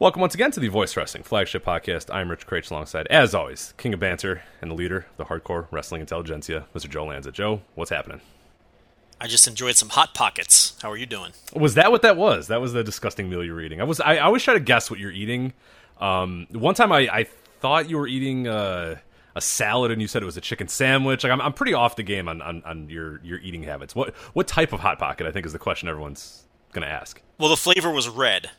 Welcome once again to the Voice Wrestling flagship podcast. I'm Rich Kraetsch alongside, as always, King of Banter and the leader of the hardcore wrestling intelligentsia, Mr. Joe Lanza. Joe, what's happening? I just enjoyed some hot pockets. How are you doing? Was that what that was? That was the disgusting meal you're eating. I was. I, I always try to guess what you're eating. Um, one time I, I thought you were eating uh, a salad, and you said it was a chicken sandwich. Like I'm, I'm pretty off the game on, on, on your your eating habits. What what type of hot pocket? I think is the question everyone's gonna ask. Well, the flavor was red.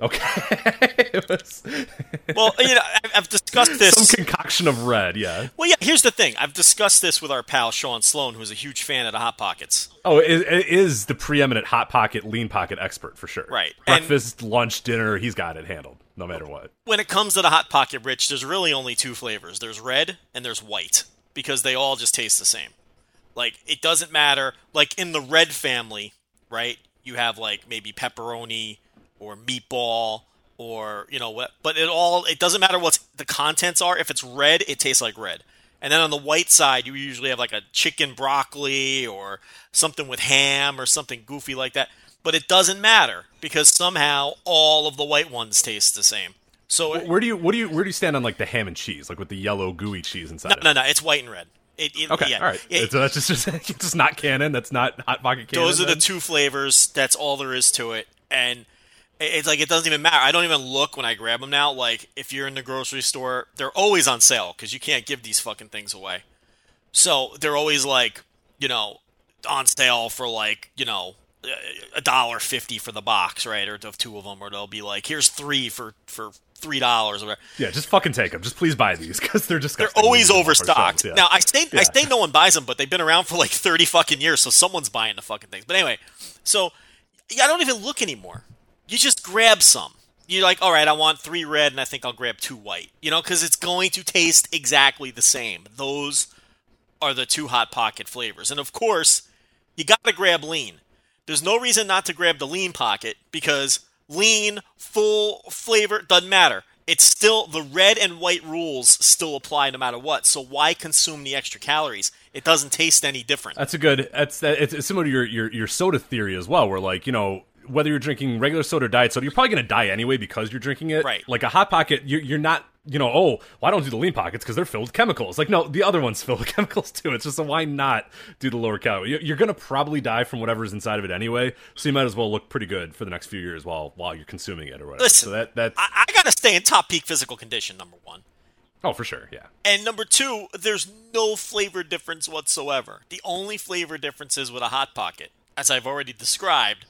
Okay, was Well, you know, I've discussed this. some concoction of red. Yeah. Well, yeah. Here's the thing. I've discussed this with our pal Sean Sloan, who's a huge fan of the hot pockets. Oh, it, it is the preeminent hot pocket, lean pocket expert for sure. Right. And- Breakfast, lunch, dinner, he's got it handled, no matter what. when it comes to the hot pocket rich there's really only two flavors there's red and there's white because they all just taste the same like it doesn't matter like in the red family right you have like maybe pepperoni or meatball or you know what but it all it doesn't matter what the contents are if it's red it tastes like red and then on the white side you usually have like a chicken broccoli or something with ham or something goofy like that but it doesn't matter because somehow all of the white ones taste the same so Where do you what do you where do you stand on like the ham and cheese, like with the yellow gooey cheese inside? no, no, no. It's white and red. It, it, Okay, yeah. all right. It- so that's just, just it's just not canon. That's not hot pocket canon. those are the two flavors. That's all there is to it. And it's like it doesn't even matter. I don't even look when I grab them now. Like if you're in the grocery store, they're always on sale because you can't give these fucking things away. So they're always like, you know, on sale for like, you know, a dollar fifty for the box, right? Or of two of them, or they'll be like, here's three for for three dollars or whatever. Yeah, just fucking take them. Just please buy these because they're just They're always overstocked. Yeah. Now I say Yeah. I say no one buys them, but they've been around for like thirty fucking years, so someone's buying the fucking things. But anyway, so yeah, I don't even look anymore. You just grab some. You're like, all right, I want three red, and I think I'll grab two white. You know, because it's going to taste exactly the same. Those are the two hot pocket flavors, and of course, you got to grab lean. There's no reason not to grab the lean pocket because lean, full flavor doesn't matter. It's still the red and white rules still apply no matter what. So why consume the extra calories? It doesn't taste any different. That's a good. That's that. It's, it's similar to your, your your soda theory as well, where like you know whether you're drinking regular soda or diet soda, you're probably going to die anyway because you're drinking it. Right. Like a hot pocket, you're, you're not. You know, oh, well, I don't do the lean pockets because they're filled with chemicals. Like, no, the other ones filled with chemicals too. It's just a, why not do the lower calorie? You- You're going to probably die from whatever's inside of it anyway, so you might as well look pretty good for the next few years while while you're consuming it or whatever. Listen, so that that I, I got to stay in top peak physical condition. Number one. oh for sure, yeah. And number two, there's no flavor difference whatsoever. The only flavor difference is with a hot pocket, as I've already described,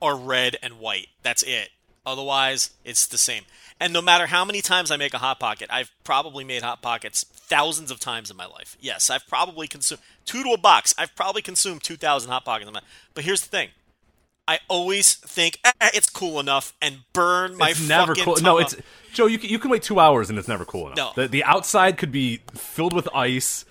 are red and white. That's it. Otherwise, it's the same. And no matter how many times I make a hot pocket, I've probably made hot pockets thousands of times in my life. Yes, I've probably consumed two to a box. I've probably consumed two thousand hot pockets. In my, but here's the thing: I always think "Eh, eh, it's cool enough and burn my it's never cool. No, it's Joe. You can, you can wait two hours and it's never cool enough. No. The, the outside could be filled with ice,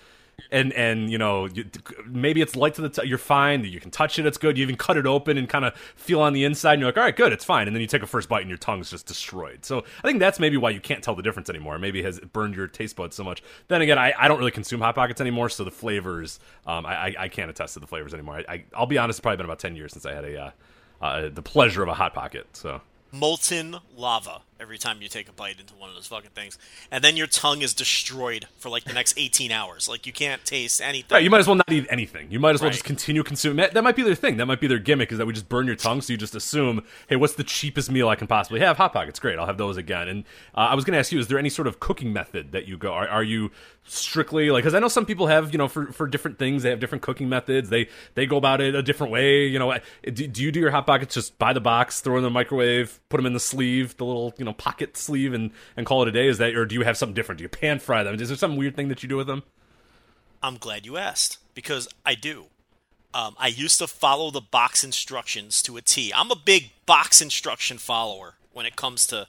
and and you know you, maybe it's light to the. T- you're fine. You can touch it. It's good. You even cut it open and kind of feel on the inside. and You're like, all right, good. It's fine. And then you take a first bite and your tongue's just destroyed. So I think that's maybe why you can't tell the difference anymore. Maybe it has burned your taste buds so much. Then again, I, I don't really consume hot pockets anymore, so the flavors um, I, I can't attest to the flavors anymore. I, I I'll be honest, it's probably been about ten years since I had a. Uh, uh, the pleasure of a hot pocket. So molten lava every time you take a bite into one of those fucking things, and then your tongue is destroyed for like the next 18 hours. Like you can't taste anything. Right, you might as well not eat anything. You might as well Right. just continue consuming. That, that might be their thing. That might be their gimmick is that we just burn your tongue, so you just assume, hey, what's the cheapest meal I can possibly have? Hot pockets, great. I'll have those again. And uh, I was going to ask you, is there any sort of cooking method that you go? Are, are you strictly like? Because I know some people have, you know, for, for different things, they have different cooking methods. They they go about it a different way. You know, do, do you do your hot pockets just buy the box, throw in the microwave, put them in the sleeve, the little you know pocket sleeve, and and call it a day? Is that or do you have something different? Do you pan fry them? Is there some weird thing that you do with them? I'm glad you asked because I do. Um, I used to follow the box instructions to a T. I'm a big box instruction follower when it comes to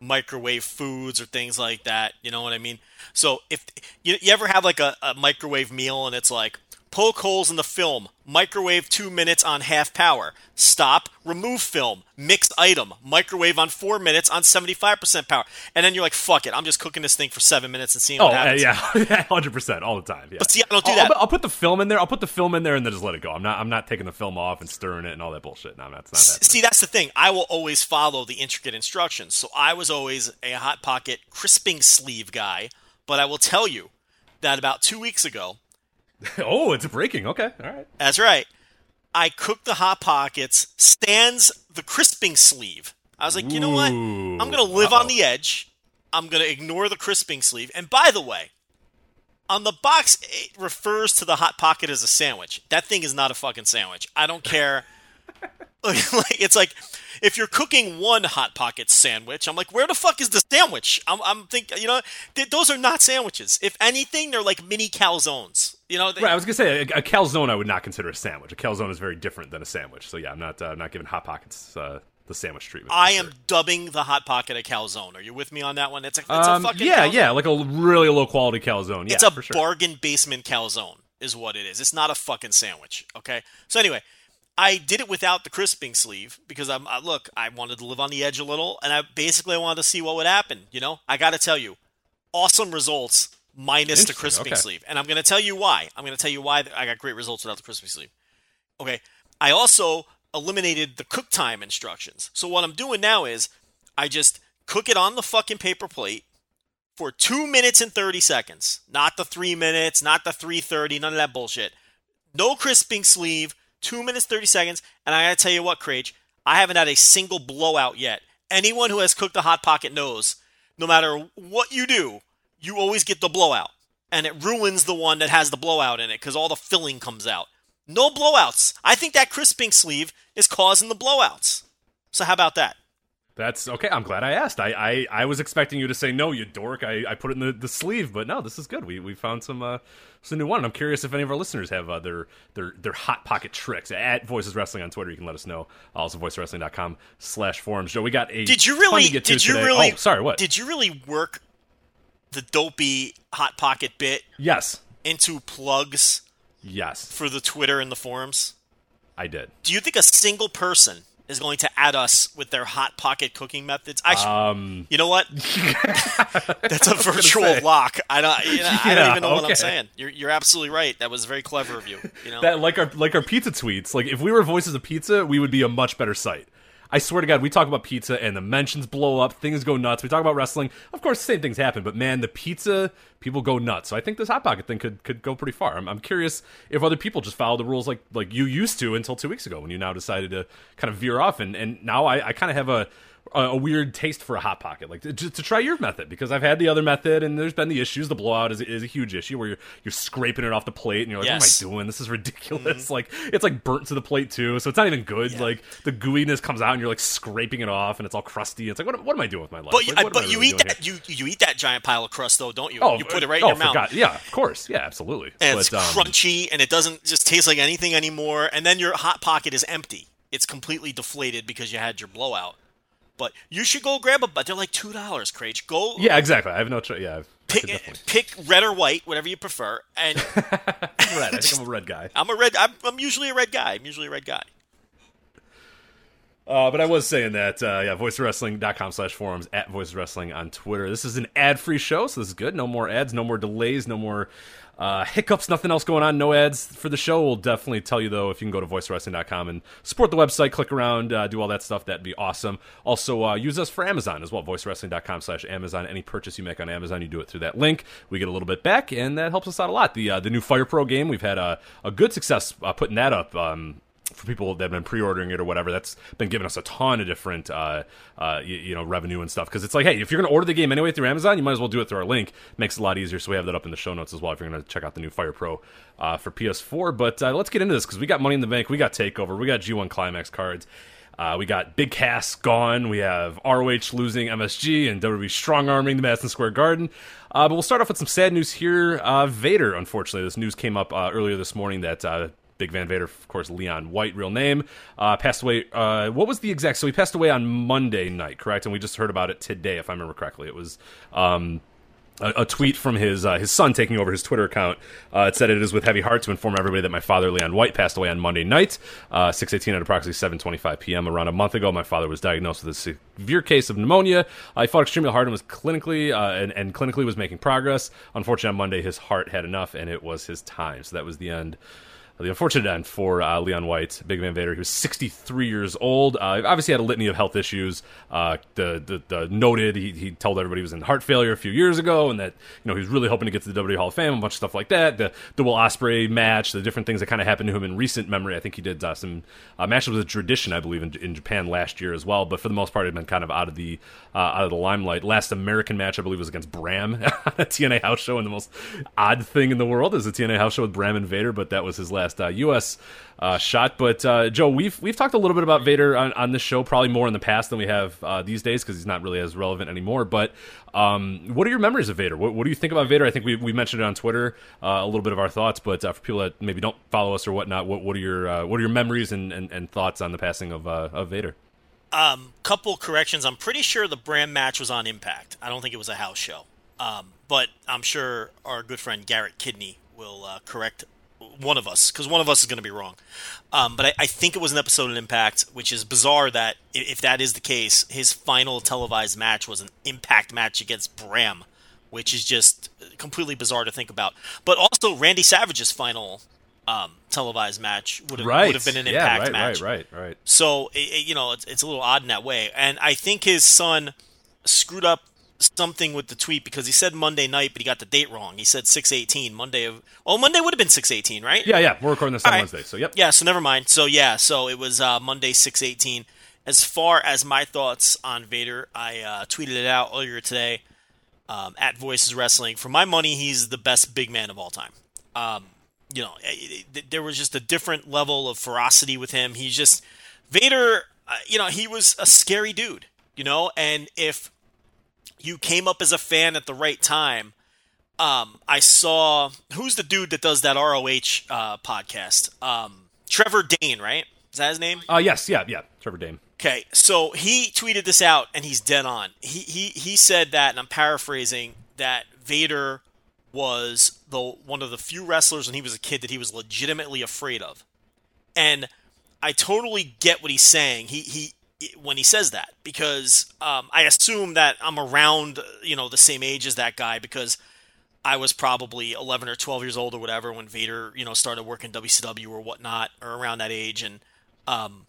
microwave foods or things like that. You know what I mean? So if you, you ever have like a, a microwave meal and it's like poke holes in the film, microwave two minutes on half power, stop, remove film, mixed item, microwave on four minutes on 75% power, and then you're like, fuck it, I'm just cooking this thing for seven minutes and seeing Oh what happens. yeah, hundred percent all the time. Yeah. But see, I don't do I'll, that. I'll, I'll put the film in there. I'll put the film in there and then just let it go. I'm not. I'm not taking the film off and stirring it and all that bullshit. No, that's not happening. See, that's the thing. I will always follow the intricate instructions. So I was always a Hot Pocket crisping sleeve guy. But I will tell you that about two weeks ago, oh, it's breaking. Okay, all right. that's right, I cooked the Hot Pockets, stands the crisping sleeve. I was like, you know what? Ooh, I'm going to live on uh-oh. the edge. I'm going to ignore the crisping sleeve. And by the way, on the box, it refers to the Hot Pocket as a sandwich. That thing is not a fucking sandwich. I don't care. like it's like if you're cooking one hot pocket sandwich, I'm like, where the fuck is the sandwich? I'm, I'm thinking, you know, th- those are not sandwiches. If anything, they're like mini calzones. You know, they, Right, I was gonna say a, a calzone. I would not consider a sandwich. A calzone is very different than a sandwich. So yeah, I'm not. Uh, I'm not giving hot pockets uh, the sandwich treatment. I am sure. dubbing the hot pocket a calzone. Are you with me on that one? It's a, it's Um, a fucking yeah, calzone. yeah, like a really low quality calzone. Yeah, it's a sure. bargain basement calzone, is what it is. It's not a fucking sandwich. Okay. So anyway, I did it without the crisping sleeve because I'm I, look. I wanted to live on the edge a little, and I basically wanted to see what would happen. You know, I got to tell you, awesome results minus the crisping okay. sleeve, and I'm going to tell you why. I'm going to tell you why I got great results without the crisping sleeve. Okay. I also eliminated the cook time instructions. So what I'm doing now is I just cook it on the fucking paper plate for 2 minutes and 30 seconds. Not the 3 minutes, not the 3:30, none of that bullshit. No crisping sleeve, 2 minutes 30 seconds, and I got to tell you what, Kraetsch, I haven't had a single blowout yet. Anyone who has cooked a hot pocket knows no matter what you do, you always get the blowout. And it ruins the one that has the blowout in it because all the filling comes out. No blowouts. I think that crisping sleeve is causing the blowouts. So how about that? That's okay. I'm glad I asked. I, I, I was expecting you to say no, you dork. I, I put it in the, the sleeve, but no, this is good. We we found some uh some new one. And I'm curious if any of our listeners have uh, their their their hot pocket tricks at Voices Wrestling on Twitter. You can let us know. Also, voicewrestling.com slash forums. Joe, we got a Did you really? to get to Did you today. really? Oh, sorry. What? Did you really work the dopey hot pocket bit yes, into plugs yes, for the Twitter and the forums? I did. Do you think a single person is going to add us with their hot pocket cooking methods? Sh- Um, you know what? That's a virtual lock. I don't. You know, I don't even know what I'm saying. You're, you're absolutely right. That was very clever of you. You know. that like our like our pizza tweets. Like if we were voices of pizza, we would be a much better site. I swear to God, we talk about pizza and the mentions blow up, things go nuts. We talk about wrestling, of course, same things happen. But man, the pizza people go nuts. So I think this hot pocket thing could could go pretty far. I'm, I'm curious if other people just follow the rules like like you used to until two weeks ago when you now decided to kind of veer off. And and now I, I kind of have a a, a weird taste for a hot pocket, like to, to try your method because I've had the other method and there's been the issues. The blowout is, is a huge issue where you're you're scraping it off the plate and you're like, Yes. what am I doing? This is ridiculous. Like it's like burnt to the plate too, so it's not even good. Like the gooiness comes out and you're like scraping it off and it's all crusty. It's like what, what am I doing with my life? But you, Like, am but I you really eat that here? you you eat that giant pile of crust though, don't you? Oh, you put it right oh, in your mouth. Yeah, of course. Yeah, absolutely. and it's But, um, crunchy and it doesn't just taste like anything anymore and then your hot pocket is empty it's completely deflated because you had your blowout. But you should go grab a. But they're like two dollars, Craig. Go. Yeah, exactly. I have no choice. Yeah, Pick, pick red or white, whatever you prefer. And red. I think I'm a red guy. I'm a red. I'm, I'm usually a red guy. I'm usually a red guy. Uh, but I was saying that, uh, yeah, voicewrestling.com slash forums at voice wrestling on Twitter. This is an ad free show, so this is good. No more ads, no more delays, no more uh, hiccups, nothing else going on. No ads for the show. We'll definitely tell you, though, if you can go to voicewrestling.com and support the website, click around, uh, do all that stuff. That'd be awesome. Also, uh, use us for Amazon as well, voicewrestling.com slash Amazon. Any purchase you make on Amazon, you do it through that link. We get a little bit back, and that helps us out a lot. The, uh, the new Fire Pro game, we've had a, a good success uh, putting that up. Um, for people that have been pre-ordering it or whatever, that's been giving us a ton of different, uh, uh, you, you know, revenue and stuff. Because it's like, hey, if you're going to order the game anyway through Amazon, you might as well do it through our link. Makes it a lot easier. So we have that up in the show notes as well if you're going to check out the new Fire Pro uh, for PS4. But uh, let's get into this because we got Money in the Bank, we got Takeover, we got G1 Climax cards. Uh, we got Big Cass gone. We have ROH losing MSG and WWE strong arming the Madison Square Garden. Uh, but we'll start off with some sad news here. Uh, Vader, unfortunately, this news came up uh, earlier this morning that uh, Big Van Vader, of course, Leon White, real name, uh, passed away. Uh, what was the exact? So he passed away on Monday night, correct? And we just heard about it today, if I remember correctly. It was. Um, a, a tweet from his uh, his son taking over his Twitter account. Uh, it said, "It is with heavy heart to inform everybody that my father, Leon White, passed away on Monday night, uh, six eighteen at approximately seven twenty five p.m. Around a month ago, my father was diagnosed with a severe case of pneumonia. I fought extremely hard and was clinically uh, and, and clinically was making progress. Unfortunately, on Monday, his heart had enough, and it was his time. So that was the end." The unfortunate end for uh, Leon White, Big Van Vader. He was 63 years old. Uh, obviously, had a litany of health issues. Uh, the, the, the noted he, he told everybody he was in heart failure a few years ago, and that you know he was really hoping to get to the WWE Hall of Fame, a bunch of stuff like that. The the Will Ospreay match, the different things that kind of happened to him in recent memory. I think he did uh, some uh, matches with a Dradition, I believe, in, in Japan last year as well. But for the most part, he'd been kind of out of the uh, out of the limelight. Last American match, I believe, was against Bram on a TNA house show, and the most odd thing in the world is a TNA house show with Bram and Vader. But that was his last U.S uh, shot. But uh, Joe, we've we've talked a little bit about Vader on, on this show, probably more in the past than we have uh, these days because he's not really as relevant anymore. But um, what are your memories of Vader? What, what, do you think about Vader? I think we, we mentioned it on Twitter uh, a little bit of our thoughts, but uh, for people that maybe don't follow us or whatnot, what, what are your uh, what are your memories and, and, and, thoughts on the passing of of Vader? Um, couple corrections. I'm pretty sure the Bram match was on Impact. I don't think it was a house show. Um, but I'm sure our good friend Garrett Kidney will correct one of us, because one of us is going to be wrong. Um, but I, I, think it was an episode of Impact, which is bizarre that if that is the case, his final televised match was an Impact match against Bram, which is just completely bizarre to think about. But also, Randy Savage's final um, televised match would have right. would have been an yeah, Impact right, match. Right, right, right. So it, it, you know, it's, it's a little odd in that way, and I think his son screwed up something with the tweet because he said Monday night, but he got the date wrong. He said six eighteen Monday of. Oh, Monday would have been six eighteen, right? Yeah, yeah. We're recording this on All right. Wednesday, so yep. Yeah, so never mind. So yeah, so it was uh, Monday six eighteen. As far as my thoughts on Vader, I uh, tweeted it out earlier today um, at Voices Wrestling. For my money, he's the best big man of all time. Um, you know, it, it, there was just a different level of ferocity with him. He's just Vader. Uh, you know, he was a scary dude. You know, and if you came up as a fan at the right time. Um, I saw who's the dude that does that ROH uh, podcast? Um, Trevor Dane, right? Is that his name? Uh, yes, yeah, yeah, Trevor Dane. Okay, so he tweeted this out, and he's dead on. He he he said that, and I'm paraphrasing that Vader was the one of the few wrestlers when he was a kid that he was legitimately afraid of, and I totally get what he's saying. He he when he says that because um, I assume that I'm around you know the same age as that guy because I was probably 11 or 12 years old or whatever when Vader you know started working WCW or whatnot or around that age and um,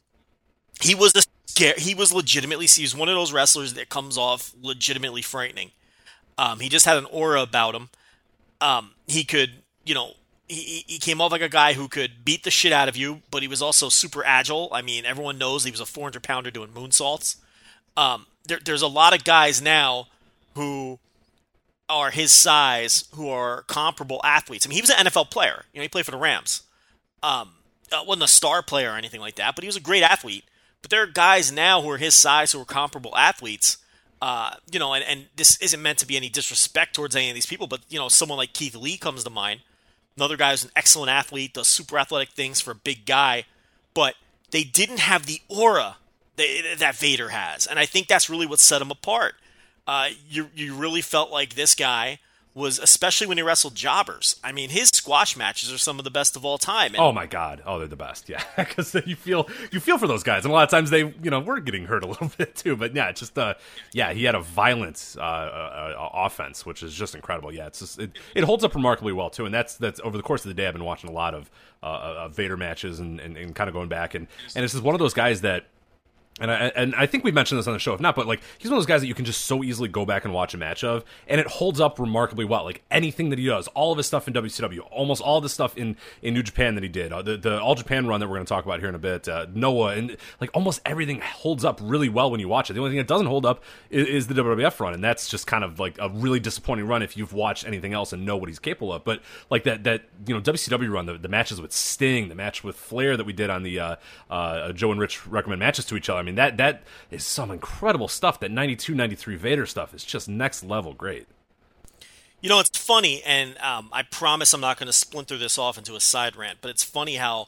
he was a scare he was legitimately he was one of those wrestlers that comes off legitimately frightening. Um, he just had an aura about him. Um, he could you know he, he came off like a guy who could beat the shit out of you, but he was also super agile. I mean, everyone knows he was a 400 pounder doing moonsaults. Um, there, there's a lot of guys now who are his size who are comparable athletes. I mean, he was an NFL player. You know, he played for the Rams. Um, uh, wasn't a star player or anything like that, but he was a great athlete. But there are guys now who are his size who are comparable athletes. Uh, you know, and, and this isn't meant to be any disrespect towards any of these people, but you know, someone like Keith Lee comes to mind Another guy who's an excellent athlete, does super athletic things for a big guy. But they didn't have the aura that, that Vader has, and I think that's really what set him apart. Uh, you you really felt like this guy was, especially when he wrestled jobbers. I mean, his squash matches are some of the best of all time. And Oh my god! Oh, they're the best. Yeah, because you feel you feel for those guys, and a lot of times they, you know, were getting hurt a little bit too. But yeah, just uh, yeah, he had a violent uh, uh, uh, offense, which is just incredible. Yeah, it's just it, it holds up remarkably well too, and that's that's over the course of the day. I've been watching a lot of uh, uh, Vader matches and, and, and kind of going back, and and it's just one of those guys that and I, and I think we mentioned this on the show, if not, but like he's one of those guys that you can just so easily go back and watch a match of, and it holds up remarkably well. Like anything that he does, all of his stuff in WCW, almost all the stuff in, in New Japan that he did, uh, the the All Japan run that we're going to talk about here in a bit, uh, Noah, and like almost everything holds up really well when you watch it. The only thing that doesn't hold up is, is the WWF run, and that's just kind of like a really disappointing run if you've watched anything else and know what he's capable of. But like that that you know WCW run, the, the matches with Sting, the match with Flair that we did on the uh, uh, Joe and Rich recommend matches to each other. I mean that that is some incredible stuff. That 92, 93 Vader stuff is just next level great. You know, it's funny, and um, I promise I'm not going to splinter this off into a side rant, but it's funny how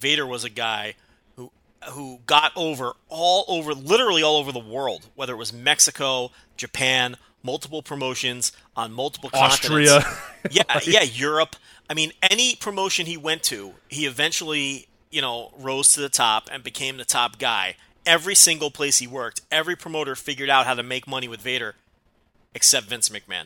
Vader was a guy who who got over all over, literally all over the world, whether it was Mexico, Japan, multiple promotions on multiple Austria. continents. yeah, yeah, Europe. I mean, any promotion he went to, he eventually, you know, rose to the top and became the top guy. Every single place he worked, every promoter figured out how to make money with Vader, except Vince McMahon.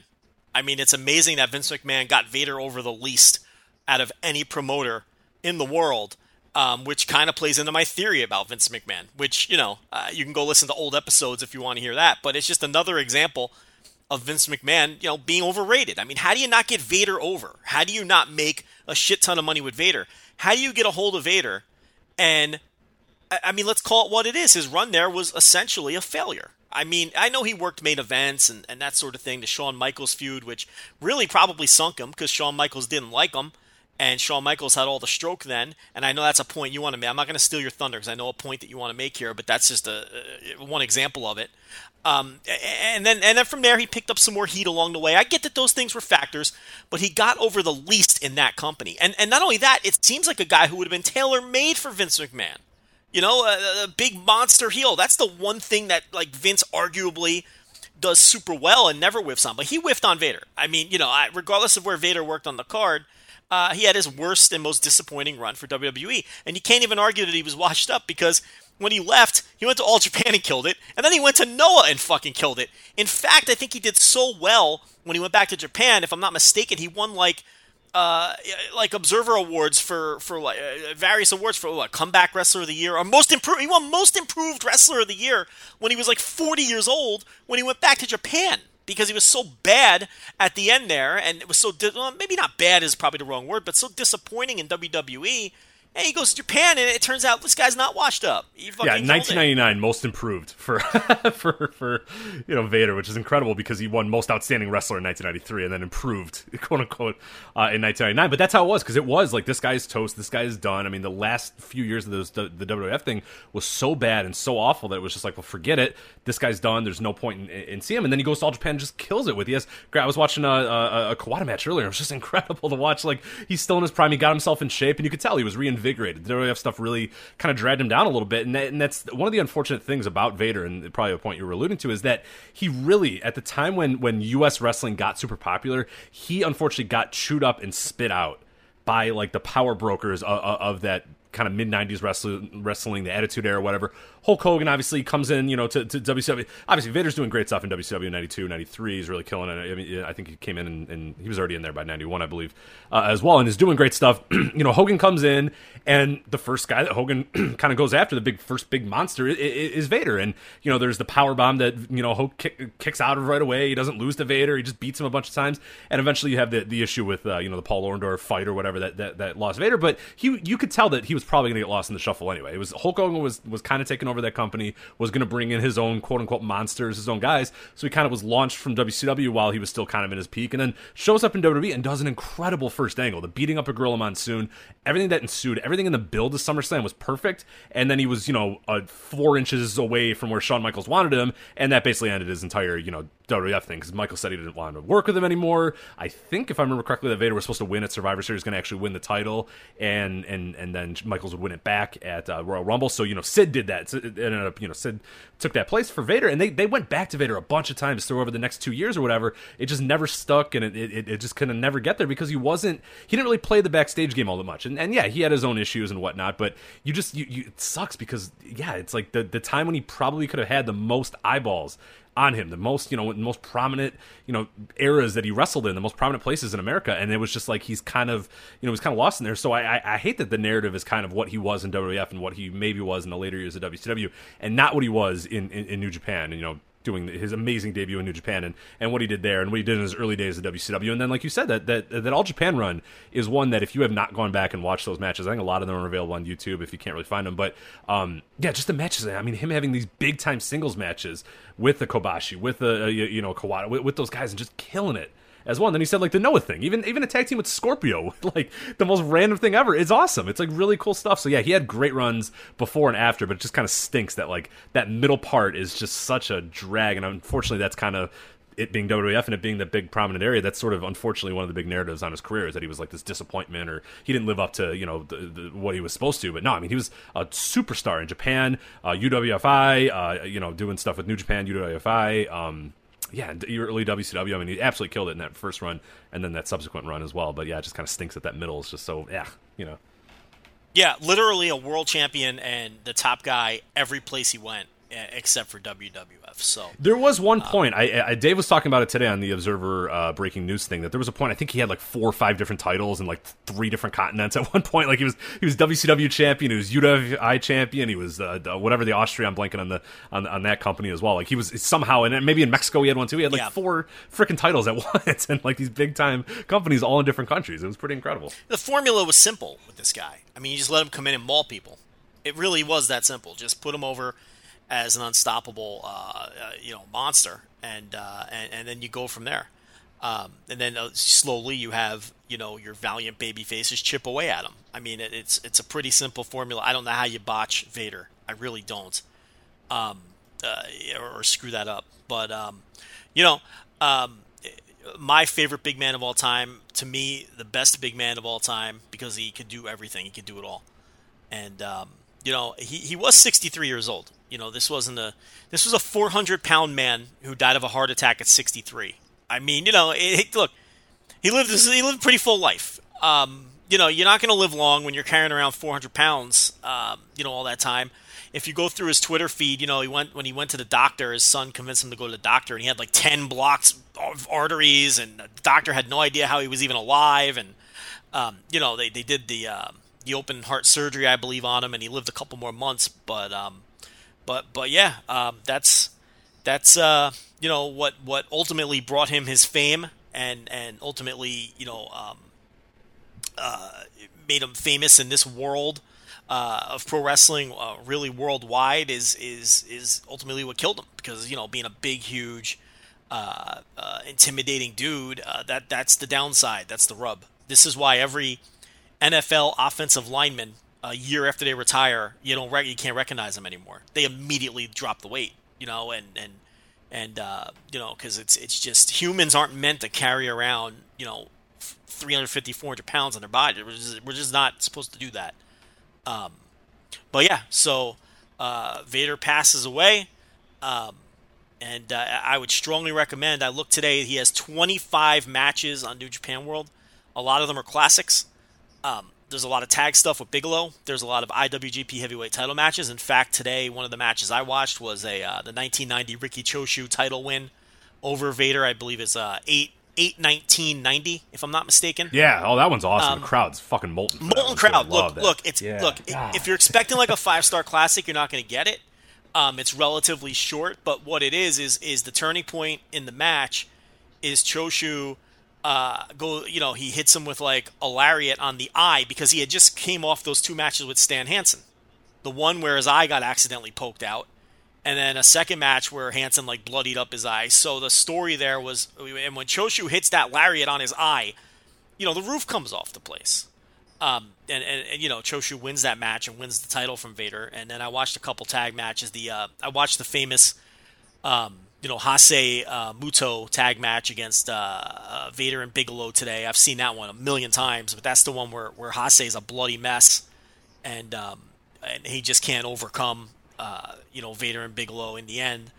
I mean, it's amazing that Vince McMahon got Vader over the least out of any promoter in the world, um, which kind of plays into my theory about Vince McMahon, which, you know, uh, you can go listen to old episodes if you want to hear that. But it's just another example of Vince McMahon, you know, being overrated. I mean, how do you not get Vader over? How do you not make a shit ton of money with Vader? How do you get a hold of Vader? And, I mean, let's call it what it is. His run there was essentially a failure. I mean, I know he worked main events and, and that sort of thing, the Shawn Michaels feud, which really probably sunk him because Shawn Michaels didn't like him. And Shawn Michaels had all the stroke then. And I know that's a point you want to make. I'm not going to steal your thunder because I know a point that you want to make here, but that's just a, a one example of it. Um, and then and then from there he picked up some more heat along the way. I get that those things were factors, but he got over the least in that company. And and not only that, it seems like a guy who would have been tailor made for Vince McMahon. You know, a, a big monster heel. That's the one thing that like Vince arguably does super well and never whiffs on. But he whiffed on Vader. I mean, you know, I, regardless of where Vader worked on the card, uh, he had his worst and most disappointing run for WWE. And you can't even argue that he was washed up because when he left, he went to All Japan and killed it, and then he went to Noah and fucking killed it. In fact, I think he did so well when he went back to Japan. If I'm not mistaken, he won like uh, like Observer Awards for for like uh, various awards for what comeback wrestler of the year or most improved. He won most improved wrestler of the year when he was like 40 years old when he went back to Japan because he was so bad at the end there and it was so di- well, maybe not bad is probably the wrong word but so disappointing in WWE. And he goes to Japan, and it turns out this guy's not washed up. He fucking Yeah, killed it. 1999 most improved for for for you know Vader, which is incredible because he won most outstanding wrestler in 1993 and then improved quote unquote uh, in 1999. But that's how it was because it was like this guy's toast, this guy is done. I mean, the last few years of those, the the WWF thing was so bad and so awful that it was just like, well, forget it. This guy's done. There's no point in, in seeing him. And then he goes to All Japan and just kills it with. He has. I was watching a, a, a Kawada match earlier. It was just incredible to watch. Like he's still in his prime. He got himself in shape, and you could tell he was reinvigorated. The WWF stuff really kind of dragged him down a little bit, and, that, and that's one of the unfortunate things about Vader, and probably a point you were alluding to, is that he really, at the time when when U.S. wrestling got super popular, he unfortunately got chewed up and spit out by like the power brokers of, of that kind of mid '90s wrestling, wrestling, the Attitude Era, whatever. Hulk Hogan obviously comes in, you know, to, to WCW. Obviously, Vader's doing great stuff in WCW 92, 93. He's really killing it. I mean, I think he came in and, and he was already in there by 91, I believe, uh, as well, and is doing great stuff. you know, Hogan comes in, and the first guy that Hogan kind of goes after, the big first big monster, is, is Vader. And you know, there's the power bomb that you know Hulk kick, kicks out of right away. He doesn't lose to Vader. He just beats him a bunch of times, and eventually you have the, the issue with uh, you know the Paul Orndorff fight or whatever that, that that lost Vader. But he you could tell that he was probably going to get lost in the shuffle anyway. It was Hulk Hogan was was kind of taking over that company, was going to bring in his own quote unquote monsters, his own guys. So he kind of was launched from WCW while he was still kind of in his peak, and then shows up in WWE and does an incredible first angle, the beating up a Gorilla Monsoon, everything that ensued, everything in the build to SummerSlam was perfect, and then he was you know uh, four inches away from where Shawn Michaels wanted him, and that basically ended his entire you know WWF thing because Michael said he didn't want to work with him anymore. I think if I remember correctly, that Vader was supposed to win at Survivor Series, going to actually win the title, and and and then Michaels would win it back at uh, Royal Rumble. So you know Sid did that. It ended up you know Sid took that place for Vader, and they they went back to Vader a bunch of times through over the next two years or whatever. It just never stuck, and it it, it just couldn't never get there because he wasn't he didn't really play the backstage game all that much. And and yeah, he had his own issues and whatnot, but you just you, you it sucks because yeah, it's like the the time when he probably could have had the most eyeballs on him, the most you know, most prominent you know eras that he wrestled in, the most prominent places in America, and it was just like he's kind of you know was kind of lost in there. So I, I, I hate that the narrative is kind of what he was in WWF and what he maybe was in the later years of WCW, and not what he was in in, in New Japan. And you know doing his amazing debut in New Japan and, and what he did there and what he did in his early days at WCW. And then, like you said, that, that that All Japan run is one that if you have not gone back and watched those matches, I think a lot of them are available on YouTube if you can't really find them. But um, yeah, just the matches. I mean, him having these big time singles matches with the Kobashi, with the uh, you know Kawada, with, with those guys, and just killing it as. And then he said like the Noah thing, even even a tag team with Scorpio, like the most random thing ever. It's awesome. It's like really cool stuff. So yeah, he had great runs before and after, but it just kind of stinks that like that middle part is just such a drag. And unfortunately, that's kind of it being WWF and it being the big prominent area, that's sort of unfortunately one of the big narratives on his career is that he was like this disappointment or he didn't live up to you know the, the, what he was supposed to. But no, I mean he was a superstar in Japan, uh, UWFI, uh, you know doing stuff with New Japan, UWFI. Um, yeah, your early WCW. I mean, he absolutely killed it in that first run, and then that subsequent run as well. But yeah, it just kind of stinks that that middle is just so yeah, you know. Yeah, literally a world champion and the top guy every place he went, except for WWF. So there was one point I, I, Dave was talking about it today on the Observer uh, breaking news thing that there was a point I think he had like four or five different titles in like three different continents at one point. Like he was he was WCW champion, he was UWFI champion, he was uh, whatever the Austria. I'm blanking on the on, on that company as well. Like he was somehow and maybe in Mexico he had one too. He had like Yeah. four freaking titles at once and like these big time companies all in different countries. It was pretty incredible. the formula was simple with this guy. I mean, you just let him come in and maul people. It really was that simple. Just put him over as an unstoppable, uh, uh, you know, monster, and, uh, and and then you go from there. Um, and then uh, slowly you have, you know, your valiant baby faces chip away at him. I mean, it, it's it's a pretty simple formula. I don't know how you botch Vader. I really don't. Um, or, or screw that up. But um, you know, um, my favorite big man of all time, to me, the best big man of all time because he could do everything. He could do it all. And um, you know, he, he was 63 years old. You know, this wasn't a this was a 400 pound man who died of a heart attack at 63. I mean, you know, it, it- look, he lived he lived a pretty full life. Um, you know, you're not going to live long when you're carrying around 400 pounds. Um, you know, all that time. If you go through his Twitter feed, you know, he went when he went to the doctor. His son convinced him to go to the doctor, and he had like 10 blocks of arteries, and the doctor had no idea how he was even alive. And um, you know, they, they did the uh, the open heart surgery, I believe, on him, and he lived a couple more months. But um, but but yeah, um, that's that's uh, you know what what ultimately brought him his fame and and ultimately you know um, uh, made him famous in this world uh, of pro wrestling, uh, really worldwide, is is is ultimately what killed him because you know being a big, huge, uh, uh, intimidating dude, that that's the downside. That's the rub. This is why every NFL offensive lineman, a year after they retire, you don't rec- you can't recognize them anymore. They immediately drop the weight, you know, and and and uh, you know because it's it's just humans aren't meant to carry around you know 350 400 pounds on their body. We're just, we're just not supposed to do that. Um, but yeah so uh, vader passes away. Um, and uh, i would strongly recommend i looked today he has 25 matches on new japan world. A lot of them are classics. Um, there's a lot of tag stuff with Bigelow. There's a lot of IWGP heavyweight title matches. In fact, today one of the matches I watched was a uh, the 1990 Riki Choshu title win over Vader. I believe is uh, eight eight nineteen ninety, if I'm not mistaken. Yeah, oh that one's awesome. the crowd's fucking molten. Molten one, too. I crowd. Look, look. It's Yeah. look. If you're expecting like a five star classic, you're not going to get it. Um, it's relatively short, but what it is is is the turning point in the match is Choshu. Uh, go, you know, he hits him with like a lariat on the eye because he had just came off those two matches with Stan Hansen. The one where his eye got accidentally poked out, and then a second match where Hansen like bloodied up his eye. So the story there was, and when Choshu hits that lariat on his eye, you know, the roof comes off the place. Um, and, and, and you know, Choshu wins that match and wins the title from Vader. And then I watched a couple tag matches. The uh, I watched the famous, um, you know, Hase uh, Muto tag match against uh, uh, Vader and Bigelow today. I've seen that one a million times, but that's the one where where Hase is a bloody mess, and um, and he just can't overcome uh, you know Vader and Bigelow in the end.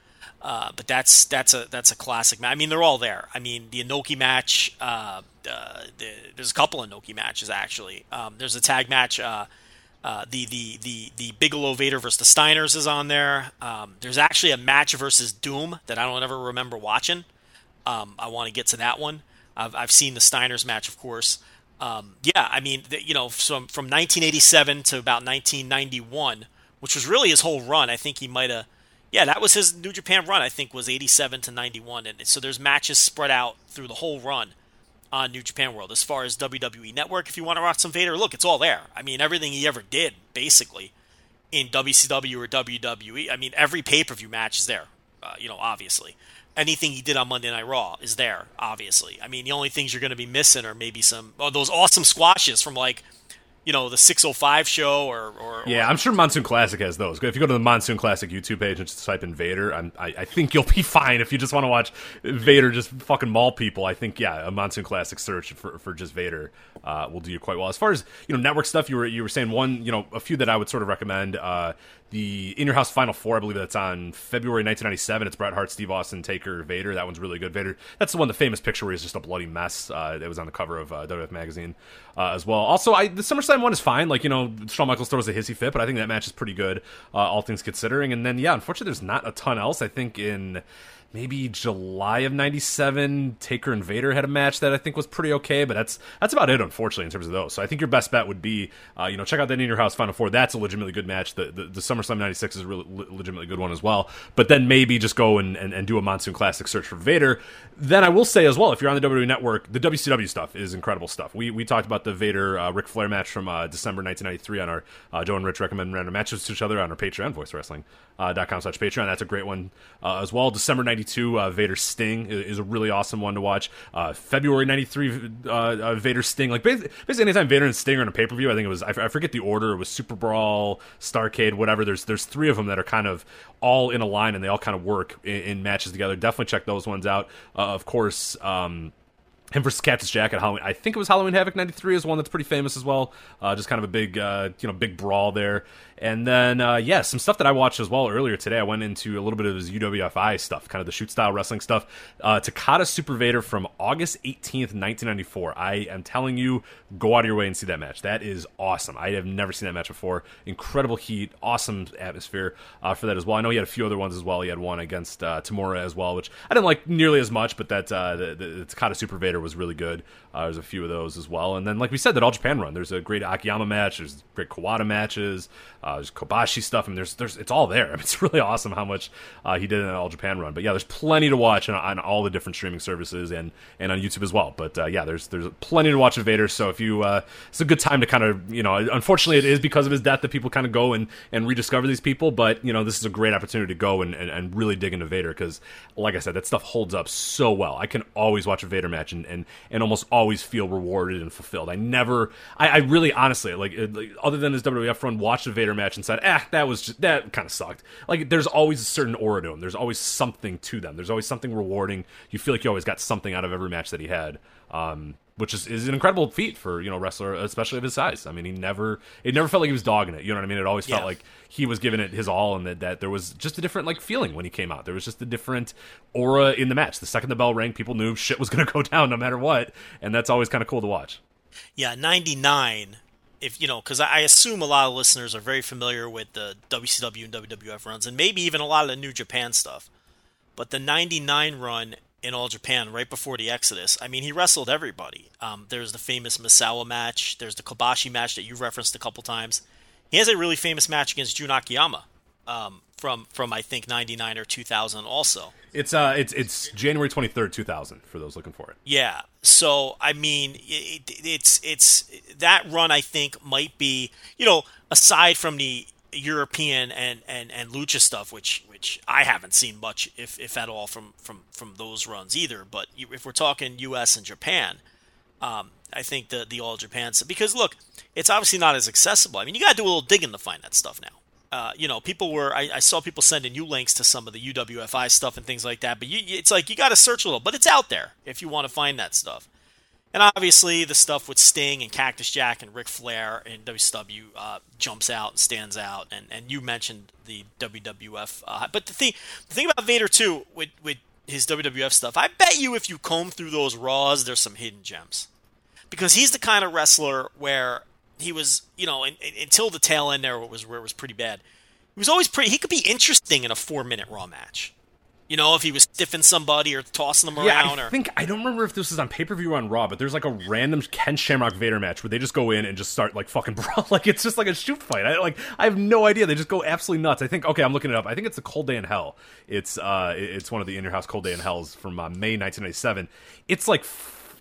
Uh, but that's that's a that's a classic match. I mean, they're all there. I mean, the Inoki match. Uh, uh, the, there's a couple Inoki matches actually. Um, there's a tag match. Uh, the the the the Bigelow Vader versus the Steiners is on there. Um, there's actually a match versus Doom that I don't ever remember watching. Um, I want to get to that one. I've I've seen the Steiners match, of course. Um, yeah, I mean, you know, from from 1987 to about 1991, which was really his whole run. I think he might have yeah, that was his New Japan run. I think was 87 to 91, and so there's matches spread out through the whole run on New Japan World. As far as WWE Network, if you want to watch some Vader, look, it's all there. I mean, everything he ever did, basically, in WCW or WWE. I mean, every pay per view match is there. Uh, you know, obviously, anything he did on Monday Night Raw is there. Obviously, I mean, the only things you're going to be missing are maybe some oh, those awesome squashes from like you know the 605 show or, or yeah or, i'm sure monsoon classic has those. If you go to the monsoon classic youtube page and just type in vader I'm, I, I think you'll be fine. If you just want to watch vader just fucking maul people i think yeah a monsoon classic search for, for just vader uh, will do you quite well. As far as you know network stuff you were you were saying one you know a few that i would sort of recommend uh, the In Your House Final Four, I believe that's on February 1997. It's Bret Hart, Steve Austin, Taker, Vader. That one's really good. Vader. That's the one, the famous picture where he's just a bloody mess. Uh, that was on the cover of uh, WF magazine uh, as well. Also, I, the SummerSlam one is fine. Like you know, Shawn Michaels throws a hissy fit, but I think that match is pretty good, uh, all things considering. And then yeah, unfortunately, there's not a ton else. I think in maybe July of '97, Taker and Vader had a match that I think was pretty okay, but that's that's about it, unfortunately, in terms of those. So I think your best bet would be, uh, you know, check out that in your house Final Four. That's a legitimately good match. The the, the SummerSlam '96 is a really legitimately good one as well. But then maybe just go and, and, and do a Monsoon Classic search for Vader. Then I will say as well, if you're on the WWE Network, the WCW stuff is incredible stuff. We we talked about the Vader uh, Ric Flair match from uh, December 1993 on our uh, Joe and Rich recommend random matches to each other on our Patreon, Voice Wrestling uh, .com slash Patreon. That's a great one uh, as well. December 92, uh, Vader Sting is a really awesome one to watch. Uh, February 93, uh, uh, Vader Sting. Like basically, anytime Vader and Sting are in a pay per view, I think it was, I, I forget the order. It was Super Brawl, Starcade, whatever. There's there's three of them that are kind of all in a line and they all kind of work in, in matches together. Definitely check those ones out. of course, um, him versus Cactus Jack at Halloween. I think it was Halloween Havoc '93 is one that's pretty famous as well. Uh, just kind of a big, uh, you know, big brawl there. And then, uh, yeah, some stuff that I watched as well earlier today. I went into a little bit of his UWFI stuff, kind of the shoot style wrestling stuff. Uh, Takada Super Vader from August 18th, 1994. I am telling you, go out of your way and see that match. That is awesome. I have never seen that match before. Incredible heat, awesome atmosphere uh, for that as well. I know he had a few other ones as well. He had one against uh, Tamura as well, which I didn't like nearly as much, but that uh, the, the, the Vader was really good. Uh, there's a few of those as well. And then, like we said, that All Japan run. There's a great Akiyama match. There's great Kawada matches. Uh, there's Kobashi stuff, and there's there's it's all there. I mean, it's really awesome how much uh, he did in All Japan run. But yeah, there's plenty to watch on, on, all the different streaming services and and on YouTube as well. But uh, yeah, there's there's plenty to watch of Vader. So if you, uh, it's a good time to kind of you know, unfortunately, it is because of his death that people kind of go and and rediscover these people. But you know, this is a great opportunity to go and and, and really dig into Vader because, like I said, that stuff holds up so well. I can always watch a Vader match and and, and almost always feel rewarded and fulfilled. I never, I, I really honestly like, like other than his WWF run, watched a Vader match and said, ah, that was just, that kind of sucked. Like there's always a certain aura to them. There's always something to them. There's always something rewarding. You feel like you always got something out of every match that he had. Um, which is, is an incredible feat for you know wrestler, especially of his size. I mean, he never it never felt like he was dogging it. You know what I mean? It always felt like he was giving it his all, and that, that there was just a different like feeling when he came out. There was just a different aura in the match. The second the bell rang, people knew shit was going to go down no matter what, and that's always kind of cool to watch. Yeah, 99. If you know, because I I assume a lot of listeners are very familiar with the WCW and WWF runs, and maybe even a lot of the New Japan stuff. But the 99 run in All Japan, right before the Exodus, I mean, he wrestled everybody. Um, there's the famous Misawa match. There's the Kobashi match that you referenced a couple times. He has a really famous match against Jun Akiyama um, from from I think 99 or 2000 also. It's uh, it's it's January twenty third, two thousand, for those looking for it. Yeah. So I mean, it, it's it's that run. I think might be you know aside from the European and, and, and lucha stuff, which which I haven't seen much, if if at all, from from from those runs either. But if we're talking U.S. and Japan, um, I think the the all Japan because look, it's obviously not as accessible. I mean, you got to do a little digging to find that stuff now. Uh, you know, people were. I, I, saw people sending you links to some of the UWFI stuff and things like that. But you, it's like you got to search a little, but it's out there if you want to find that stuff. And obviously, the stuff with Sting and Cactus Jack and Ric Flair and WCW uh, jumps out and stands out. And, and you mentioned the WWF. Uh, but the thing, the thing about Vader too, with with his WWF stuff, I bet you if you comb through those Raws, there's some hidden gems. Because he's the kind of wrestler where he was, you know, in, in, until the tail end there was where it was pretty bad. He was always pretty. He could be interesting in a four minute Raw match. You know, if he was stiffing somebody or tossing them yeah, around. I or... think I don't remember if this was on pay per view or on Raw, but there's like a random Ken Shamrock Vader match where they just go in and just start like fucking brawl. Like it's just like a shoot fight. I like I have no idea. They just go absolutely nuts. I think okay, I'm looking it up. I think it's a Cold Day in Hell. It's uh, it's one of the In Your House Cold Day in Hells from uh, May 1997. It's like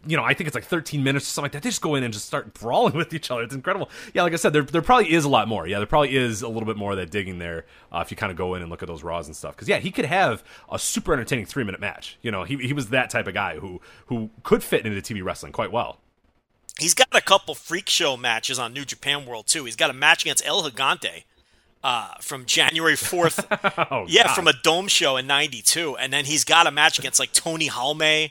you know, I think it's like 13 minutes or something like that. They just go in and just start brawling with each other. It's incredible. Yeah, like I said, there, there probably is a lot more. Yeah, there probably is a little bit more of that digging there uh, if you kind of go in and look at those Raws and stuff. Because, yeah, he could have a super entertaining three minute match. You know, he, he was that type of guy who, who could fit into TV wrestling quite well. He's got a couple freak show matches on New Japan World, too. He's got a match against El Gigante. Uh, from January 4th. oh, yeah, God. from a dome show in 92. And then he's got a match against like Tony Halme.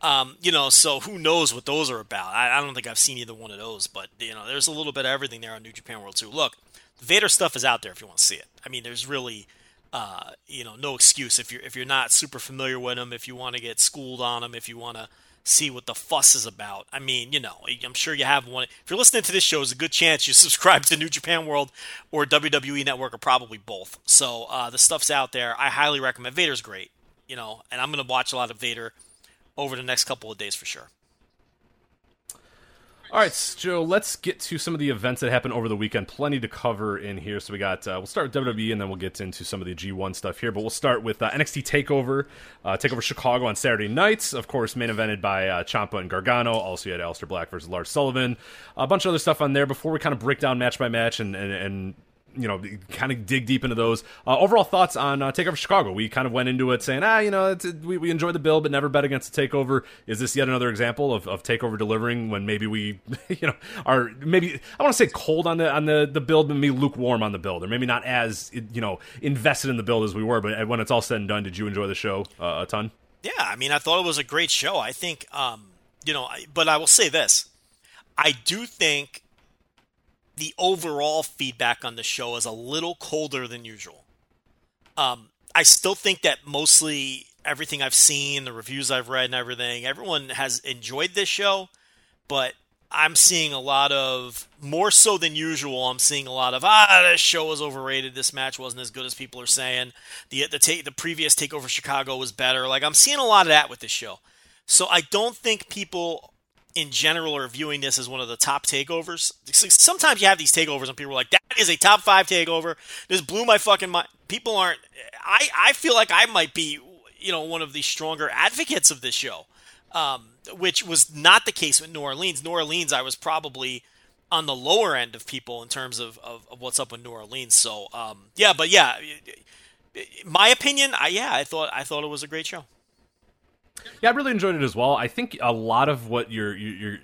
Um, you know, so who knows what those are about? I, I, don't think I've seen either one of those, but you know, there's a little bit of everything there on New Japan World too. Look, the Vader stuff is out there if you want to see it. I mean, there's really, uh, you know, no excuse if you're if you're not super familiar with him, if you want to get schooled on him, if you want to see what the fuss is about. I mean, you know, I'm sure you have one. If you're listening to this show, there's a good chance you subscribe to New Japan World or WWE Network, or probably both. So uh, the stuff's out there. I highly recommend. Vader's great, you know, and I'm to watch a lot of Vader over the next couple of days for sure. All right, Joe, let's get to some of the events that happened over the weekend. Plenty to cover in here. So we got, uh, we'll start with WWE and then we'll get into some of the G1 stuff here. But we'll start with uh, NXT TakeOver, uh, TakeOver Chicago on Saturday nights. Of course, main evented by uh, Ciampa and Gargano. Also, you had Aleister Black versus Lars Sullivan. A bunch of other stuff on there before we kind of break down match by match and, and, and you know, kind of dig deep into those. Uh, overall thoughts on uh, Takeover Chicago? We kind of went into it saying, ah, you know, we, we enjoy the build, but never bet against the Takeover. Is this yet another example of, of Takeover delivering when maybe we, you know, are maybe I want to say cold on the on the the build, but maybe lukewarm on the build, or maybe not as you know invested in the build as we were. But when it's all said and done, did you enjoy the show uh, a ton? Yeah, I mean, I thought it was a great show. I think, um, you know, but I will say this: I do think the overall feedback on the show is a little colder than usual. Um, I still think that mostly everything I've seen, the reviews I've read, and everything, everyone has enjoyed this show, but I'm seeing a lot of more so than usual. I'm seeing a lot of ah, this show was overrated. This match wasn't as good as people are saying. The the take the previous Takeover Chicago was better. Like I'm seeing a lot of that with this show. So I don't think people in general are viewing this as one of the top takeovers. Sometimes you have these takeovers and people are like, "That is a top five takeover." This blew my fucking mind. People aren't. I I feel like I might be, you know, one of the stronger advocates of this show, um, which was not the case with New Orleans. New Orleans, I was probably on the lower end of people in terms of, of, of what's up with New Orleans. So um, yeah, but yeah, my opinion, I, yeah, I thought I thought it was a great show. Yeah, I really enjoyed it as well. I think a lot of what your your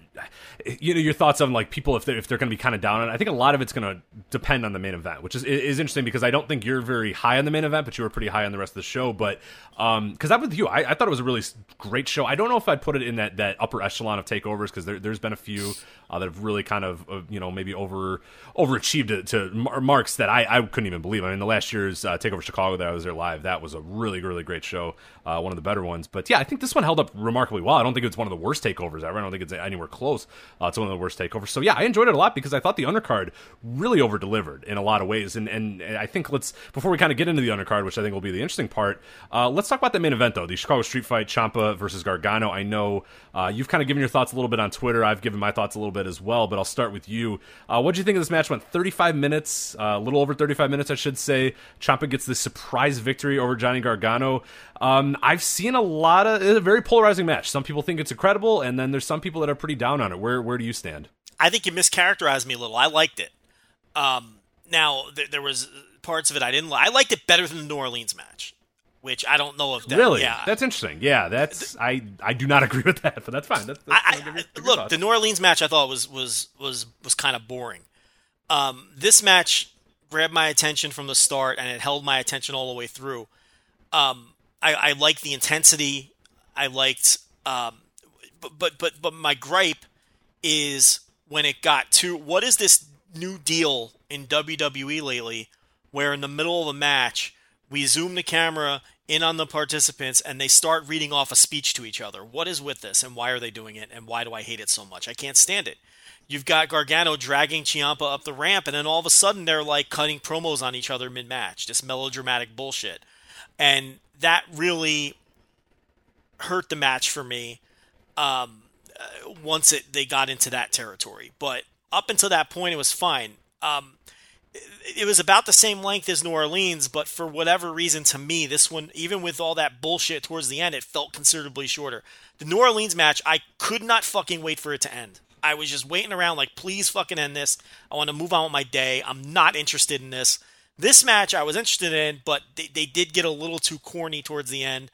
you know your thoughts on like people if they're if they're going to be kind of down on it. I think a lot of it's going to depend on the main event, which is is interesting because I don't think you're very high on the main event, but you were pretty high on the rest of the show. But um, because I'm with you, I, I, thought it was a really great show. I don't know if I'd put it in that that upper echelon of takeovers because there, has been a few uh, that have really kind of uh, you know maybe over overachieved to, to marks that I, I couldn't even believe. I mean, the last year's uh, takeover Chicago that I was there live, that was a really really great show, uh, one of the better ones. But yeah, I think this one held up remarkably well. I don't think it's one of the worst takeovers ever. I don't think it's anywhere close. Uh, it's one of the worst takeovers. So yeah, I enjoyed it a lot because I thought the undercard really over delivered in a lot of ways. And and I think let's before we kind of get into the undercard, which I think will be the interesting part, uh, let's talk about the main event though, the Chicago Street Fight, Ciampa versus Gargano. I know uh, you've kind of given your thoughts a little bit on Twitter. I've given my thoughts a little bit as well, but I'll start with you. Uh, what do you think of this match? Went 35 minutes, uh, a little over 35 minutes, I should say. Ciampa gets the surprise victory over Johnny Gargano. Um, I've seen a lot of it's a very polarizing match. Some people think it's incredible, and then there's some people that are pretty down on it. Where where do you stand? I think you mischaracterized me a little. I liked it. Um, now th- there was parts of it I didn't. like. I liked it better than the New Orleans match, which I don't know if that, really. Yeah, that's interesting. Yeah, that's I I do not agree with that, but that's fine. That's, that's I, I, look, the New Orleans match I thought was was was was kind of boring. Um, this match grabbed my attention from the start, and it held my attention all the way through. Um, I, I liked the intensity. I liked, um, but but but but my gripe is when it got to what is this new deal in WWE lately, where in the middle of a match we zoom the camera in on the participants and they start reading off a speech to each other. What is with this, and why are they doing it, and why do I hate it so much? I can't stand it. You've got Gargano dragging Ciampa up the ramp, and then all of a sudden they're like cutting promos on each other mid match. Just melodramatic bullshit. And that really hurt the match for me um, uh, once it they got into that territory. But up until that point, it was fine. Um, it was about the same length as New Orleans, but for whatever reason, to me, this one, even with all that bullshit towards the end, it felt considerably shorter. The New Orleans match, I could not fucking wait for it to end. I was just waiting around, like, please fucking end this. I want to move on with my day. I'm not interested in this. This match I was interested in, but they, they did get a little too corny towards the end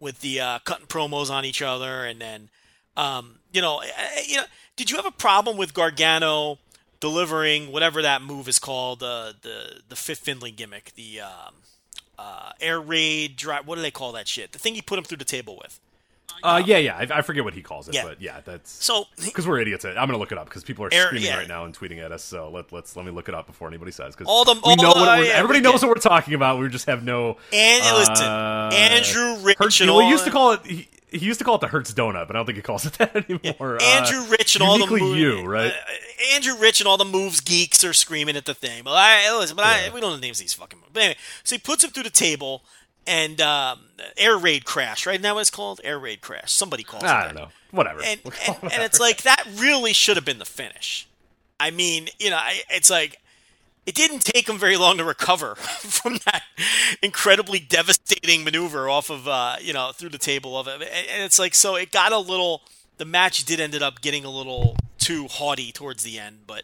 with the uh, cutting promos on each other, and then, um, you know, you know, did you have a problem with Gargano? delivering whatever that move is called, uh, the the Fit Finlay gimmick, the um, uh, air raid drive. What do they call that shit? The thing he put him through the table with. Uh, yeah, yeah, I, I forget what he calls it, Yeah. but yeah, that's So because we're idiots. I'm gonna look it up because people are screaming yeah. right now and tweeting at us. So let, let's let me look it up before anybody says because All the- we all know the- what yeah, everybody knows what we're talking about. We just have no. And listen, uh, Andrew Rich Hertz, and well, he used to call it. He, he used to call it the Hurts Donut, but I don't think he calls it that anymore. Uh, Andrew Rich and all the moves. you, right? Andrew Rich and all the moves geeks are screaming at the thing. But I listen, but I, we don't know the names of these fucking moves. But anyway, so he puts him through the table and um, air raid crash. Right now, it's called air raid crash. Somebody calls it. I that. don't know. Whatever. and, We'll and, it and it's like that really should have been the finish. I mean, you know, I, it's like it didn't take him very long to recover from that incredibly devastating maneuver off of uh, you know through the table of it, and and it's like so it got a little. The match did ended up getting a little too haughty towards the end, but.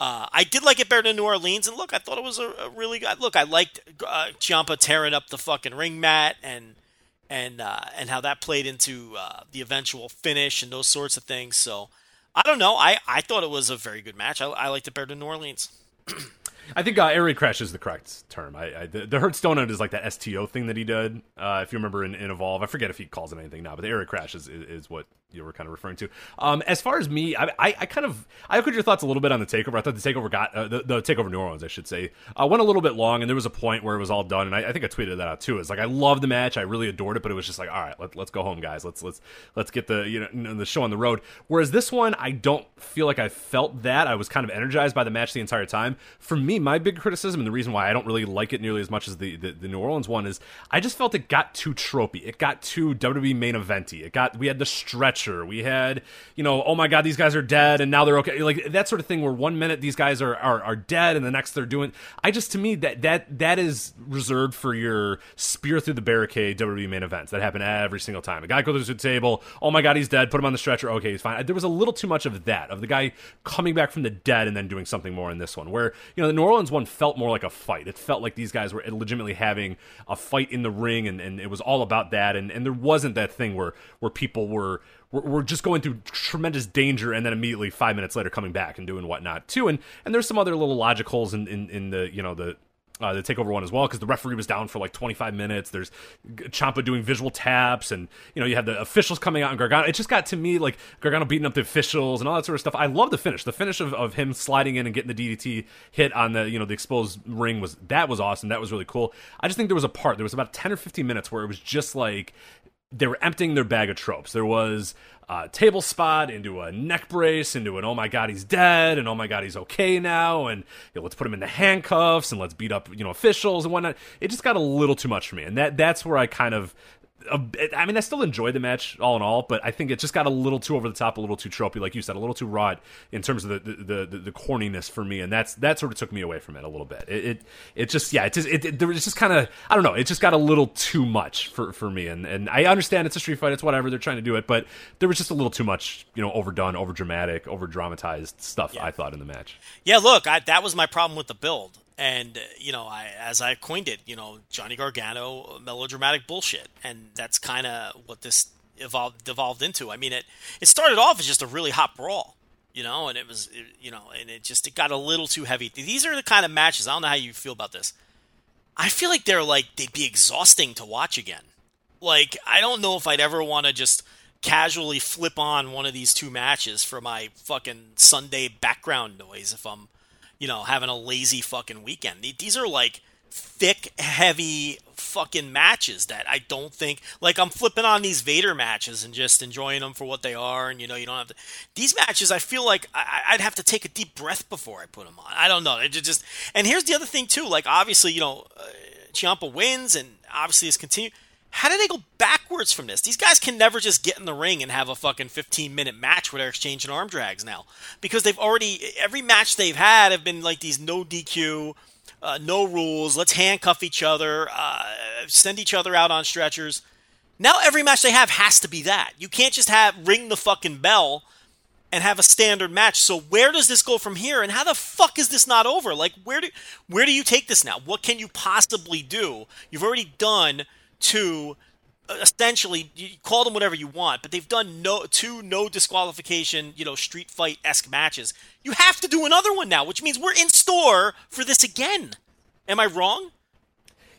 Uh, I did like it better than New Orleans, and look, I thought it was a, a really good look. I liked uh, Ciampa tearing up the fucking ring mat, and and uh, and how that played into uh, the eventual finish and those sorts of things. So I don't know. I, I thought it was a very good match. I, I liked it better than New Orleans. I think uh, air crash is the correct term. I, I the, the Hurts Donut is like that STO thing that he did. Uh, if you remember in, in Evolve, I forget if he calls it anything now, but the air crash is, is, is what you were kind of referring to. Um, as far as me, I, I, I kind of I echoed your thoughts a little bit on the takeover. I thought the takeover got uh, the, the takeover New Orleans, I should say, uh, went a little bit long, and there was a point where it was all done. And I, I think I tweeted that out too. It's like I loved the match, I really adored it, but it was just like, all right, let, let's go home, guys. Let's let's let's get the you know the show on the road. Whereas this one, I don't feel like I felt that. I was kind of energized by the match the entire time. For me, my big criticism and the reason why I don't really like it nearly as much as the, the, the New Orleans one is I just felt it got too tropey. It got too WWE main eventy. It got we had the We had you know oh my god these guys are dead and now they're okay like that sort of thing where one minute these guys are are, are dead and the next they're doing. I just to me that that that is reserved for your spear through the barricade WWE main events that happen every single time. A guy goes through the table. Oh my god he's dead. Put him on the stretcher. Okay he's fine. There was a little too much of that of the guy coming back from the dead and then doing something more in this one where you know the New Orleans one felt more like a fight. It felt like these guys were legitimately having a fight in the ring, and, and it was all about that. And, and there wasn't that thing where where people were, were were just going through tremendous danger, and then immediately five minutes later coming back and doing whatnot too. And and there's some other little logic holes in in, in the you know the uh, the takeover one as well because the referee was down for like 25 minutes. There's Ciampa doing visual taps, and you know you have the officials coming out and Gargano. It just got to me like Gargano beating up the officials and all that sort of stuff. I love the finish. The finish of, of him sliding in and getting the DDT hit on the you know the exposed ring was that was awesome. That was really cool. I just think there was a part. There was about 10 or 15 minutes where it was just like they were emptying their bag of tropes. There was a table spot into a neck brace into an oh my god he's dead and oh my god he's okay now and you know, let's put him into handcuffs and let's beat up you know officials and whatnot. It just got a little too much for me, and that that's where I kind of. A I mean, I still enjoyed the match all in all, but I think it just got a little too over the top, a little too tropey, like you said, a little too raw in terms of the the, the, the corniness for me, and that's that sort of took me away from it a little bit. It it, it just yeah, it just it, it there was just kind of I don't know, it just got a little too much for for me, and and I understand it's a street fight, it's whatever they're trying to do it, but there was just a little too much, you know, overdone, over dramatic, over dramatized stuff. I thought in the match. Yeah, look, I, that was my problem with the build. And, uh, you know, I, as I coined it, you know, Johnny Gargano, melodramatic bullshit. And that's kind of what this evolved, devolved into. I mean, it, it started off as just a really hot brawl. you know, and it was, it, you know, and it just it got a little too heavy. These are the kind of matches. I don't know how you feel about this. I feel like they're like they'd be exhausting to watch again. Like I don't know if I'd ever want to just casually flip on one of these two matches for my fucking Sunday background noise if I'm, you know, having a lazy fucking weekend. These are like thick, heavy fucking matches that I don't think like I'm flipping on these Vader matches and just enjoying them for what they are, and you know you don't have to. These matches, I feel like I, would have to take a deep breath before I put them on. I don't know. It just and here's the other thing too. Like obviously, you know, uh, Ciampa wins, and obviously it's continued. How do they go backwards from this? These guys can never just get in the ring and have a fucking 15 minute match where they're exchanging arm drags now because they've already every match they've had have been like these no DQ uh, no rules. Let's handcuff each other, uh, send each other out on stretchers. Now every match they have has to be that. You can't just have ring the fucking bell and have a standard match. So where does this go from here? And how the fuck is this not over? Like where do where do you take this now? What can you possibly do? You've already done two uh, essentially you call them whatever you want, but they've done no two no disqualification, you know, street fight esque matches. You have to do another one now, which means we're in store for this again. Am I wrong?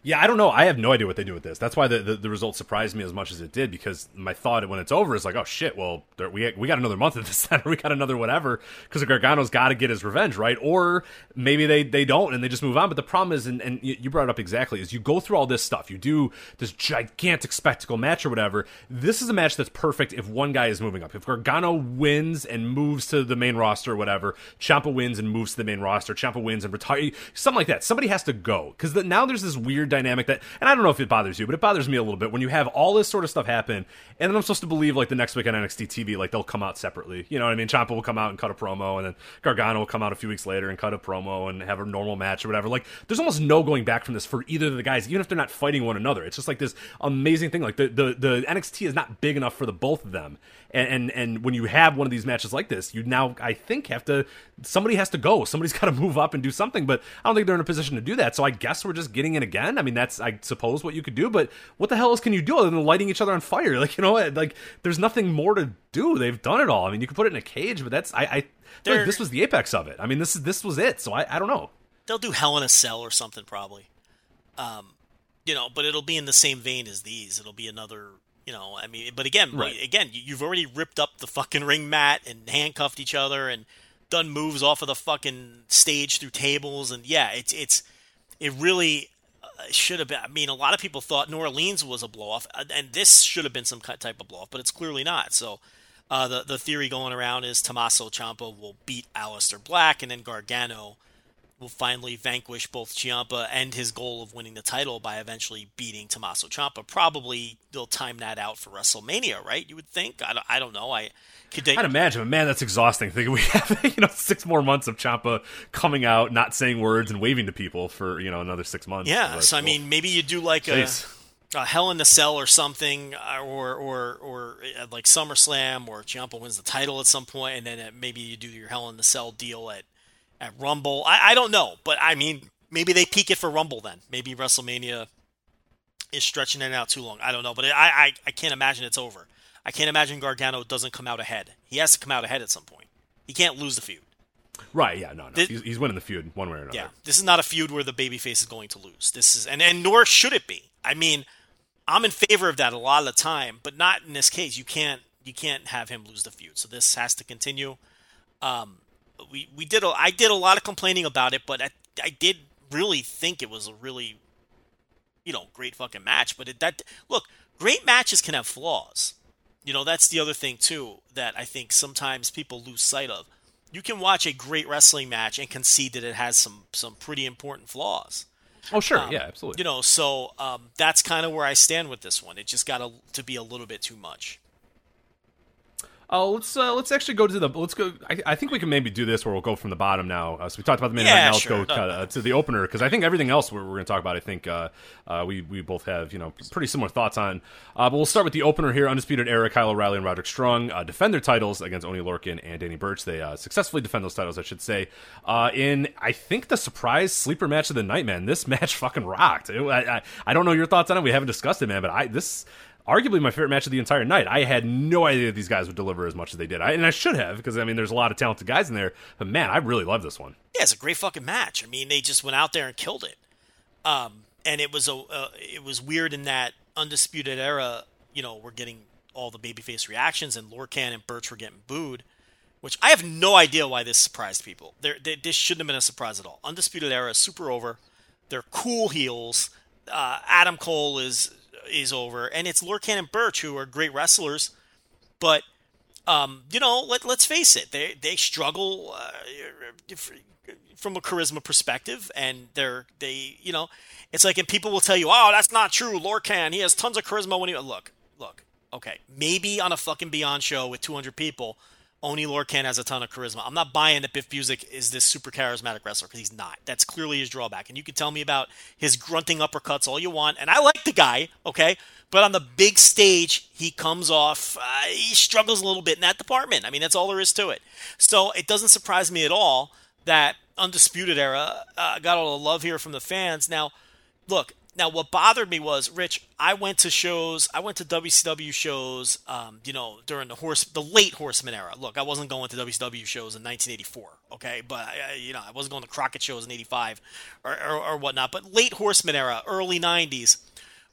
Yeah, I don't know. I have no idea what they do with this. That's why the, the, the result surprised me as much as it did because my thought when it's over is like, oh shit, well we we got another month of this, or we got another whatever because Gargano's got to get his revenge, right? Or maybe they they don't and they just move on. But the problem is, and, and you brought it up exactly, is you go through all this stuff, you do this gigantic spectacle match or whatever. This is a match that's perfect if one guy is moving up. If Gargano wins and moves to the main roster or whatever, Ciampa wins and moves to the main roster, Ciampa wins and retire, something like that. Somebody has to go because now there's this weird dynamic that, and I don't know if it bothers you, but it bothers me a little bit when you have all this sort of stuff happen, and then I'm supposed to believe like the next week on NXT TV, like they'll come out separately. You know what I mean? Ciampa will come out and cut a promo, and then Gargano will come out a few weeks later and cut a promo and have a normal match or whatever. Like there's almost no going back from this for either of the guys, even if they're not fighting one another. It's just like this amazing thing. Like the the, the NXT is not big enough for the both of them, and, and and when you have one of these matches like this, you now I think have to somebody has to go. Somebody's got to move up and do something. But I don't think they're in a position to do that. So I guess we're just getting it again. I mean, that's I suppose what you could do. But what the hell else can you do other than lighting each other on fire? Like you know, what? like there's nothing more to do. They've done it all. I mean, you could put it in a cage, but that's I, I feel like this was the apex of it. I mean, this is this was it. So I I don't know. They'll do Hell in a Cell or something probably. Um, you know, but it'll be in the same vein as these. It'll be another you know, I mean, but again, right. again, you've already ripped up the fucking ring mat and handcuffed each other and done moves off of the fucking stage through tables, and yeah, it's it's it really should have been. I mean, a lot of people thought New Orleans was a blow off, uh, and this should have been some type of blow off, but it's clearly not. So. Uh, the the theory going around is Tommaso Ciampa will beat Aleister Black, and then Gargano will finally vanquish both Ciampa and his goal of winning the title by eventually beating Tommaso Ciampa. Probably they'll time that out for WrestleMania, right? You would think. I don't, I don't know. I could. They, I'd imagine, but man, that's exhausting. Thinking we have you know six more months of Ciampa coming out, not saying words and waving to people for you know another six months. Yeah. So I mean, maybe you do like a, a, Hell in the Cell or something, uh, or or or uh, like SummerSlam, or Ciampa wins the title at some point, and then uh, maybe you do your Hell in the Cell deal at at Rumble. I, I don't know, but I mean, maybe they peak it for Rumble then. Maybe WrestleMania is stretching it out too long. I don't know, but I, I, I can't imagine it's over. I can't imagine Gargano doesn't come out ahead. He has to come out ahead at some point. He can't lose the feud. Right? Yeah. No. No. This, he's, he's, winning the feud one way or another. Yeah. This is not a feud where the babyface is going to lose. This is, and and nor should it be. I mean, I'm in favor of that a lot of the time, but not in this case. You can't you can't have him lose the feud. So this has to continue. Um, we we did a, I did a lot of complaining about it, but I, I did really think it was a really you know great fucking match. But it, that look, great matches can have flaws. You know that's the other thing too that I think sometimes people lose sight of. You can watch a great wrestling match and concede that it has some some pretty important flaws. Oh sure, um, yeah, absolutely. You know, so um, that's kind of where I stand with this one. It just got to be a little bit too much. Oh, let's uh, let's actually go to the let's go. I, I, think we can maybe do this where we'll go from the bottom now. Uh, so we talked about the main yeah, event. Now sure. let's go uh, to the opener because I think everything else we're, we're going to talk about. I think uh, uh, we we both have you know pretty similar thoughts on. Uh, but we'll start with the opener here. Undisputed Era, Kyle O'Reilly and Roderick Strong defend their titles against Oney Lorcan and Danny Burch. They successfully defend those titles, I should say. in I think the surprise sleeper match of the night, man. This match fucking rocked. It, I, I, I don't know your thoughts on it. We haven't discussed it, man. But I this arguably my favorite match of the entire night. I had no idea these guys would deliver as much as they did, I, and I should have because I mean, there's a lot of talented guys in there. But man, I really love this one. Yeah, it's a great fucking match. I mean, they just went out there and killed it. Um, and it was a uh, it was weird in that undisputed era. You know, we're getting all the babyface reactions, and Lorcan and Burch were getting booed, which I have no idea why this surprised people. They, this shouldn't have been a surprise at all. Undisputed era super over. They're cool heels. Uh, Adam Cole is is over, and it's Lorcan and Burch who are great wrestlers, but um, you know, let, let's face it, they they struggle uh, from a charisma perspective, and they're they you know, it's like and people will tell you, oh, that's not true. Lorcan, he has tons of charisma when he look look. Okay, maybe on a fucking Beyond show with 200 people, Oney Lorcan has a ton of charisma. I'm not buying that Biff Busick is this super charismatic wrestler because he's not. That's clearly his drawback. And you can tell me about his grunting uppercuts all you want, and I like the guy, okay? But on the big stage, he comes off, uh, he struggles a little bit in that department. I mean, that's all there is to it. So it doesn't surprise me at all that Undisputed Era uh, got all the love here from the fans. Now, look, now, what bothered me was, Rich, I went to shows, I went to WCW shows, um, you know, during the horse, the late Horseman era. Look, I wasn't going to WCW shows in 1984, okay, but I, you know, I wasn't going to Crockett shows in '85 or, or, or whatnot. But late Horseman era, early '90s,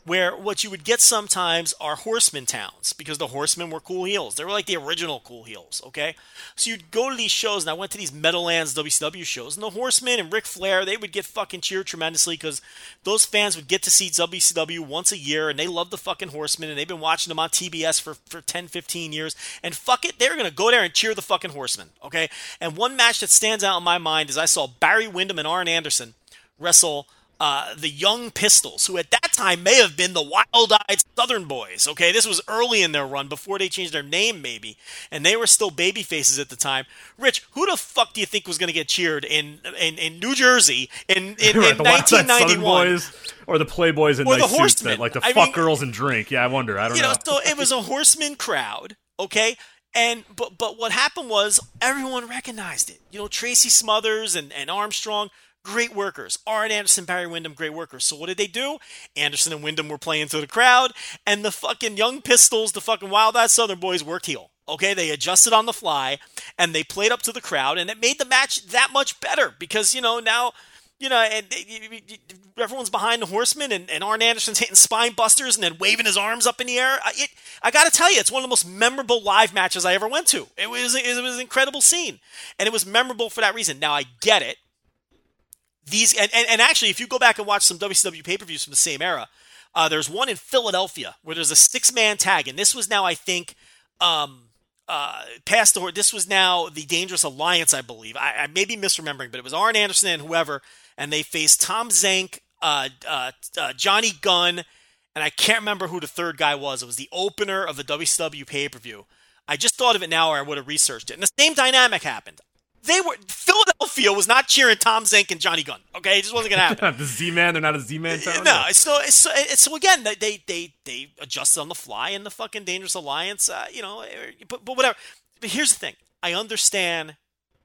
where what you would get sometimes are horseman towns because the horsemen were cool heels. They were like the original cool heels, okay? So you'd go to these shows, and I went to these Meadowlands WCW shows, and the horsemen and Ric Flair, they would get fucking cheered tremendously because those fans would get to see WCW once a year, and they love the fucking horsemen, and they've been watching them on TBS for, for 10, 15 years, and fuck it, they're going to go there and cheer the fucking horsemen, okay? And one match that stands out in my mind is I saw Barry Windham and Arn Anderson wrestle uh, the Young Pistols, who at that time may have been the Wild Eyed Southern Boys. Okay, this was early in their run before they changed their name, maybe, and they were still baby faces at the time. Rich, who the fuck do you think was going to get cheered in, in in New Jersey in in, Right, in the Wild Eyed Southern 1991? Or the Playboys in Or the nice suits Horsemen. that like the I fuck mean- girls and drink. Yeah, I wonder. I don't you know. know, so it was a horseman crowd, okay? And but but what happened was everyone recognized it. You know, Tracy Smothers and, and Armstrong, great workers. Arn Anderson, Barry Windham, great workers. So what did they do? Anderson and Windham were playing to the crowd, and the fucking young pistols, the fucking wild eyed Southern boys worked heel. Okay, they adjusted on the fly and they played up to the crowd, and it made the match that much better because you know now you know, and everyone's behind the horseman, and, and Arn Anderson's hitting spine busters and then waving his arms up in the air. I, it, I got to tell you, it's one of the most memorable live matches I ever went to. It was it was an incredible scene, and it was memorable for that reason. Now I get it. These and, and, and actually, if you go back and watch some WCW pay per views from the same era, uh, there's one in Philadelphia where there's a six man tag, and this was now I think. Um, uh, past the this was now the Dangerous Alliance, I believe. I, I may be misremembering, but it was Arn Anderson and whoever, and they faced Tom Zenk, uh, uh, uh, Johnny Gunn, and I can't remember who the third guy was. It was the opener of the WCW pay per view. I just thought of it now, or I would have researched it. And the same dynamic happened. They were Philadelphia was not cheering Tom Zenk and Johnny Gunn. Okay, it just wasn't gonna happen. the Z Man, they're not a Z Man. No, it's so so, so again they they they they adjusted on the fly in the fucking Dangerous Alliance. Uh, you know, but but whatever. But here's the thing: I understand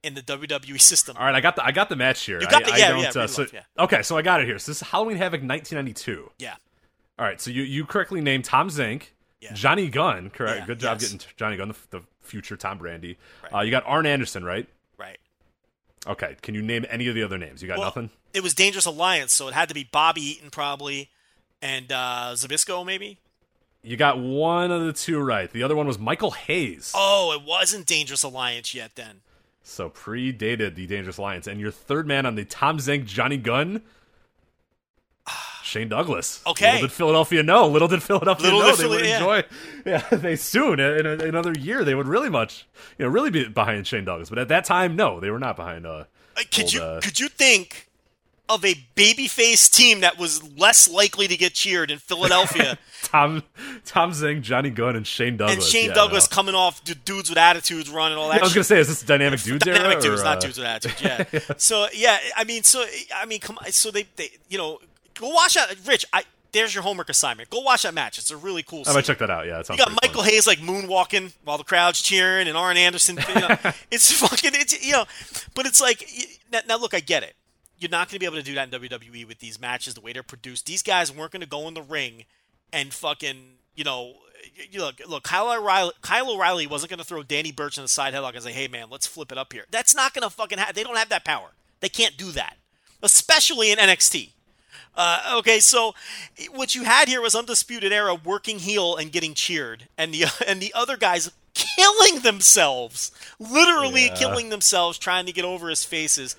in the WWE system. All right, I got the I got the match here. You got I, the- I yeah, don't, yeah, uh, so- yeah. Okay, so I got it here. So this is Halloween Havoc 1992. Yeah, All right, so you you correctly named Tom Zenk, Yeah. Johnny Gunn. Correct. Yeah, Good job yes. getting Johnny Gunn, the, the future Tom Brandi. Right. Uh, you got Arn Anderson, right? right. Okay. Can you name any of the other names? You got Well, nothing. It was Dangerous Alliance, so it had to be Bobby Eaton probably, and uh, Zbyszko maybe. You got one of the two right. The other one was Michael Hayes. Oh, it wasn't Dangerous Alliance yet then. So predated the Dangerous Alliance. And your third man on the Tom Zenk Johnny Gunn. Shane Douglas. Okay. Little did Philadelphia know. Little did Philadelphia Little know they would yeah. enjoy. Yeah, they soon in, a, another year they would really much, you know, really be behind Shane Douglas. But at that time, no, they were not behind. Uh, Uh, could old, you uh, could you think of a babyface team that was less likely to get cheered in Philadelphia Tom Tom Zenk, Johnny Gunn, and Shane Douglas. and Shane Yeah, Douglas no. coming off d- dudes with attitudes running all that? I was gonna say, is this dynamic dudes era? dynamic or, dudes, uh, not dudes with attitudes. Yeah. So yeah, I mean, so I mean, come on. So they, they, you know, go watch that. Rich, I there's your homework assignment. Go watch that match. It's a really cool. I scene. might check that out. Yeah, You got Michael fun. Hayes like moonwalking while the crowd's cheering, and Arn Anderson. You know, it's fucking. It's you know, but it's like now. Look, I get it. You're not going to be able to do that in WWE with these matches, the way they're produced. These guys weren't going to go in the ring and fucking you know, you look, look, Kyle O'Reilly, Kyle O'Reilly wasn't going to throw Danny Burch in the side headlock and say, "Hey, man, let's flip it up here." That's not going to fucking. happen. they don't have that power. They can't do that, especially in NXT. Uh, okay, so what you had here was Undisputed Era working heel and getting cheered, and the and the other guys killing themselves, literally Yeah. killing themselves trying to get over his faces,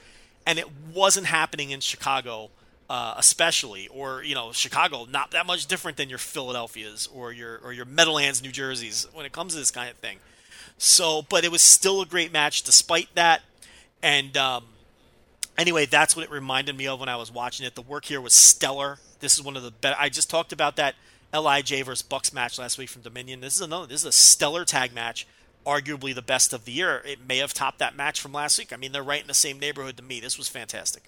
and it wasn't happening in Chicago, uh, especially, or you know, Chicago not that much different than your Philadelphias or your or your Meadowlands, New Jerseys when it comes to this kind of thing. So, but it was still a great match despite that, and um, anyway, that's what it reminded me of when I was watching it. The work here was stellar. This is one of the better. I just talked about that Lij versus Bucks match last week from Dominion. This is another. This is a stellar tag match, arguably the best of the year. It may have topped that match from last week. I mean, they're right in the same neighborhood to me. This was fantastic.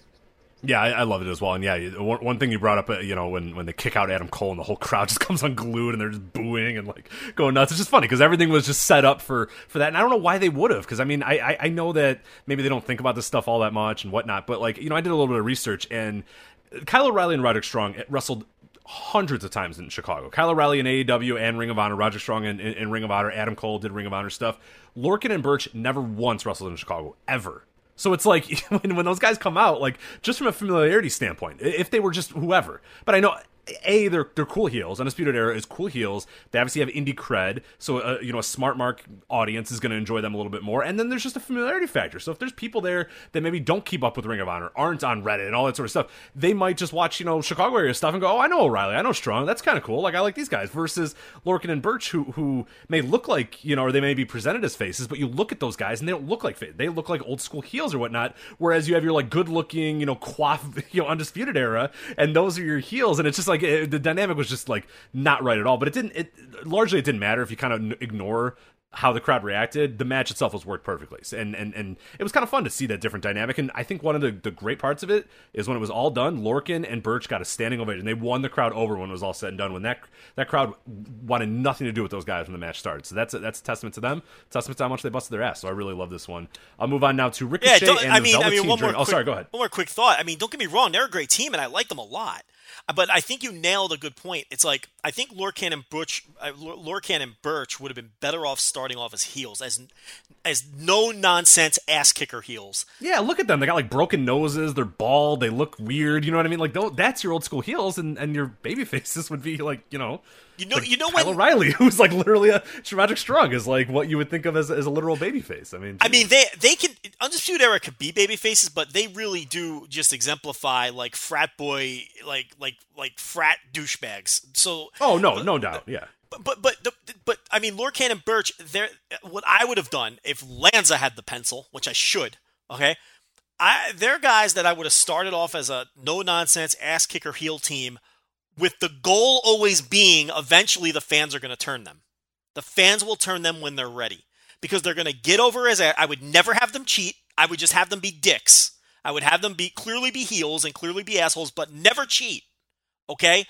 Yeah, I, I love it as well. And yeah, one, one thing you brought up, uh, you know, when when they kick out Adam Cole and the whole crowd just comes unglued and they're just booing and like going nuts. It's just funny because everything was just set up for for that. And I don't know why they would have because I mean, I, I I know that maybe they don't think about this stuff all that much and whatnot, but like you know, I did a little bit of research and Kyle O'Reilly and Roderick Strong wrestled hundreds of times in Chicago. Kyle O'Reilly in AAW and Ring of Honor, Roger Strong in, in, in Ring of Honor, Adam Cole did Ring of Honor stuff. Lorcan and Burch never once wrestled in Chicago ever. So it's like when, when those guys come out, like just from a familiarity standpoint, if they were just whoever. But I know a they're they're cool heels. Undisputed Era is cool heels. They obviously have indie cred, so uh, you know a smart mark audience is going to enjoy them a little bit more. And then there's just a familiarity factor. So if there's people there that maybe don't keep up with Ring of Honor, aren't on Reddit and all that sort of stuff, they might just watch you know Chicago area stuff and go, oh, I know O'Reilly, I know Strong, that's kind of cool. Like I like these guys. Versus Lorcan and Burch, who who may look like you know, or they may be presented as faces, but you look at those guys and they don't look like they look like old school heels or whatnot. Whereas you have your like good looking, you know, quaff, you know, undisputed era, and those are your heels, and it's just like it, the dynamic was just like not right at all. But it didn't. It largely it didn't matter if you kind of n- ignore how the crowd reacted. The match itself was worked perfectly, and and and it was kind of fun to see that different dynamic. And I think one of the, the great parts of it is when it was all done, Lorcan and Burch got a standing ovation. They won the crowd over when it was all said and done. When that that crowd wanted nothing to do with those guys when the match started. So that's a, that's a testament to them. Testament to how much they busted their ass. So I really love this one. I'll move on now to Yeah, Ricochet don't, and I the mean, I mean, one more. Oh, quick, Oh, sorry, go ahead. One more quick thought. I mean, don't get me wrong; they're a great team, and I like them a lot. But I think you nailed a good point. It's like I think Lorcan and Butch, uh, Lor- Lorcan and Burch would have been better off starting off as heels, as as no nonsense ass kicker heels. Yeah, look at them. They got like broken noses. They're bald. They look weird. You know what I mean? Like that's your old school heels, and, and your baby faces would be like you know, You know, like you know Kyle when O'Reilly, who's like literally a Magic Strong, is like what you would think of as, as a literal baby face. I mean, I mean, they they can Undisputed Era could be baby faces, but they really do just exemplify like frat boy, like like like frat douchebags. So oh no, no doubt, yeah. but but but but I mean, Lorcan and Burch, they're what I would have done if Lanza had the pencil, which I should. Okay, I they're guys that I would have started off as a no nonsense ass kicker heel team, with the goal always being eventually the fans are going to turn them. The fans will turn them when they're ready because they're going to get over as I would never have them cheat. I would just have them be dicks. I would have them be clearly be heels and clearly be assholes, but never cheat. Okay?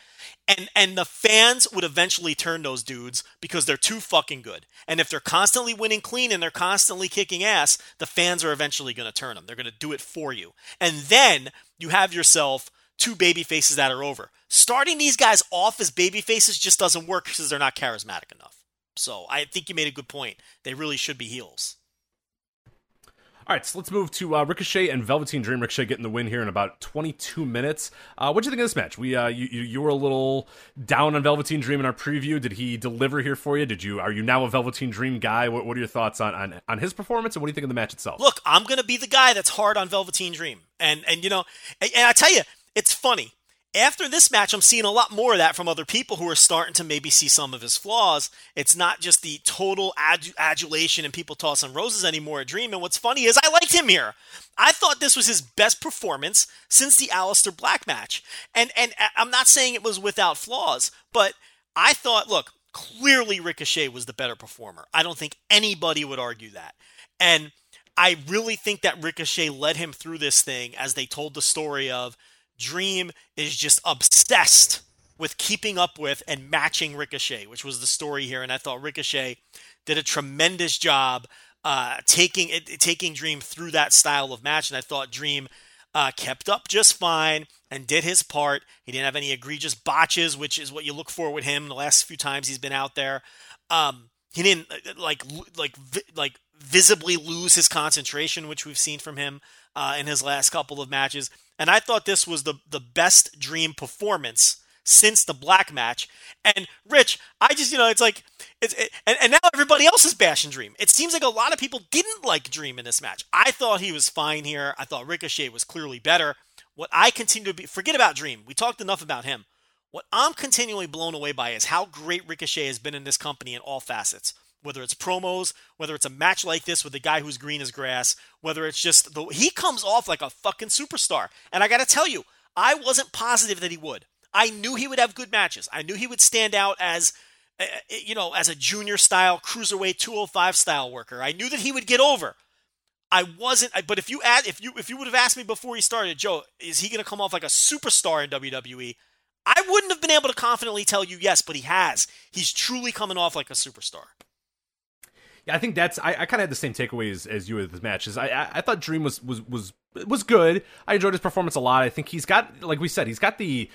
And and the fans would eventually turn those dudes because they're too fucking good. And if they're constantly winning clean and they're constantly kicking ass, the fans are eventually going to turn them. They're going to do it for you. And then you have yourself two baby faces that are over. Starting these guys off as baby faces just doesn't work because they're not charismatic enough. So I think you made a good point. They really should be heels. All right, so let's move to uh, Ricochet and Velveteen Dream. Ricochet getting the win here in about 22 minutes. Uh, what do you think of this match? We uh, you, you were a little down on Velveteen Dream in our preview. Did he deliver here for you? Did you are you now a Velveteen Dream guy? What, what are your thoughts on, on on his performance and what do you think of the match itself? Look, I'm gonna be the guy that's hard on Velveteen Dream, and and you know, and, and I tell you, it's funny. After this match, I'm seeing a lot more of that from other people who are starting to maybe see some of his flaws. It's not just the total adu- adulation and people tossing roses anymore at Dream. And what's funny is I liked him here. I thought this was his best performance since the Aleister Black match. And and uh, I'm not saying it was without flaws, but I thought, look, clearly Ricochet was the better performer. I don't think anybody would argue that. And I really think that Ricochet led him through this thing as they told the story of Dream is just obsessed with keeping up with and matching Ricochet, which was the story here. And I thought Ricochet did a tremendous job uh, taking taking Dream through that style of match. And I thought Dream uh, kept up just fine and did his part. He didn't have any egregious botches, which is what you look for with him the last few times he's been out there. Um, he didn't uh, like like like visibly lose his concentration, which we've seen from him uh, in his last couple of matches. And I thought this was the the best Dream performance since the black match. And Rich, I just you know it's like it's it, and, and now everybody else is bashing Dream. It seems like a lot of people didn't like Dream in this match. I thought he was fine here. I thought Ricochet was clearly better. What I continue to be forget about Dream. We talked enough about him. What I'm continually blown away by is how great Ricochet has been in this company in all facets. Whether it's promos, whether it's a match like this with a guy who's green as grass, whether it's just the he comes off like a fucking superstar. And I got to tell you, I wasn't positive that he would. I knew he would have good matches. I knew he would stand out as eh, eh, you know, as a junior style cruiserweight 205 style worker. I knew that he would get over. I wasn't but if you add if you if you would have asked me before he started, Joe, is he going to come off like a superstar in WWE? I wouldn't have been able to confidently tell you yes, but he has. He's truly coming off like a superstar. I think that's I, I kind of had the same takeaways as you with this match. Is I, I I thought Dream was was was was good. I enjoyed his performance a lot. I think he's got like we said, he's got the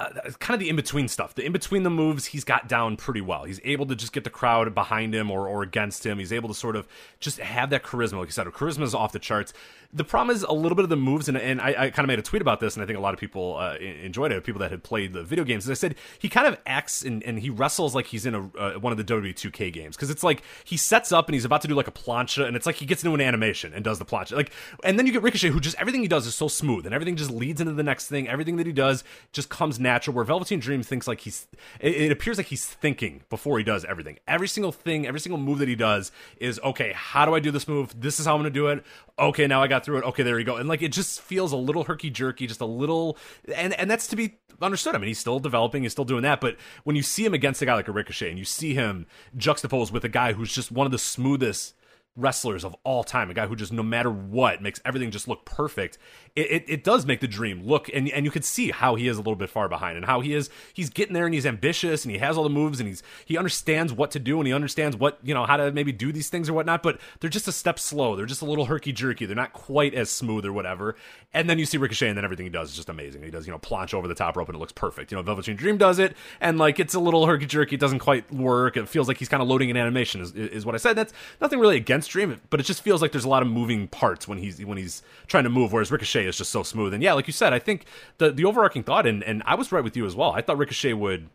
uh, kind of the in between stuff. The in between the moves he's got down pretty well. He's able to just get the crowd behind him or, or against him. He's able to sort of just have that charisma. Like you said, charisma is off the charts. The problem is a little bit of the moves, and, and I, I kind of made a tweet about this, and I think a lot of people uh, enjoyed it. People that had played the video games. As I said, he kind of acts and, and he wrestles like he's in a uh, one of the WWE 2K games because it's like he sets up and he's about to do like a plancha, and it's like he gets into an animation and does the plancha. Like, and then you get Ricochet, who just everything he does is so smooth, and everything just leads into the next thing. Everything that he does just comes natural. Where Velveteen Dream thinks like he's, it, it appears like he's thinking before he does everything. Every single thing, every single move that he does is okay. How do I do this move? This is how I'm going to do it. Okay, now I got through it. Okay, there you go and like it just feels a little herky jerky, just a little, and and that's to be understood. I mean, he's still developing, he's still doing that, but when you see him against a guy like a Ricochet, and you see him juxtaposed with a guy who's just one of the smoothest wrestlers of all time, a guy who just no matter what makes everything just look perfect. It, it, it, does make the dream look and and you can see how he is a little bit far behind and how he is he's getting there and he's ambitious and he has all the moves and he's he understands what to do and he understands what you know how to maybe do these things or whatnot, but they're just a step slow. They're just a little herky jerky. They're not quite as smooth or whatever. And then you see Ricochet and then everything he does is just amazing. He does, you know, planche over the top rope and it looks perfect. You know, Velveteen Dream does it and like it's a little herky jerky, it doesn't quite work. It feels like he's kind of loading an animation is, is what I said. That's nothing really against Dream, but it just feels like there's a lot of moving parts when he's when he's trying to move, whereas Ricochet is just so smooth. And yeah, like you said, I think the the overarching thought, and and I was right with you as well. I thought Ricochet would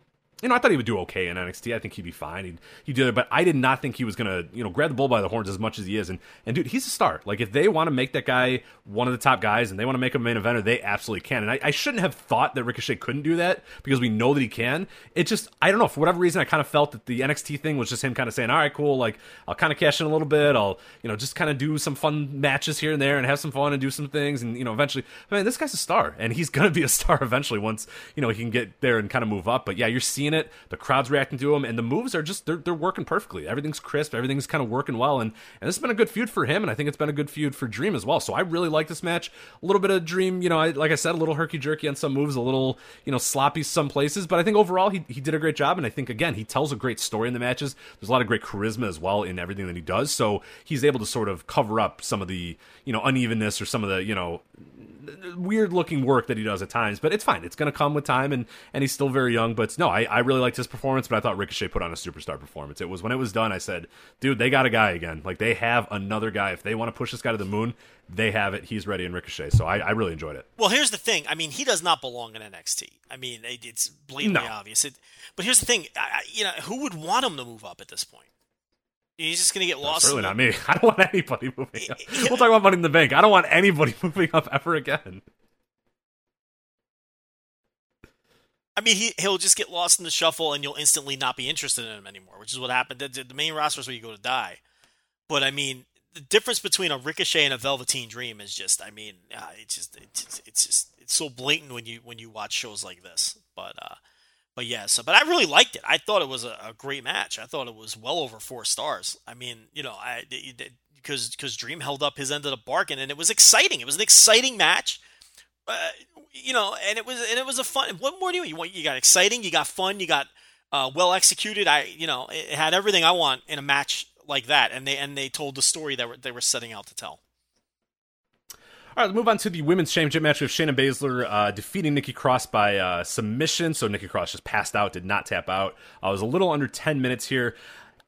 you know, I thought he would do okay in NXT. I think he'd be fine. He'd, he'd do it, but I did not think he was gonna, you know, grab the bull by the horns as much as he is. And and dude, he's a star. Like if they want to make that guy one of the top guys and they want to make him main eventer, they absolutely can. And I, I, shouldn't have thought that Ricochet couldn't do that because we know that he can. It just, I don't know, for whatever reason, I kind of felt that the NXT thing was just him kind of saying, all right, cool, like I'll kind of cash in a little bit. I'll, you know, just kind of do some fun matches here and there and have some fun and do some things. And you know, eventually, I mean, this guy's a star and he's gonna be a star eventually once you know he can get there and kind of move up. But yeah, you're seeing The crowd's reacting to him, and the moves are just they're they're working perfectly. Everything's crisp, everything's kind of working well, and and this has been a good feud for him, and I think it's been a good feud for Dream as well. So I really like this match. A little bit of Dream, you know, I, like I said, a little herky jerky on some moves, a little you know sloppy some places, but I think overall he he did a great job, and I think again he tells a great story in the matches. There's a lot of great charisma as well in everything that he does, so he's able to sort of cover up some of the you know unevenness or some of the you know weird looking work that he does at times, but it's fine. It's going to come with time, and and he's still very young. But no, I, I really liked his performance, but I thought Ricochet put on a superstar performance. It was when it was done, I said, dude, they got a guy again. Like they have another guy. If they want to push this guy to the moon, they have it. He's ready in Ricochet. So I, I really enjoyed it. Well, here's the thing. I mean, he does not belong in NXT. I mean, it's blatantly no. obvious. It, but here's the thing. I, you know, who would want him to move up at this point? He's just gonna get lost. That's really not me. I don't want anybody moving up. We'll talk about money in the bank. I don't want anybody moving up ever again. I mean, he he'll just get lost in the shuffle, and you'll instantly not be interested in him anymore, which is what happened. The, the main roster is where you go to die. But I mean, the difference between a Ricochet and a Velveteen Dream is just, I mean, uh, it's just it's, it's just it's so blatant when you when you watch shows like this. But uh, but yeah, so but I really liked it. I thought it was a, a great match. I thought it was well over four stars. I mean, you know, I because because Dream held up his end of the bargain, and it was exciting. It was an exciting match. Uh, you know, and it was and it was a fun. What more do you want? You want you got exciting, you got fun, you got uh, well executed. I you know it had everything I want in a match like that, and they and they told the story that they were setting out to tell. All right, let's move on to the women's championship match with Shayna Baszler uh, defeating Nikki Cross by uh, submission. So Nikki Cross just passed out, did not tap out. I was a little under 10 minutes here.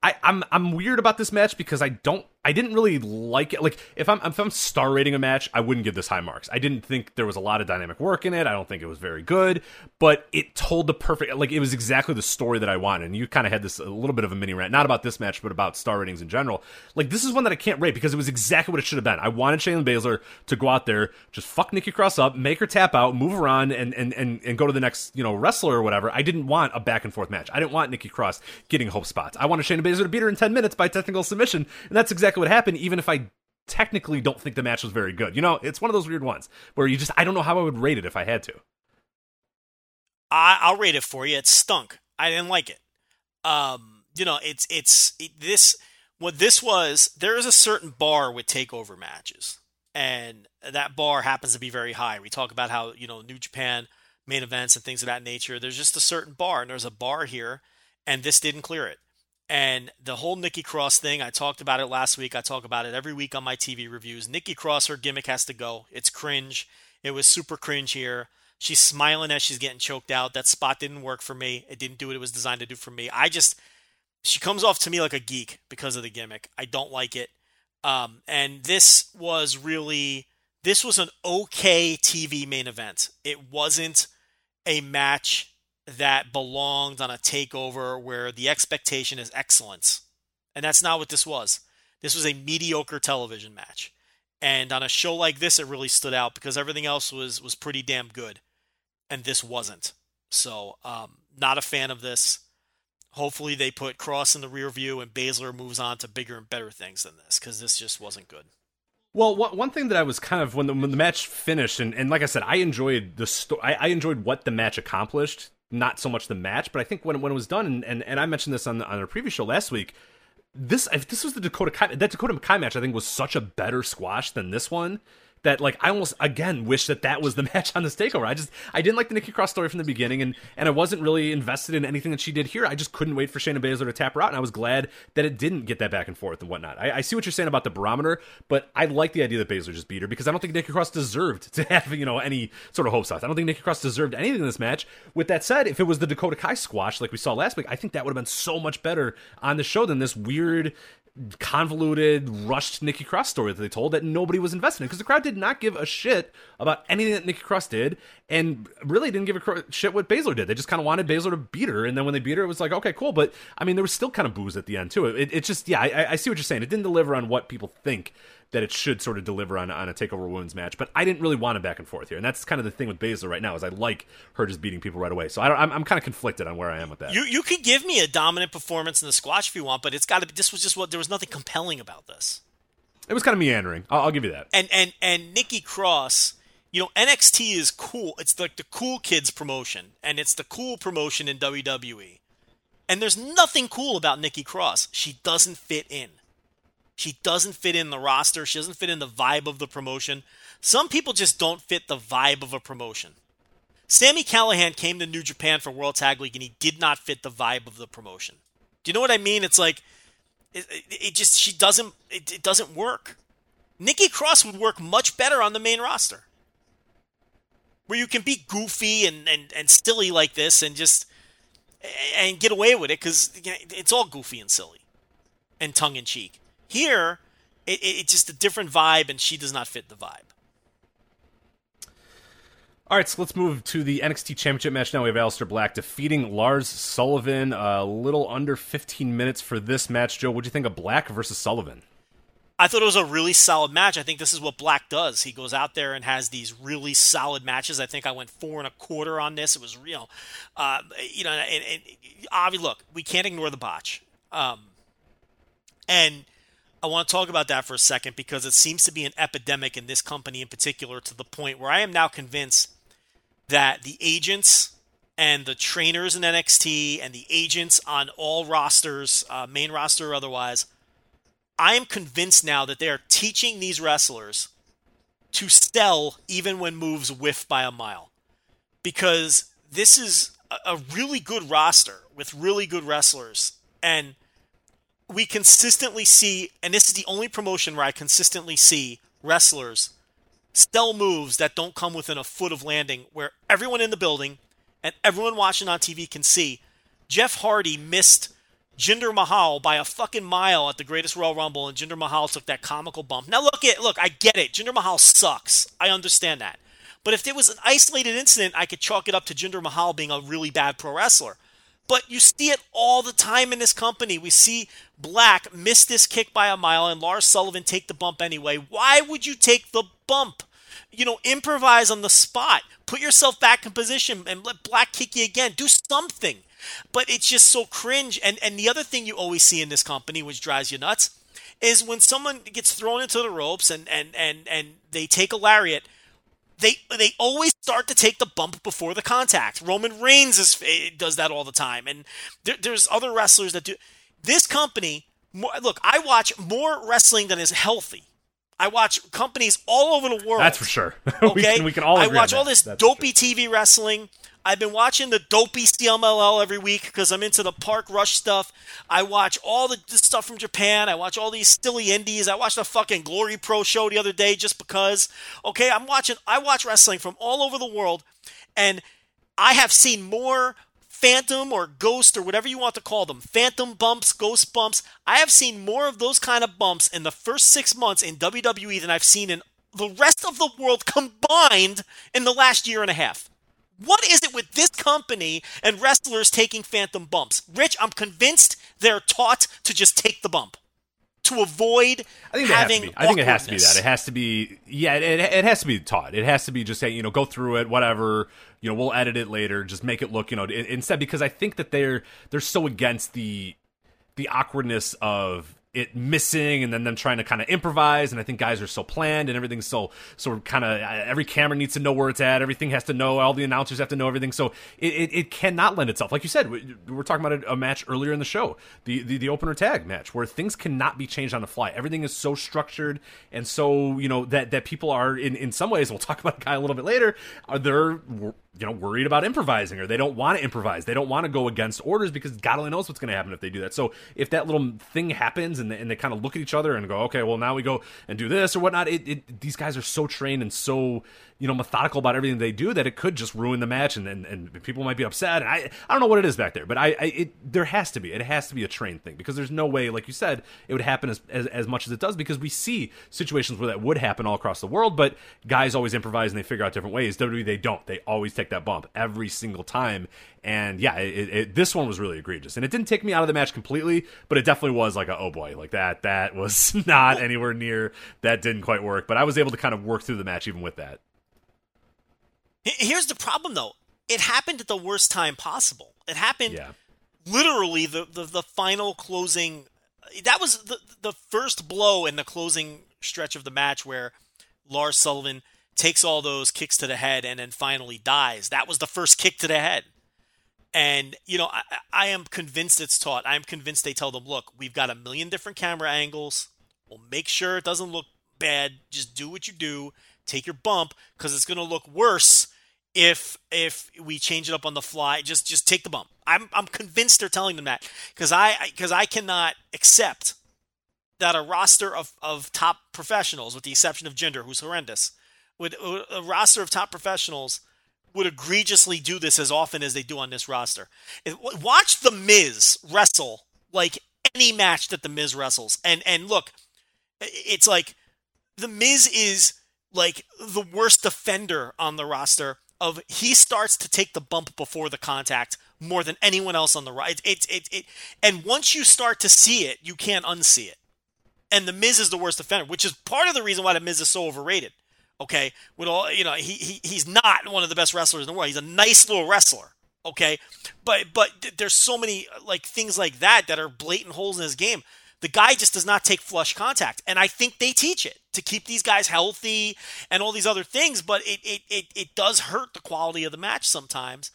I, I'm I'm weird about this match because I don't I didn't really like it. Like if I'm if I'm star rating a match, I wouldn't give this high marks. I didn't think there was a lot of dynamic work in it. I don't think it was very good, but it told the perfect like it was exactly the story that I wanted. And you kind of had this a little bit of a mini rant, not about this match, but about star ratings in general. Like this is one that I can't rate because it was exactly what it should have been. I wanted Shayna Baszler to go out there, just fuck Nikki Cross up, make her tap out, move around, and and and and go to the next you know wrestler or whatever. I didn't want a back and forth match. I didn't want Nikki Cross getting hope spots. I wanted Shayna Baszler to beat her in ten minutes by technical submission, and that's exactly what happened. Even if I technically don't think the match was very good. You know, it's one of those weird ones where you just I don't know how I would rate it if I had to. I, I'll rate it for you. It stunk. I didn't like it. Um, you know, it's it's it, this what this was. There is a certain bar with takeover matches, and that bar happens to be very high. We talk about how you know New Japan main events and things of that nature. There's just a certain bar, and there's a bar here, and this didn't clear it. And the whole Nikki Cross thing, I talked about it last week. I talk about it every week on my TV reviews. Nikki Cross, her gimmick has to go. It's cringe. It was super cringe here. She's smiling as she's getting choked out. That spot didn't work for me. It didn't do what it was designed to do for me. I just, she comes off to me like a geek because of the gimmick. I don't like it. Um, and this was really, this was an okay TV main event. It wasn't a match that belonged on a takeover where the expectation is excellence. And that's not what this was. This was a mediocre television match. And on a show like this, it really stood out because everything else was was pretty damn good, and this wasn't. So, um, not a fan of this. Hopefully, they put Cross in the rear view and Baszler moves on to bigger and better things than this because this just wasn't good. Well, one thing that I was kind of when the, when the match finished, and, and like I said, I enjoyed the sto- I, I enjoyed what the match accomplished not so much the match, but I think when when it was done, and and, and I mentioned this on the, on our previous show last week. This if this was the Dakota Kai, that Dakota Kai match, I think was such a better squash than this one that like I almost again wish that that was the match on this takeover. I just I didn't like the Nikki Cross story from the beginning, and and I wasn't really invested in anything that she did here. I just couldn't wait for Shayna Baszler to tap her out, and I was glad that it didn't get that back and forth and whatnot. I, I see what you're saying about the barometer, but I like the idea that Baszler just beat her because I don't think Nikki Cross deserved to have you know any sort of hope hopes. I don't think Nikki Cross deserved anything in this match. With that said, if it was the Dakota Kai squash like we saw last week, I think that would have been so much better on the show than this weird convoluted, rushed Nikki Cross story that they told that nobody was invested in because the crowd did not give a shit about anything that Nikki Cross did and really didn't give a shit what Baszler did. They just kind of wanted Baszler to beat her, and then when they beat her, it was like, okay, cool. But I mean, there was still kind of booze at the end too. It, it just, yeah, I, I see what you're saying. It didn't deliver on what people think that it should sort of deliver on, on a takeover wounds match. But I didn't really want it back and forth here, and that's kind of the thing with Baszler right now is I like her just beating people right away. So I am I'm kind of conflicted on where I am with that. You you could give me a dominant performance in the squash if you want, but it's got to. be This was just what there was nothing compelling about this. It was kind of meandering. I'll, I'll give you that. And and and Nikki Cross. You know, NXT is cool. It's like the cool kids promotion, and it's the cool promotion in WWE. And there's nothing cool about Nikki Cross. She doesn't fit in. She doesn't fit in the roster. She doesn't fit in the vibe of the promotion. Some people just don't fit the vibe of a promotion. Sami Callihan came to New Japan for World Tag League and he did not fit the vibe of the promotion. Do you know what I mean? It's like it, it, just she doesn't it, it doesn't work. Nikki Cross would work much better on the main roster. Where you can be goofy and, and, and silly like this and just and get away with it because it's all goofy and silly and tongue in cheek. Here, it, it, it's just a different vibe, and she does not fit the vibe. All right, so let's move to the NXT Championship match now. We have Aleister Black defeating Lars Sullivan. A little under 15 minutes for this match. Joe, what do you think of Black versus Sullivan? I thought it was a really solid match. I think this is what Black does. He goes out there and has these really solid matches. I think I went four and a quarter on this. It was real, uh, you know. And, and, and look, we can't ignore the botch. Um, and I want to talk about that for a second because it seems to be an epidemic in this company in particular to the point where I am now convinced that the agents and the trainers in NXT and the agents on all rosters, uh, main roster or otherwise, I am convinced now that they are teaching these wrestlers to sell even when moves whiff by a mile. Because this is a really good roster with really good wrestlers. And – we consistently see, and this is the only promotion where I consistently see wrestlers sell moves that don't come within a foot of landing where everyone in the building and everyone watching on TV can see Jeff Hardy missed Jinder Mahal by a fucking mile at the Greatest Royal Rumble, and Jinder Mahal took that comical bump. Now look at look, I get it. Jinder Mahal sucks. I understand that. But if it was an isolated incident, I could chalk it up to Jinder Mahal being a really bad pro wrestler. But you see it all the time in this company. We see Black miss this kick by a mile and Lars Sullivan take the bump anyway. Why would you take the bump? You know, improvise on the spot. Put yourself back in position and let Black kick you again. Do something. But it's just so cringe. And and the other thing you always see in this company, which drives you nuts, is when someone gets thrown into the ropes and and and and they take a lariat they they always start to take the bump before the contact. Roman Reigns is, eh, does that all the time, and there, there's other wrestlers that do. This company, more, look, I watch more wrestling than is healthy. I watch companies all over the world. That's for sure. Okay, we, can, we can all. I watch all this That's dopey TV wrestling. I've been watching the dopey CMLL every week because I'm into the Park Rush stuff. I watch all the, the stuff from Japan. I watch all these silly indies. I watched the fucking Glory Pro show the other day just because. Okay, I'm watching. I watch wrestling from all over the world, and I have seen more phantom or ghost or whatever you want to call them phantom bumps ghost bumps i have seen more of those kind of bumps in the first six months in wwe than i've seen in the rest of the world combined in the last year and a half what is it with this company and wrestlers taking phantom bumps? Rich, I'm convinced they're taught to just take the bump to avoid I think having to be. I think it has to be that. It has to be. Yeah, it, it has to be taught. It has to be just say you know go through it, whatever. You know, we'll edit it later. Just make it look you know instead because I think that they're they're so against the the awkwardness of it missing and then them trying to kind of improvise and i think guys are so planned and everything's so so kind of uh, every camera needs to know where it's at everything has to know all the announcers have to know everything. So it, it, it cannot lend itself. Like you said we, were talking about a, a match earlier in the show the, the the opener tag match where things cannot be changed on the fly. Everything is so structured and so you know that that people are in in some ways we'll talk about a guy a little bit later are they're you know worried about improvising or they don't want to improvise. They don't want to go against orders because god only knows what's going to happen if they do that. So if that little thing happens and they, and they kind of look at each other and go okay well now we go and do this or whatnot it, it these guys are so trained and so you know methodical about everything they do that it could just ruin the match and and, and people might be upset and I I don't know what it is back there but I, I it there has to be. It has to be a trained thing because there's no way like you said it would happen as, as as much as it does because we see situations where that would happen all across the world but guys always improvise and they figure out different ways. WWE they don't. They always take that bump every single time and yeah it, it, this one was really egregious and it didn't take me out of the match completely but it definitely was like a, oh boy like that that was not anywhere near that didn't quite work but I was able to kind of work through the match even with that Here's the problem, though. It happened at the worst time possible. It happened yeah literally the, the, the final closing. That was the, the first blow in the closing stretch of the match where Lars Sullivan takes all those kicks to the head and then finally dies. That was the first kick to the head. And, you know, I, I am convinced it's taught. I am convinced they tell them, look, we've got a million different camera angles. We'll make sure it doesn't look bad. Just do what you do. Take your bump because it's going to look worse if if we change it up on the fly. Just just take the bump. I'm I'm convinced they're telling them that because I because I cannot accept that a roster of, of top professionals, with the exception of Jinder, who's horrendous, would a roster of top professionals would egregiously do this as often as they do on this roster. Watch the Miz wrestle like any match that the Miz wrestles, and and look, it's like the Miz is like the worst defender on the roster. Of he starts to take the bump before the contact more than anyone else on the right. It, it, it and once you start to see it, you can't unsee it. And the Miz is the worst defender, which is part of the reason why the Miz is so overrated. Okay, with all you know, he, he he's not one of the best wrestlers in the world. He's a nice little wrestler. Okay, but but there's so many like things like that that are blatant holes in his game. The guy just does not take flush contact, and I think they teach it to keep these guys healthy and all these other things. But it it it, it does hurt the quality of the match sometimes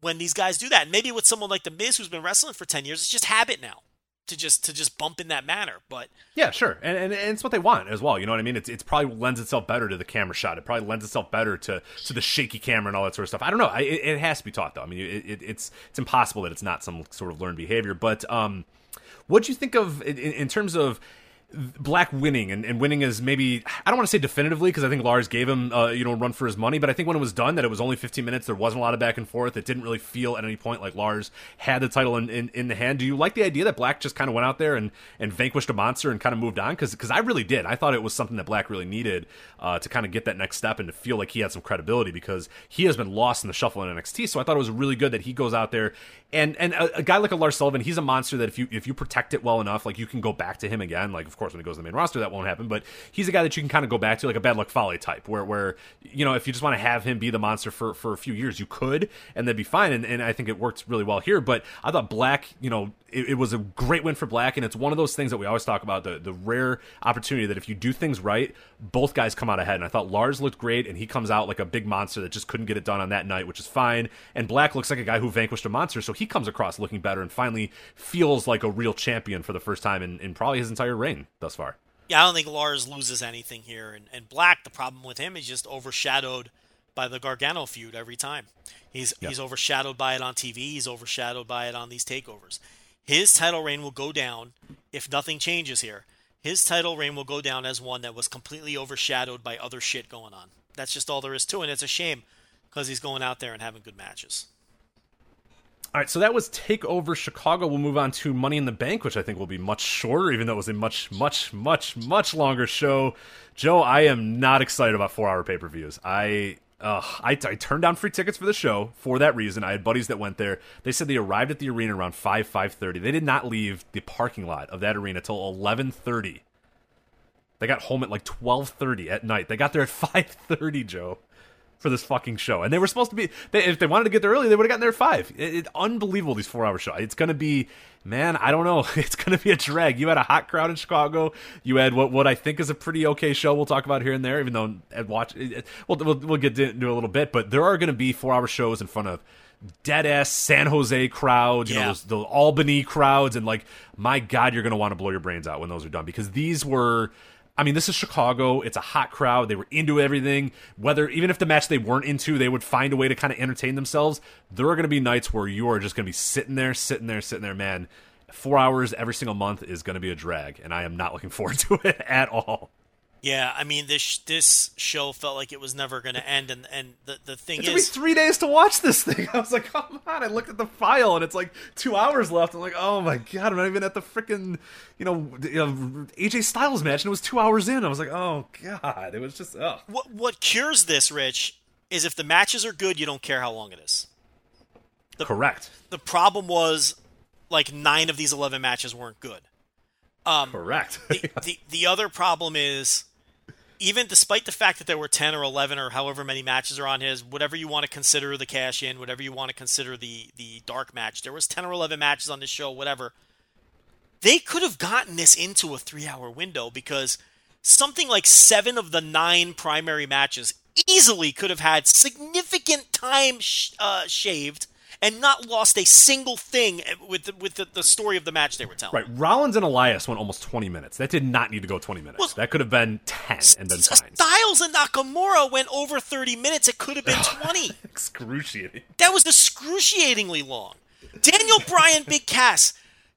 when these guys do that. And maybe with someone like the Miz who's been wrestling for ten years, it's just habit now to just to just bump in that manner. But Yeah, sure, and, and and it's what they want as well. You know what I mean? It's it's probably lends itself better to the camera shot. It probably lends itself better to to the shaky camera and all that sort of stuff. I don't know. I, it, it has to be taught though. I mean, it, it, it's it's impossible that it's not some sort of learned behavior. But um, what do you think of in, in terms of Black winning and, and winning is maybe I don't want to say definitively because I think Lars gave him uh, you know run for his money, but I think when it was done that it was only 15 minutes. There wasn't a lot of back and forth. It didn't really feel at any point like Lars had the title in, in, in the hand. Do you like the idea that Black just kind of went out there and, and vanquished a monster and kind of moved on? Because I really did. I thought it was something that Black really needed uh, to kind of get that next step and to feel like he had some credibility because he has been lost in the shuffle in NXT. So I thought it was really good that he goes out there and and a, a guy like a Lars Sullivan, he's a monster that if you if you protect it well enough, like you can go back to him again. Like of course when he goes to the main roster that won't happen. But he's a guy that you can kind of go back to, like a bad luck Fale type, where where you know if you just want to have him be the monster for for a few years, you could, and that'd be fine. And, and I think it worked really well here. But I thought Black, you know, it, it, was a great win for Black, and it's one of those things that we always talk about the the rare opportunity that if you do things right, both guys come out ahead. And I thought Lars looked great, and he comes out like a big monster that just couldn't get it done on that night, which is fine. And Black looks like a guy who vanquished a monster, so he comes across looking better and finally feels like a real champion for the first time in, in probably his entire reign thus far. Yeah, I don't think Lars loses anything here, and, and Black. The problem with him is just overshadowed by the Gargano feud every time. He's yep. he's overshadowed by it on TV. He's overshadowed by it on these takeovers. His title reign will go down if nothing changes here. His title reign will go down as one that was completely overshadowed by other shit going on. That's just all there is to it. And it's a shame because he's going out there and having good matches. All right, so that was Takeover Chicago. We'll move on to Money in the Bank, which I think will be much shorter, even though it was a much, much, much, much longer show. Joe, I am not excited about four-hour pay-per-views. I uh, I, I, turned down free tickets for the show for that reason. I had buddies that went there. They said they arrived at the arena around five five thirty. They did not leave the parking lot of that arena till eleven thirty. They got home at like twelve thirty at night. They got there at five thirty, Joe for this fucking show. And they were supposed to be, they, if they wanted to get there early, they would have gotten there at five. It, it, unbelievable, these four hour shows. It's going to be, man, I don't know. It's going to be a drag. You had a hot crowd in Chicago. You had what, what I think is a pretty okay show we'll talk about here and there, even though Ed watch, it, we'll, we'll, we'll get into a little bit, but there are going to be four hour shows in front of dead ass San Jose crowds, you yeah. know, those, the Albany crowds, and like, my God, you're going to want to blow your brains out when those are done because these were I mean, this is Chicago. It's a hot crowd. They were into everything. Whether even if the match they weren't into, they would find a way to kind of entertain themselves. There are going to be nights where you are just going to be sitting there, sitting there, sitting there. Man, four hours every single month is going to be a drag, and I am not looking forward to it at all. Yeah, I mean this this show felt like it was never going to end, and and the the thing it took is, me three days to watch this thing. I was like, come on! I looked at the file, and it's like two hours left. I'm like, oh my god! I'm not even at the freaking you know, you know AJ Styles match, and it was two hours in. I was like, oh god! It was just oh. What what cures this, Rich, is if the matches are good, you don't care how long it is. The, Correct. The problem was like nine of these eleven matches weren't good. Um, Correct. the, the the other problem is even despite the fact that there were 10 or 11 or however many matches are on his whatever you want to consider the cash in whatever you want to consider the the dark match there was 10 or 11 matches on this show whatever. They could have gotten this into a 3 hour window because something like 7 of the 9 primary matches easily could have had significant time sh- uh, shaved and not lost a single thing with the, with the, the, story of the match they were telling. Right, Rollins and Elias went almost twenty minutes. That did not need to go twenty minutes. Well, that could have been ten and then fine. Styles and Nakamura went over thirty minutes. It could have been twenty. Excruciating. That was excruciatingly long. Daniel Bryan, Big Cass,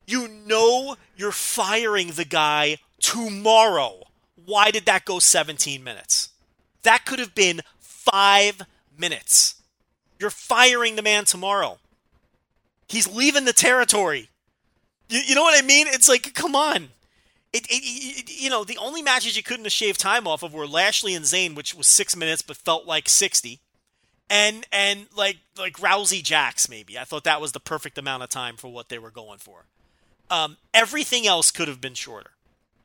you know you're firing the guy tomorrow. Why did that go 17 minutes? That could have been five minutes. You're firing the man tomorrow. He's leaving the territory. You, you know what I mean? It's like, come on. It, it, it, you know, the only matches you couldn't have shaved time off of were Lashley and Zayn, which was six minutes but felt like sixty, and and like like Rousey Jacks, maybe. I thought that was the perfect amount of time for what they were going for. Um, everything else could have been shorter.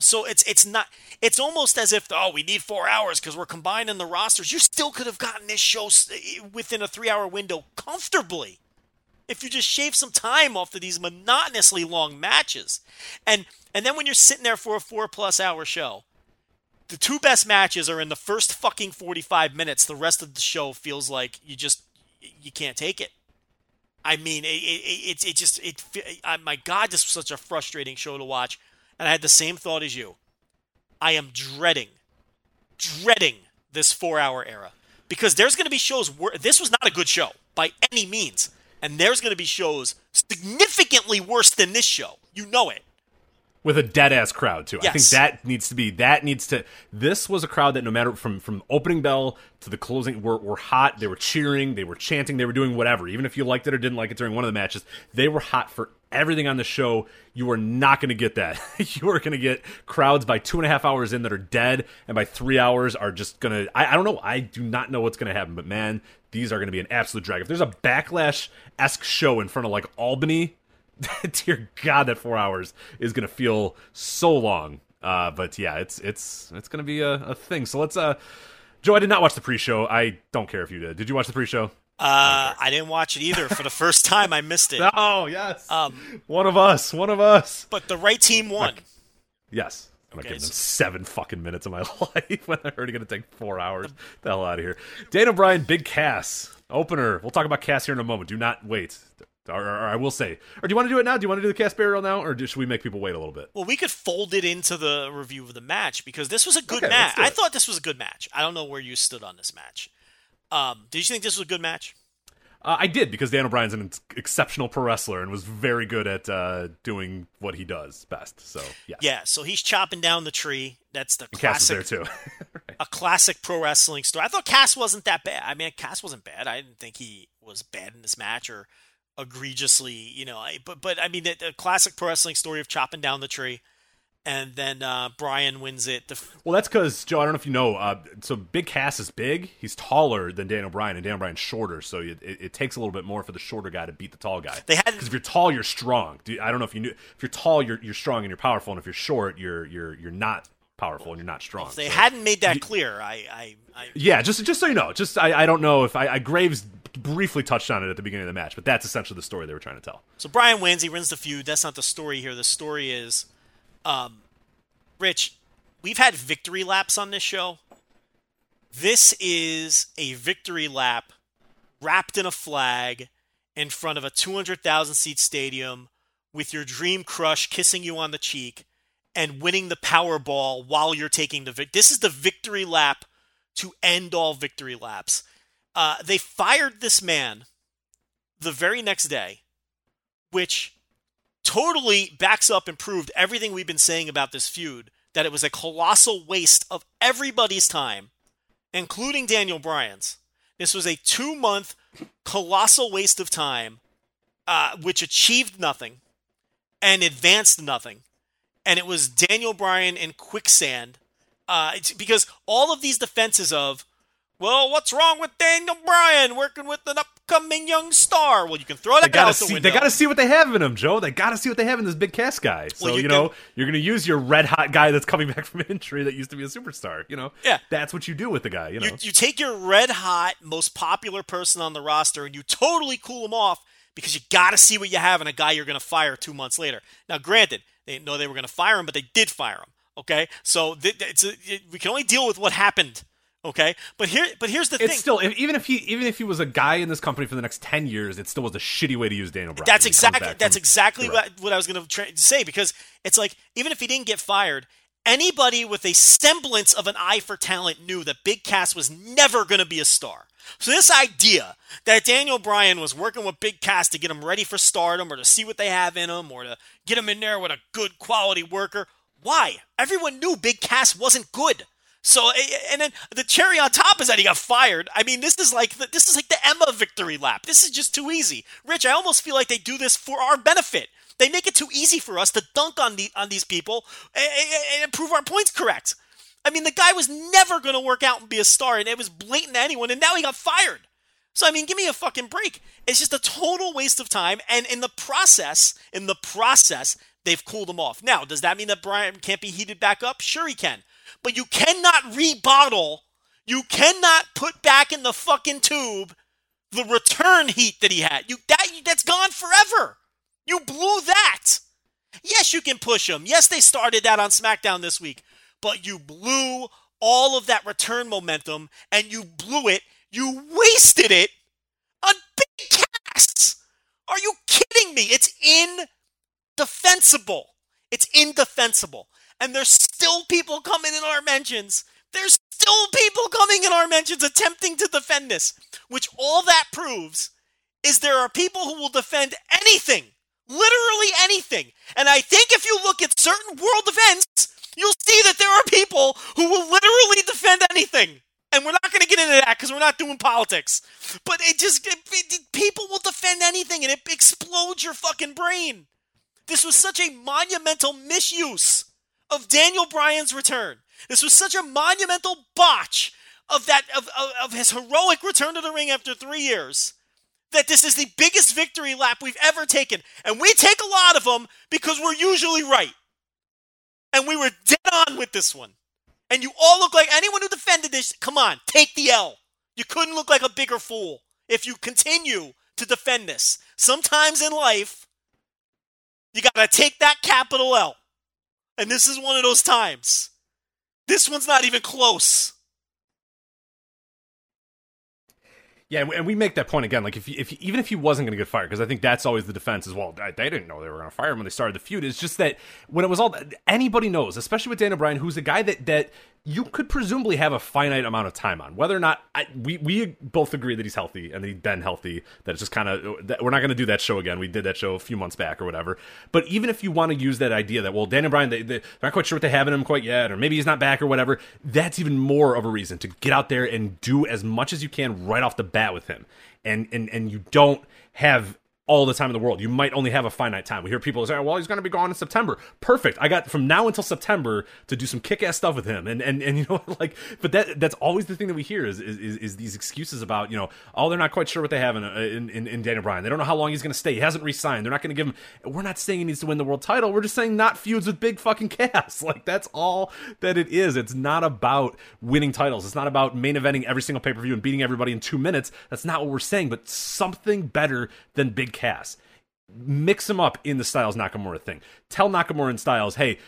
So it's it's not it's almost as if oh we need four hours because we're combining the rosters. You still could have gotten this show eh, within a three hour window comfortably if you just shave some time off of these monotonously long matches. And and then when you're sitting there for a four plus hour show, the two best matches are in the first fucking 45 minutes. The rest of the show feels like you just you can't take it. I mean, it it, it, it just it, it my God, this was such a frustrating show to watch and I had the same thought as you. I am dreading, dreading this four hour era because there's going to be shows where this was not a good show by any means. And there's going to be shows significantly worse than this show. You know it. with a dead ass crowd too. I think that needs to be that needs to. This was a crowd that no matter from from opening bell to the closing were were hot. They were cheering, they were chanting, they were doing whatever. Even if you liked it or didn't like it during one of the matches, they were hot for everything on the show. You are not going to get that. you are going to get crowds by two and a half hours in that are dead, and by three hours are just going to. I don't know. I do not know what's going to happen, but man, these are going to be an absolute drag. If there's a backlash esque show in front of like Albany dear God, that four hours is gonna feel so long. Uh, but yeah, it's it's it's gonna be a, a thing. So let's uh, Joe, I did not watch the pre-show. I don't care if you did. Did you watch the pre-show? Uh, I didn't watch it either. For the first time, I missed it. Oh yes, Um, one of us, one of us. but the right team won. Yes. I'm not Okay, giving them seven fucking minutes of my life when they're already going to take four hours. the hell out of here. Daniel Bryan, Big Cass, opener. We'll talk about Cass here in a moment. Do not wait. Or, or- or I will say. Or do you want to do it now? Do you want to do the Cass burial now? Or do, should we make people wait a little bit? Well, we could fold it into the review of the match because this was a good Okay, match. I thought this was a good match. I don't know where you stood on this match. Um, did you think this was a good match? Uh, I did because Daniel Bryan's an exceptional pro wrestler and was very good at uh, doing what he does best. So yeah, Yeah. So he's chopping down the tree. That's the And Cass was classic, there too. a classic pro wrestling story. I thought Cass wasn't that bad. I mean, Cass wasn't bad. I didn't think he was bad in this match or egregiously, you know. I, but but I mean, the, the classic pro wrestling story of chopping down the tree, and then uh, Bryan wins it. The, well, that's because Joe. I don't know if you know. Uh, so Big Cass is big. He's taller than Daniel Bryan, and Daniel Bryan's shorter. So it, it, it takes a little bit more for the shorter guy to beat the tall guy. They had- because if you're tall, you're strong. Do- I don't know if you knew. If you're tall, you're you're strong and you're powerful. And if you're short, you're you're you're not powerful and you're not strong. if they So- hadn't made that clear, I I, I Yeah, just just so you know, just I, I don't know if I, I Graves briefly touched on it at the beginning of the match, but that's essentially the story they were trying to tell. So Bryan wins. He wins the feud. That's not the story here. The story is, um, Rich. We've had victory laps on this show. This is a victory lap wrapped in a flag in front of a 200,000 seat stadium with your dream crush kissing you on the cheek and winning the Powerball while you're taking the vic. This is the victory lap to end all victory laps. Uh, they fired this man the very next day which totally backs up and proved everything we've been saying about this feud that it was a colossal waste of everybody's time, including Daniel Bryan's. This was a two month colossal waste of time, uh, which achieved nothing and advanced nothing. And it was Daniel Bryan in quicksand. Uh, because all of these defenses of, well, what's wrong with Daniel Bryan working with an upcoming young star? Well, you can throw They that gotta out the see. window. They gotta see what they have in him, Joe. They gotta see what they have in this big Cass guy. So Well, you, you know you're gonna use your red hot guy that's coming back from injury that used to be a superstar. You know, Yeah. that's what you do with the guy. You know, You, you take your red hot, most popular person on the roster and you totally cool him off because you got to see what you have in a guy you're going to fire two months later. Now, granted, they didn't know they were going to fire him, but they did fire him. Okay, so th- a, it, we can only deal with what happened. Okay, but here, but here's the it's thing. still if, even if he even if he was a guy in this company for the next ten years, it still was a shitty way to use Daniel Bryan. That's when he comes exactly that's from- exactly what, what I was going to tra- say because it's like even if he didn't get fired, anybody with a semblance of an eye for talent knew that Big Cass was never going to be a star. So this idea that Daniel Bryan was working with Big Cass to get him ready for stardom or to see what they have in him or to get him in there with a good quality worker, why? Everyone knew Big Cass wasn't good. So and then the cherry on top is that he got fired. I mean, this is like the, this is like the Emma victory lap. This is just too easy. Rich, I almost feel like they do this for our benefit. They make it too easy for us to dunk on the on these people and, and, and prove our points correct. I mean, the guy was never going to work out and be a star, and it was blatant to anyone, and now he got fired. So I mean, give me a fucking break. It's just a total waste of time, and in the process, in the process, they've cooled him off. Now, does that mean that Bryan can't be heated back up? Sure, he can, but you cannot rebottle. You cannot put back in the fucking tube the return heat that he had. You that that's gone forever. You blew that. Yes, you can push him. Yes, they started that on SmackDown this week, but you blew all of that return momentum and you blew it. You wasted it on big Cass. Are you kidding me? It's indefensible. It's indefensible. And there's still people coming in our mentions. There's still people coming in our mentions attempting to defend this, which all that proves is there are people who will defend anything Literally anything. And I think if you look at certain world events, you'll see that there are people who will literally defend anything. And we're not going to get into that because we're not doing politics. But it just, it, it, people will defend anything and it explodes your fucking brain. This was such a monumental misuse of Daniel Bryan's return. This was such a monumental botch of that of, of, of his heroic return to the ring after three years that this is the biggest victory lap we've ever taken. And we take a lot of them because we're usually right. And we were dead on with this one. And you all look like anyone who defended this, come on, take the L. You couldn't look like a bigger fool if you continue to defend this. Sometimes in life, you got to take that capital L. And this is one of those times. This one's not even close. Yeah, and we make that point again. Like, if, if even if he wasn't going to get fired, because I think that's always the defense as well. They didn't know they were going to fire him when they started the feud. It's just that when it was all anybody knows, especially with Daniel Bryan, who's a guy that that you could presumably have a finite amount of time on. Whether or not I, we we both agree that he's healthy and that he's been healthy, that it's just kind of we're not going to do that show again. We did that show a few months back or whatever. But even if you want to use that idea that well, Daniel Bryan, they, they're not quite sure what they have in him quite yet, or maybe he's not back or whatever, that's even more of a reason to get out there and do as much as you can right off the bat with him. And and and you don't have all the time in the world. You might only have a finite time. We hear people say, "Well, he's going to be gone in September." Perfect. I got from now until September to do some kick-ass stuff with him. And and and you know, like, but that that's always the thing that we hear is is, is these excuses about you know, oh, they're not quite sure what they have in in, in, in Daniel Bryan. They don't know how long he's going to stay. He hasn't re-signed. They're not going to give him. We're not saying he needs to win the world title. We're just saying not feuds with big fucking Cass. Like that's all that it is. It's not about winning titles. It's not about main eventing every single pay per view and beating everybody in two minutes. That's not what we're saying. But something better than big Cass mix them up in the Styles Nakamura thing. Tell Nakamura and Styles, hey,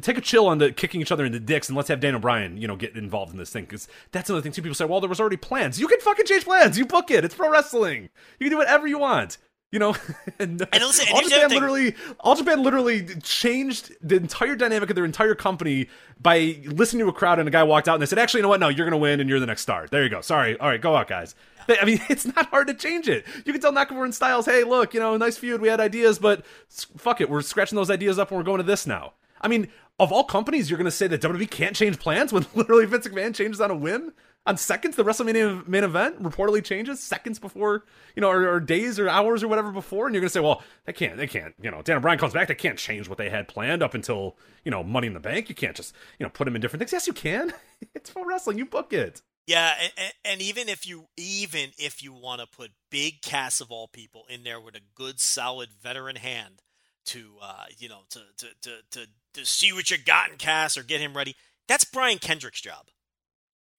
take a chill on the kicking each other in the dicks and let's have Daniel Bryan, you know, get involved in this thing because that's another thing too. People say, well, there was already plans. You can fucking change plans. You book it. It's pro wrestling. You can do whatever you want. You know, and, and listen, All Japan literally, All Japan literally changed the entire dynamic of their entire company by listening to a crowd and a guy walked out and they said, actually, you know what? No, you're gonna win and you're the next star. There you go. Sorry. All right, go out, guys. I mean, it's not hard to change it. You can tell Nakamura and Styles, hey, look, you know, nice feud. We had ideas, but fuck it. We're scratching those ideas up and we're going to this now. I mean, of all companies, you're going to say that WWE can't change plans when literally Vince McMahon changes on a whim? On seconds, the WrestleMania main event reportedly changes seconds before, you know, or, or days or hours or whatever before, and you're gonna say, well, they can't, they can't, you know, Daniel Bryan comes back, they can't change what they had planned up until, you know, Money in the Bank. You can't just, you know, put them in different things. Yes, you can. it's for wrestling. You book it. Yeah, and, and, even if you even if you want to put big Cass of all people in there with a good solid veteran hand to uh, you know to, to to, to to see what you got in Cass or get him ready, that's Brian Kendrick's job.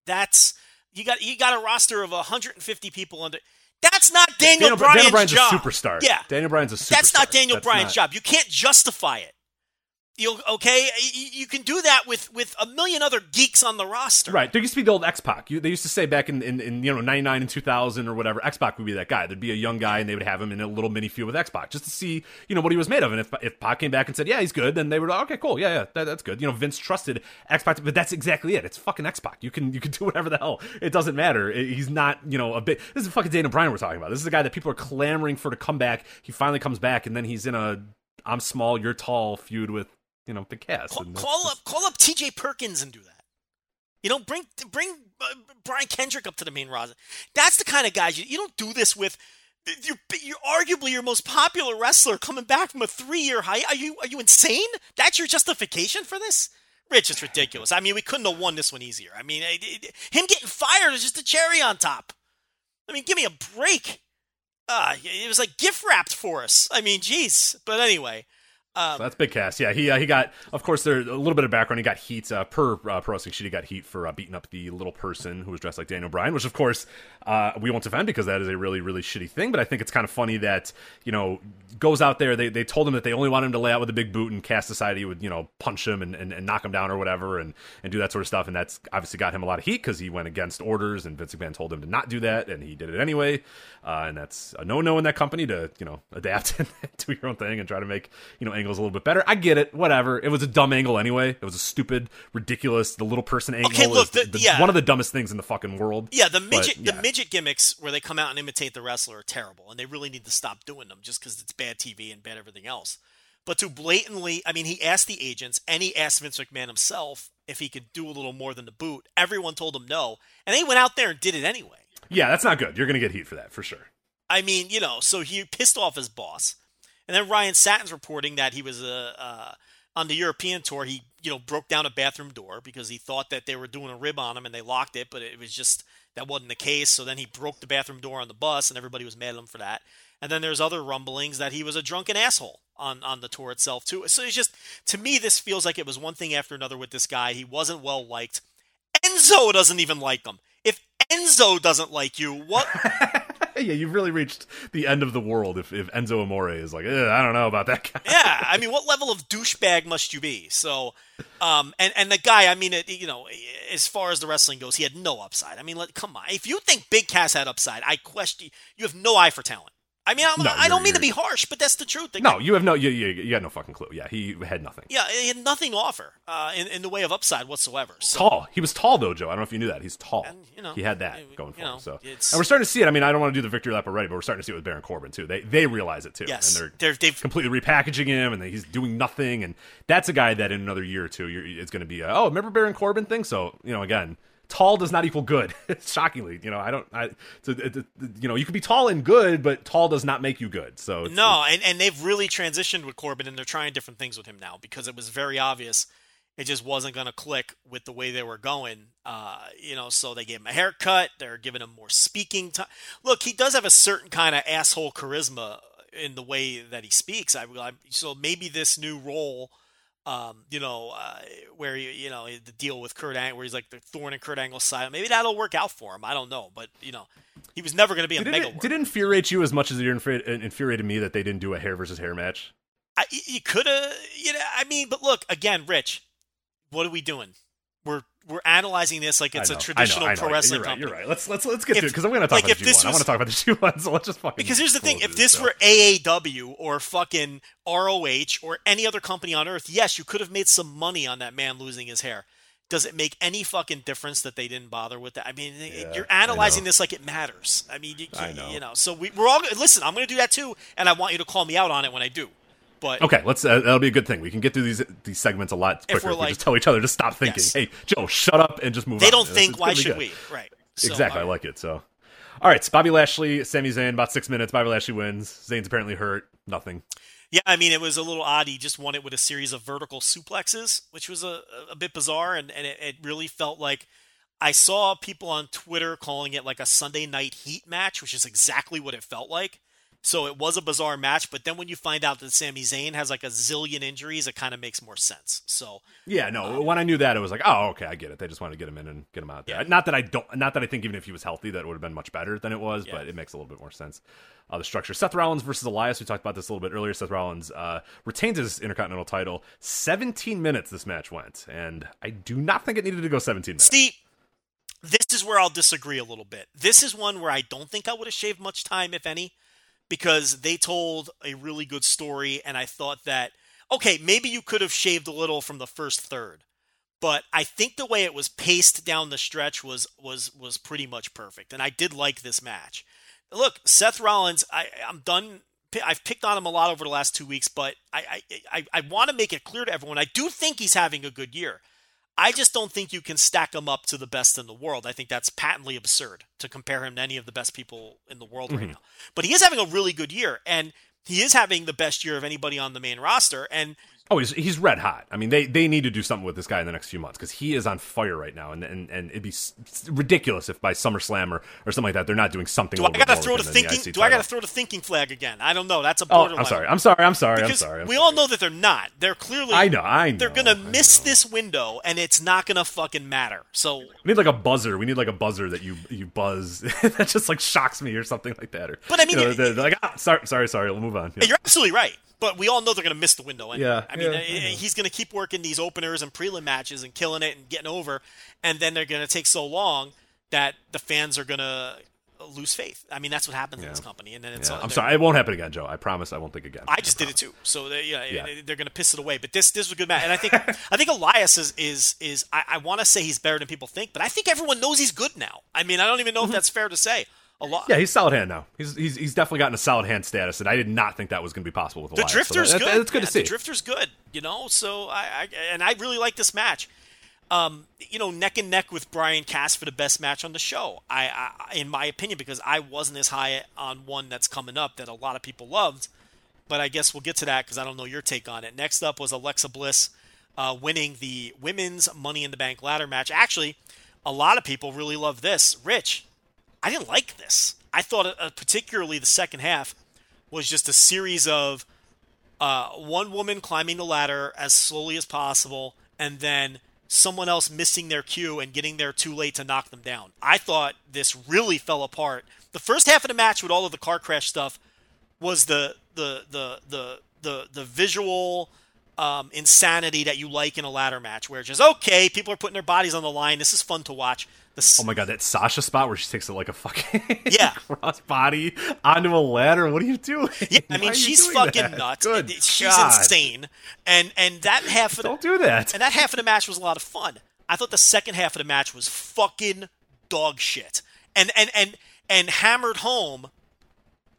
That's you got you got a roster of 150 people under. That's not Daniel, Daniel Bryan's Daniel Bryan's job. a superstar. Yeah, Daniel Bryan's a superstar. That's not Daniel that's Bryan's not... job. You can't justify it. You okay? You can do that with with a million other geeks on the roster. Right. There used to be the old X Pac. They used to say back in, in, in you know ninety nine and two thousand or whatever, X Pac would be that guy. There'd be a young guy and they would have him in a little mini feud with X Pac just to see you know what he was made of. And if if Pac came back and said yeah he's good, then they would okay cool yeah yeah that, that's good. You know Vince trusted X Pac, but that's exactly it. It's fucking X Pac. You can you can do whatever the hell. It doesn't matter. He's not you know a bit. This is fucking Daniel Bryan we're talking about. This is a guy that people are clamoring for to come back. He finally comes back and then he's in a I'm small, you're tall feud with you know the Cass. Call, call up, call up T.J. Perkins and do that. You know, bring bring uh, Brian Kendrick up to the main roster. That's the kind of guys you, you don't do this with. You're, you're arguably your most popular wrestler coming back from a three year high. Are you are you insane? That's your justification for this? Rich, it's ridiculous. I mean, we couldn't have won this one easier. I mean, it, it, him getting fired is just a cherry on top. I mean, give me a break. Uh, it was like gift wrapped for us. I mean, jeez. But anyway, um, so that's big Cass. Yeah, he uh, he got. Of course, there a little bit of background. He got heat uh, per uh, pro wrestling. She got heat for uh, beating up the little person who was dressed like Daniel Bryan, which of course uh, we won't defend because that is a really really shitty thing. But I think it's kind of funny that you know goes out there. They they told him that they only want him to lay out with a big boot, and Cass decided he would you know punch him and, and, and knock him down or whatever, and and do that sort of stuff. And that's obviously got him a lot of heat because he went against orders, and Vince McMahon told him to not do that, and he did it anyway. Uh, and that's a no no in that company to you know adapt and do your own thing and try to make you know angles angle is a little bit better. I get it. Whatever. It was a dumb angle anyway. It was a stupid, ridiculous. The little person angle Okay, look, the- the- yeah. one of the dumbest things in the fucking world. Yeah, the But, midget yeah. the midget gimmicks where they come out and imitate the wrestler are terrible, and they really need to stop doing them just because it's bad TV and bad everything else. But to blatantly, I mean, he asked the agents and he asked Vince McMahon himself if he could do a little more than the boot. Everyone told him no, and they went out there and did it anyway. Yeah, that's not good. You're gonna get heat for that for sure. I mean, you know, so he pissed off his boss, and then Ryan Satin's reporting that he was uh, uh, on the European tour. He, you know, broke down a bathroom door because he thought that they were doing a rib on him, and they locked it, but it was just that wasn't the case. So then he broke the bathroom door on the bus, and everybody was mad at him for that. And then there's other rumblings that he was a drunken asshole on on the tour itself too. So it's just to me, this feels like it was one thing after another with this guy. He wasn't well liked. Enzo doesn't even like him. If Enzo doesn't like you, what yeah, you've really reached the end of the world if, if Enzo Amore is like, "Eh, I don't know about that guy. yeah, I mean, what level of douchebag must you be? So, um, and and the guy, I mean, it, you know, as far as the wrestling goes, he had no upside. I mean, let, come on, if you think Big Cass had upside, I question you have no eye for talent. I mean, I'm, No, I don't mean to be harsh, but that's the truth. No, you have no, you, you, you got no fucking clue. Yeah, he had nothing. yeah, he had nothing to offer uh, in in the way of upside whatsoever. So, Tall. He was tall though, Joe. I don't know if you knew that. He's tall. And, you know, he had that going for know, him. So, and we're starting to see it. I mean, I don't want to do the victory lap already, but we're starting to see it with Baron Corbin too. They they realize it too, Yes, and they're, they're- they've- completely repackaging him, and he's doing nothing. And that's a guy that in another year or two, you're, it's going to be, a, oh, remember Baron Corbin thing? So you know, again. Tall does not equal good. Shockingly, you know, I don't. I, it, it- you know, you can be tall and good, but tall does not make you good. So it's, No, and, and they've really transitioned with Corbin, and they're trying different things with him now because it was very obvious it just wasn't going to click with the way they were going. Uh, you know, so they gave him a haircut. They're giving him more speaking time. Look, he does have a certain kind of asshole charisma in the way that he speaks. I, I so maybe this new role. Um, you know, uh, where you, you know the deal with Kurt Angle, where he's like the thorn in Kurt Angle's side. Maybe that'll work out for him. I don't know, but you know, he was never going to be a Did mega. it, did it infuriate you as much as it infuri- infuriated me that they didn't do a hair versus hair match? I, you could have, you know. I mean, but look again, Rich. What are we doing? We're we're analyzing this like it's I a know, traditional I know, I know. pro wrestling You're right. company. You're right. Let's let's let's get If- to it because I'm going to talk like, about if the this G1. I want to talk about the G1, so let's just fucking. Because here's the thing: if this so. were AAW or fucking ROH or any other company on earth, yes, you could have made some money on that man losing his hair. Does it make any fucking difference that they didn't bother with that? I mean, Yeah, you're analyzing this like it matters. I mean, you, I know. you know. So we, we're all listen. I'm going to do that too, and I want you to call me out on it when I do. But Okay, let's. Uh, that'll be a good thing. We can get through these these segments a lot quicker. If, we're we like- just tell each other to stop thinking. Yes. Hey, Joe, shut up and just move they on. don't It's- think. it's Why should good. we? Right. So, exactly, all I like it. So, all right, so Bobby Lashley, Sami Zayn, about six minutes. Bobby Lashley wins. Zayn's apparently hurt. Nothing. Yeah, I mean, it was a little odd. He just won it with a series of vertical suplexes, which was a, a bit bizarre, and, and it, it really felt like I saw people on Twitter calling it like a Sunday night heat match, which is exactly what it felt like. So it was a bizarre match, but then when you find out that Sami Zayn has like a zillion injuries, it kind of makes more sense. So Yeah, no. when I knew that, it was like, oh, okay, I get it. They just wanted to get him in and get him out there. Not that I don't. Not that I think even if he was healthy, that would have been much better than it was. Yeah. But it makes a little bit more sense. Uh, the structure: Seth Rollins versus Elias. We talked about this a little bit earlier. Seth Rollins uh, retains his Intercontinental title. Seventeen minutes this match went, and I do not think it needed to go seventeen minutes. See, this is where I'll disagree a little bit. This is one where I don't think I would have shaved much time, if any, because they told a really good story, and I thought that, okay, maybe you could have shaved a little from the first third. But I think the way it was paced down the stretch was was was pretty much perfect, and I did like this match. Look, Seth Rollins, I, I'm done. I've picked on him a lot over the last two weeks, but I I, I, I want to make it clear to everyone. I do think he's having a good year. I just don't think you can stack him up to the best in the world. I think that's patently absurd to compare him to any of the best people in the world right mm-hmm. now. But he is having a really good year, and he is having the best year of anybody on the main roster. And Oh, he's he's red hot. I mean, they they need to do something with this guy in the next few months because he is on fire right now, and and, and it'd be s- ridiculous if by SummerSlam or, or something like that they're not doing something. do I little bit got to throw the with him in thinking? IC do I got to throw the thinking flag again? I don't know. That's a Oh, borderline. I'm sorry. I'm sorry. I'm sorry. I'm sorry. I'm we sorry. all know that they're not. They're clearly. I know. I know. They're gonna I miss know. this window, and it's not gonna fucking matter. So We need like a buzzer. We need like a buzzer that you you buzz that just like shocks me or something like that. Or But I mean, you know, it- they're, they're like, ah, sorry, sorry, sorry. We'll move on. Yeah. You're absolutely right. But we all know they're going to miss the window anyway. Yeah, I mean, yeah, uh, I know. he's going to keep working these openers and prelim matches and killing it and getting over, and then they're going to take so long that the fans are going to lose faith. I mean, that's what happens in this company, and then it's. Yeah, I'm sorry, it won't happen again, Joe. I promise I won't think again. I just did it too. So they, yeah, Yeah. they're going to piss it away. But this this was a good match, and I think I think Elias is is is I, I want to say he's better than people think, but I think everyone knows he's good now. I mean, I don't even know if that's fair to say. A lot. Yeah, he's solid hand now. He's he's, he's definitely gotten a solid hand status, and I did not think that was going to be possible with The drifter's so that, good. that- That's good man. to see. The drifter's good. You know, so I, I and I really like this match. Um, you know, neck and neck with Bryan Cass for the best match on the show. I, I, in my opinion, because I wasn't as high on one that's coming up that a lot of people loved. But I guess we'll get to that because I don't know your take on it. Next up was Alexa Bliss uh, winning the women's Money in the Bank ladder match. Actually, a lot of people really love this. Rich, I didn't like this. I thought, uh, particularly the second half, was just a series of uh, one woman climbing the ladder as slowly as possible, and then someone else missing their cue and getting there too late to knock them down. I thought this really fell apart. The first half of the match with all of the car crash stuff was the the the the the, the visual um, insanity that you like in a ladder match, where it's just okay, people are putting their bodies on the line. This is fun to watch. The, s- Oh my god, that Sasha spot where she takes it like a fucking Yeah. cross body onto a ladder. What are you doing? yeah, I mean she's fucking that? nuts. Good She's God. insane, and and that half of the, Don't do that. And that half of the match was a lot of fun. I thought the second half of the match was fucking dog shit. And and and and hammered home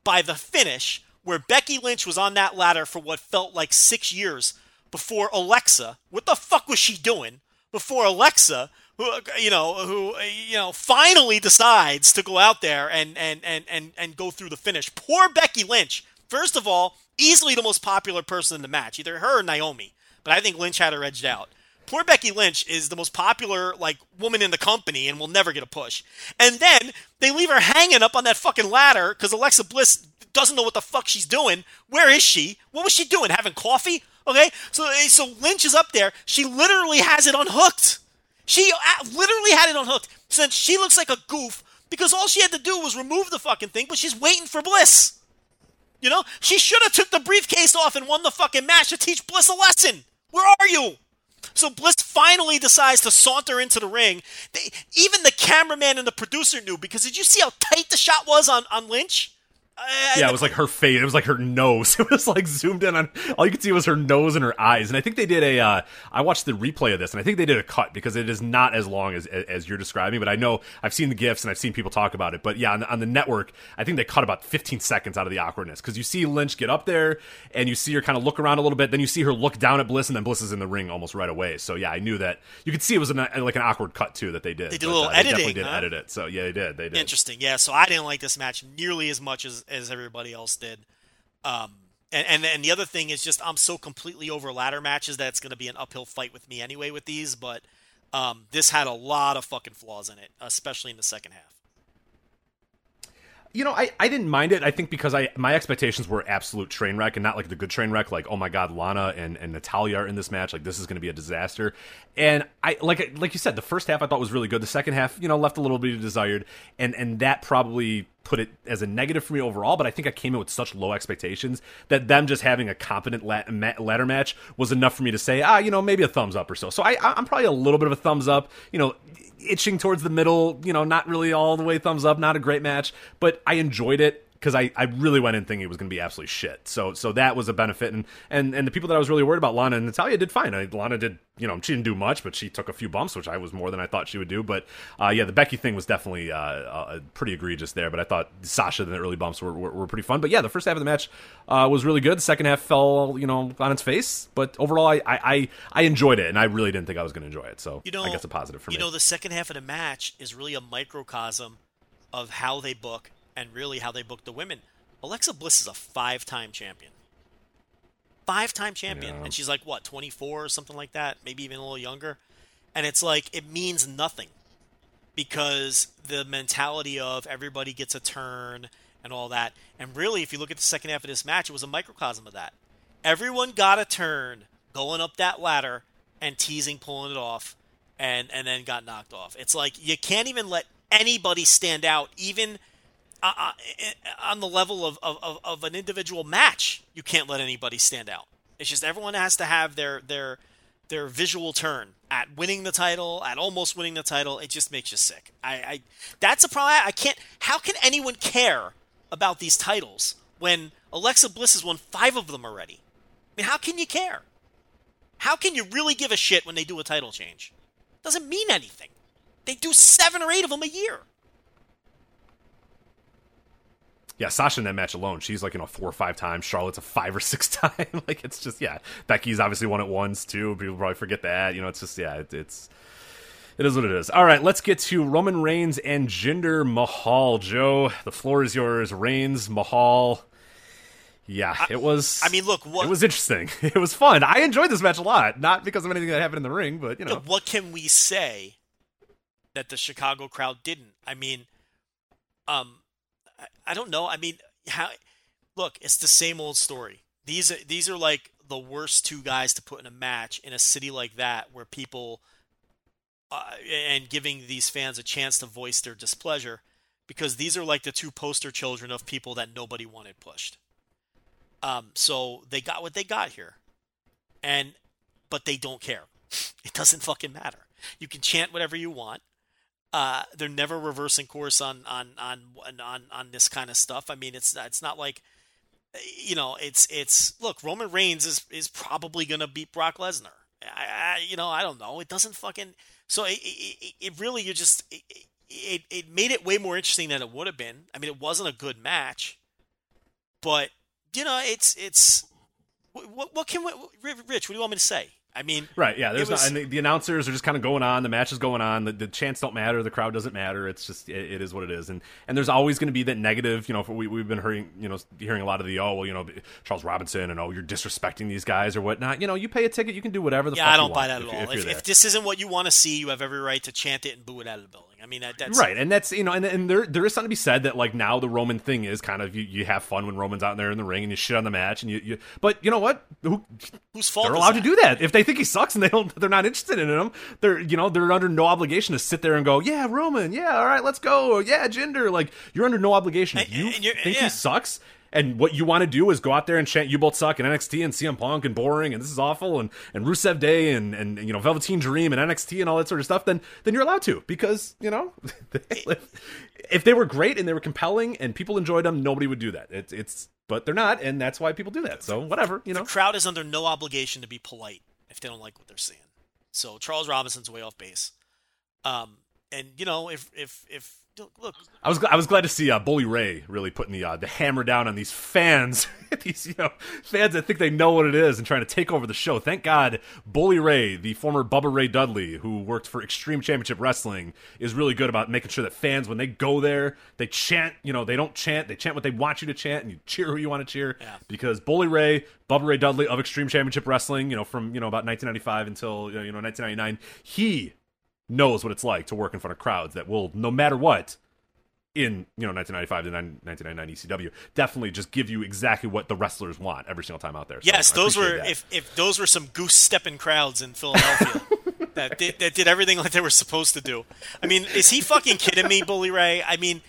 by the finish where Becky Lynch was on that ladder for what felt like 6 years before Alexa. What the fuck was she doing? Before Alexa who you know who you know finally decides to go out there and and and and and go through the finish. Poor Becky Lynch. First of all, easily the most popular person in the match, either her or Naomi. But I think Lynch had her edged out. Poor Becky Lynch is the most popular like woman in the company and will never get a push. And then they leave her hanging up on that fucking ladder because Alexa Bliss doesn't know what the fuck she's doing. Where is she? What was she doing? Having coffee? Okay, so so Lynch is up there. She literally has it unhooked. She uh, literally had it unhooked. Since she looks like a goof because all she had to do was remove the fucking thing, but she's waiting for Bliss. You know, she should have took the briefcase off and won the fucking match to teach Bliss a lesson. Where are you? So Bliss finally decides to saunter into the ring. They, even the cameraman and the producer knew because did you see how tight the shot was on on Lynch? Uh, Yeah, it was like her face. It was like her nose. It was like zoomed in on. All you could see was her nose and her eyes. And I think they did a. Uh, I watched the replay of this, and I think they did a cut because it is not as long as as you're describing. But I know I've seen the gifs and I've seen people talk about it. But yeah, on the, on the network, I think they cut about 15 seconds out of the awkwardness because you see Lynch get up there and you see her kind of look around a little bit. Then you see her look down at Bliss, and then Bliss is in the ring almost right away. So yeah, I knew that you could see it was an, like an awkward cut too that they did. They did a little uh, they Definitely did huh? edit it. So yeah, they did. They did. Interesting. Yeah, so I didn't like this match nearly as much as, as everybody else did. Um, and, and and the other thing is just I'm so completely over ladder matches that it's going to be an uphill fight with me anyway with these. But um, this had a lot of fucking flaws in it, especially in the second half. You know, I, I didn't mind it. I think because I my expectations were absolute train wreck and not like the good train wreck. Like, oh my god, Lana and, and Natalya are in this match. Like, this is going to be a disaster. And I like like you said, the first half I thought was really good. The second half, you know, left a little bit of desired, and and that probably put it as a negative for me overall. But I think I came in with such low expectations that them just having a competent ladder match was enough for me to say, ah, you know, maybe a thumbs up or so. So I I'm probably a little bit of a thumbs up. You know itching towards the middle, you know, not really all the way thumbs up, not a great match, but I enjoyed it because I, I really went in thinking it was going to be absolutely shit. So so that was a benefit, and and and the people that I was really worried about, Lana and Natalya, did fine. I, Lana did, you know, she didn't do much, but she took a few bumps, which I was more than I thought she would do. But uh, yeah, the Becky thing was definitely uh, uh, pretty egregious there. But I thought Sasha and the early bumps were, were, were pretty fun. But yeah, the first half of the match uh, was really good. The second half fell, you know, on its face. But overall, I I, I, I enjoyed it, and I really didn't think I was going to enjoy it. So You know, I guess a positive for you me. You know, the second half of the match is really a microcosm of how they book and really how they booked the women. Alexa Bliss is a five-time champion. Five-time champion, Yeah. and she's like what, 24 or something like that, maybe even a little younger. And it's like it means nothing because the mentality of everybody gets a turn and all that. And really, if you look at the second half of this match, it was a microcosm of that. Everyone got a turn going up that ladder and teasing, pulling it off, and and then got knocked off. It's like you can't even let anybody stand out, even uh, uh, on the level of, of, of, of an individual match. You can't let anybody stand out. It's just everyone has to have their their their visual turn at winning the title, at almost winning the title, it just makes you sick. I, I that's a problem. I can't. How can anyone care about these titles when Alexa Bliss has won five of them already? I mean, how can you care? How can you really give a shit when they do a title change? It Doesn't mean anything. They do seven or eight of them a year. Yeah, Sasha in that match alone, she's like you know four or five times. Charlotte's a five or six time. like it's just yeah. Becky's obviously won it once too. People probably forget that. You know, it's just yeah, it, it's it is what it is. All right, let's get to Roman Reigns and Jinder Mahal. Joe, the floor is yours. Reigns, Mahal. Yeah, it was. I mean, look, what, it was interesting. It was fun. I enjoyed this match a lot, not because of anything that happened in the ring, but you know, what can we say that the Chicago crowd didn't? I mean, um, I, I don't know. I mean, how? Look, it's the same old story. These are these are like the worst two guys to put in a match in a city like that, where people uh, and giving these fans a chance to voice their displeasure, because these are like the two poster children of people that nobody wanted pushed. Um, so they got what they got here, and but they don't care. It doesn't fucking matter. You can chant whatever you want. Uh, they're never reversing course on on on on on this kind of stuff. I mean, it's it's not like you know, it's it's look. Roman Reigns is is probably gonna beat Brock Lesnar. I, I you know I don't know. It doesn't fucking so it it, it really you just it, it it made it way more interesting than it would have been. I mean, it wasn't a good match, but you know, it's it's what what can we, Rich? What do you want me to say? I mean, right? Yeah, there's was, not, and the, the, announcers are just kind of going on. The match is going on. The, the chants don't matter. The crowd doesn't matter. It's just it, it is what it is. And and there's always going to be that negative. You know, we we've been hearing you know hearing a lot of the oh well you know Charles Robinson and oh you're disrespecting these guys or whatnot. You know, you pay a ticket, you can do whatever the fuck. yeah. Fuck I don't buy that if, at all. If, if, if, this isn't what you want to see, you have every right to chant it and boo it out of the building. I mean, that, that's right, and that's you know, and, and there there is something to be said that like now the Roman thing is kind of you, you have fun when Roman's out there in the ring and you shit on the match and you, you but you know what who whose fault they're allowed to do that if they think he sucks and they don't they're not interested in him they're you know they're under no obligation to sit there and go yeah Roman yeah all right let's go or, yeah Jinder like you're under no obligation if And- you and think yeah. he sucks. And what you want to do is go out there and chant "You both suck" and NXT and CM Punk and boring and this is awful and and Rusev Day and and you know Velveteen Dream and NXT and all that sort of stuff. Then then you're allowed to because you know if they were great and they were compelling and people enjoyed them, nobody would do that. It's it's but they're not, and that's why people do that. So whatever, you know. The crowd is under no obligation to be polite if they don't like what they're seeing. So Charles Robinson's way off base. Um, and you know, if if if look, I was I was glad to see uh, Bully Ray really putting the uh, the hammer down on these fans, these you know fans that think they know what it is and trying to take over the show. Thank God, Bully Ray, the former Bubba Ray Dudley, who worked for Extreme Championship Wrestling, is really good about making sure that fans, when they go there, they chant. You know, they don't chant; they chant what they want you to chant, and you cheer who you want to cheer. Yeah. Because Bully Ray, Bubba Ray Dudley of Extreme Championship Wrestling, you know, from you know about 1995 until you know 1999, he knows what it's like to work in front of crowds that will, no matter what, in you know 1995 to 1999 ECW, definitely just give you exactly what the wrestlers want every single time out there. So yes, those were that. if if those were some goose stepping crowds in Philadelphia that did, that did everything like they were supposed to do. I mean, is he fucking kidding me, Bully Ray? I mean.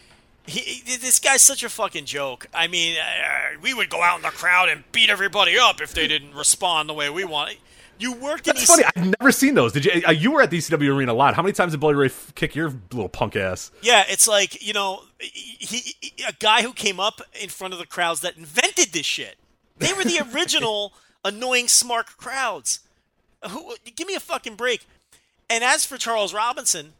He, he- this guy's such a fucking joke. I mean, uh, we would go out in the crowd and beat everybody up if they didn't respond the way we want. You worked in That's funny. I've never seen those. Did you? Uh, you were at the ECW arena a lot. How many times did Bully Ray f- kick your little punk ass? Yeah, it's like you know, he, he a guy who came up in front of the crowds that invented this shit. They were the original annoying smart crowds. Who? Give me a fucking break. And as for Charles Robinson,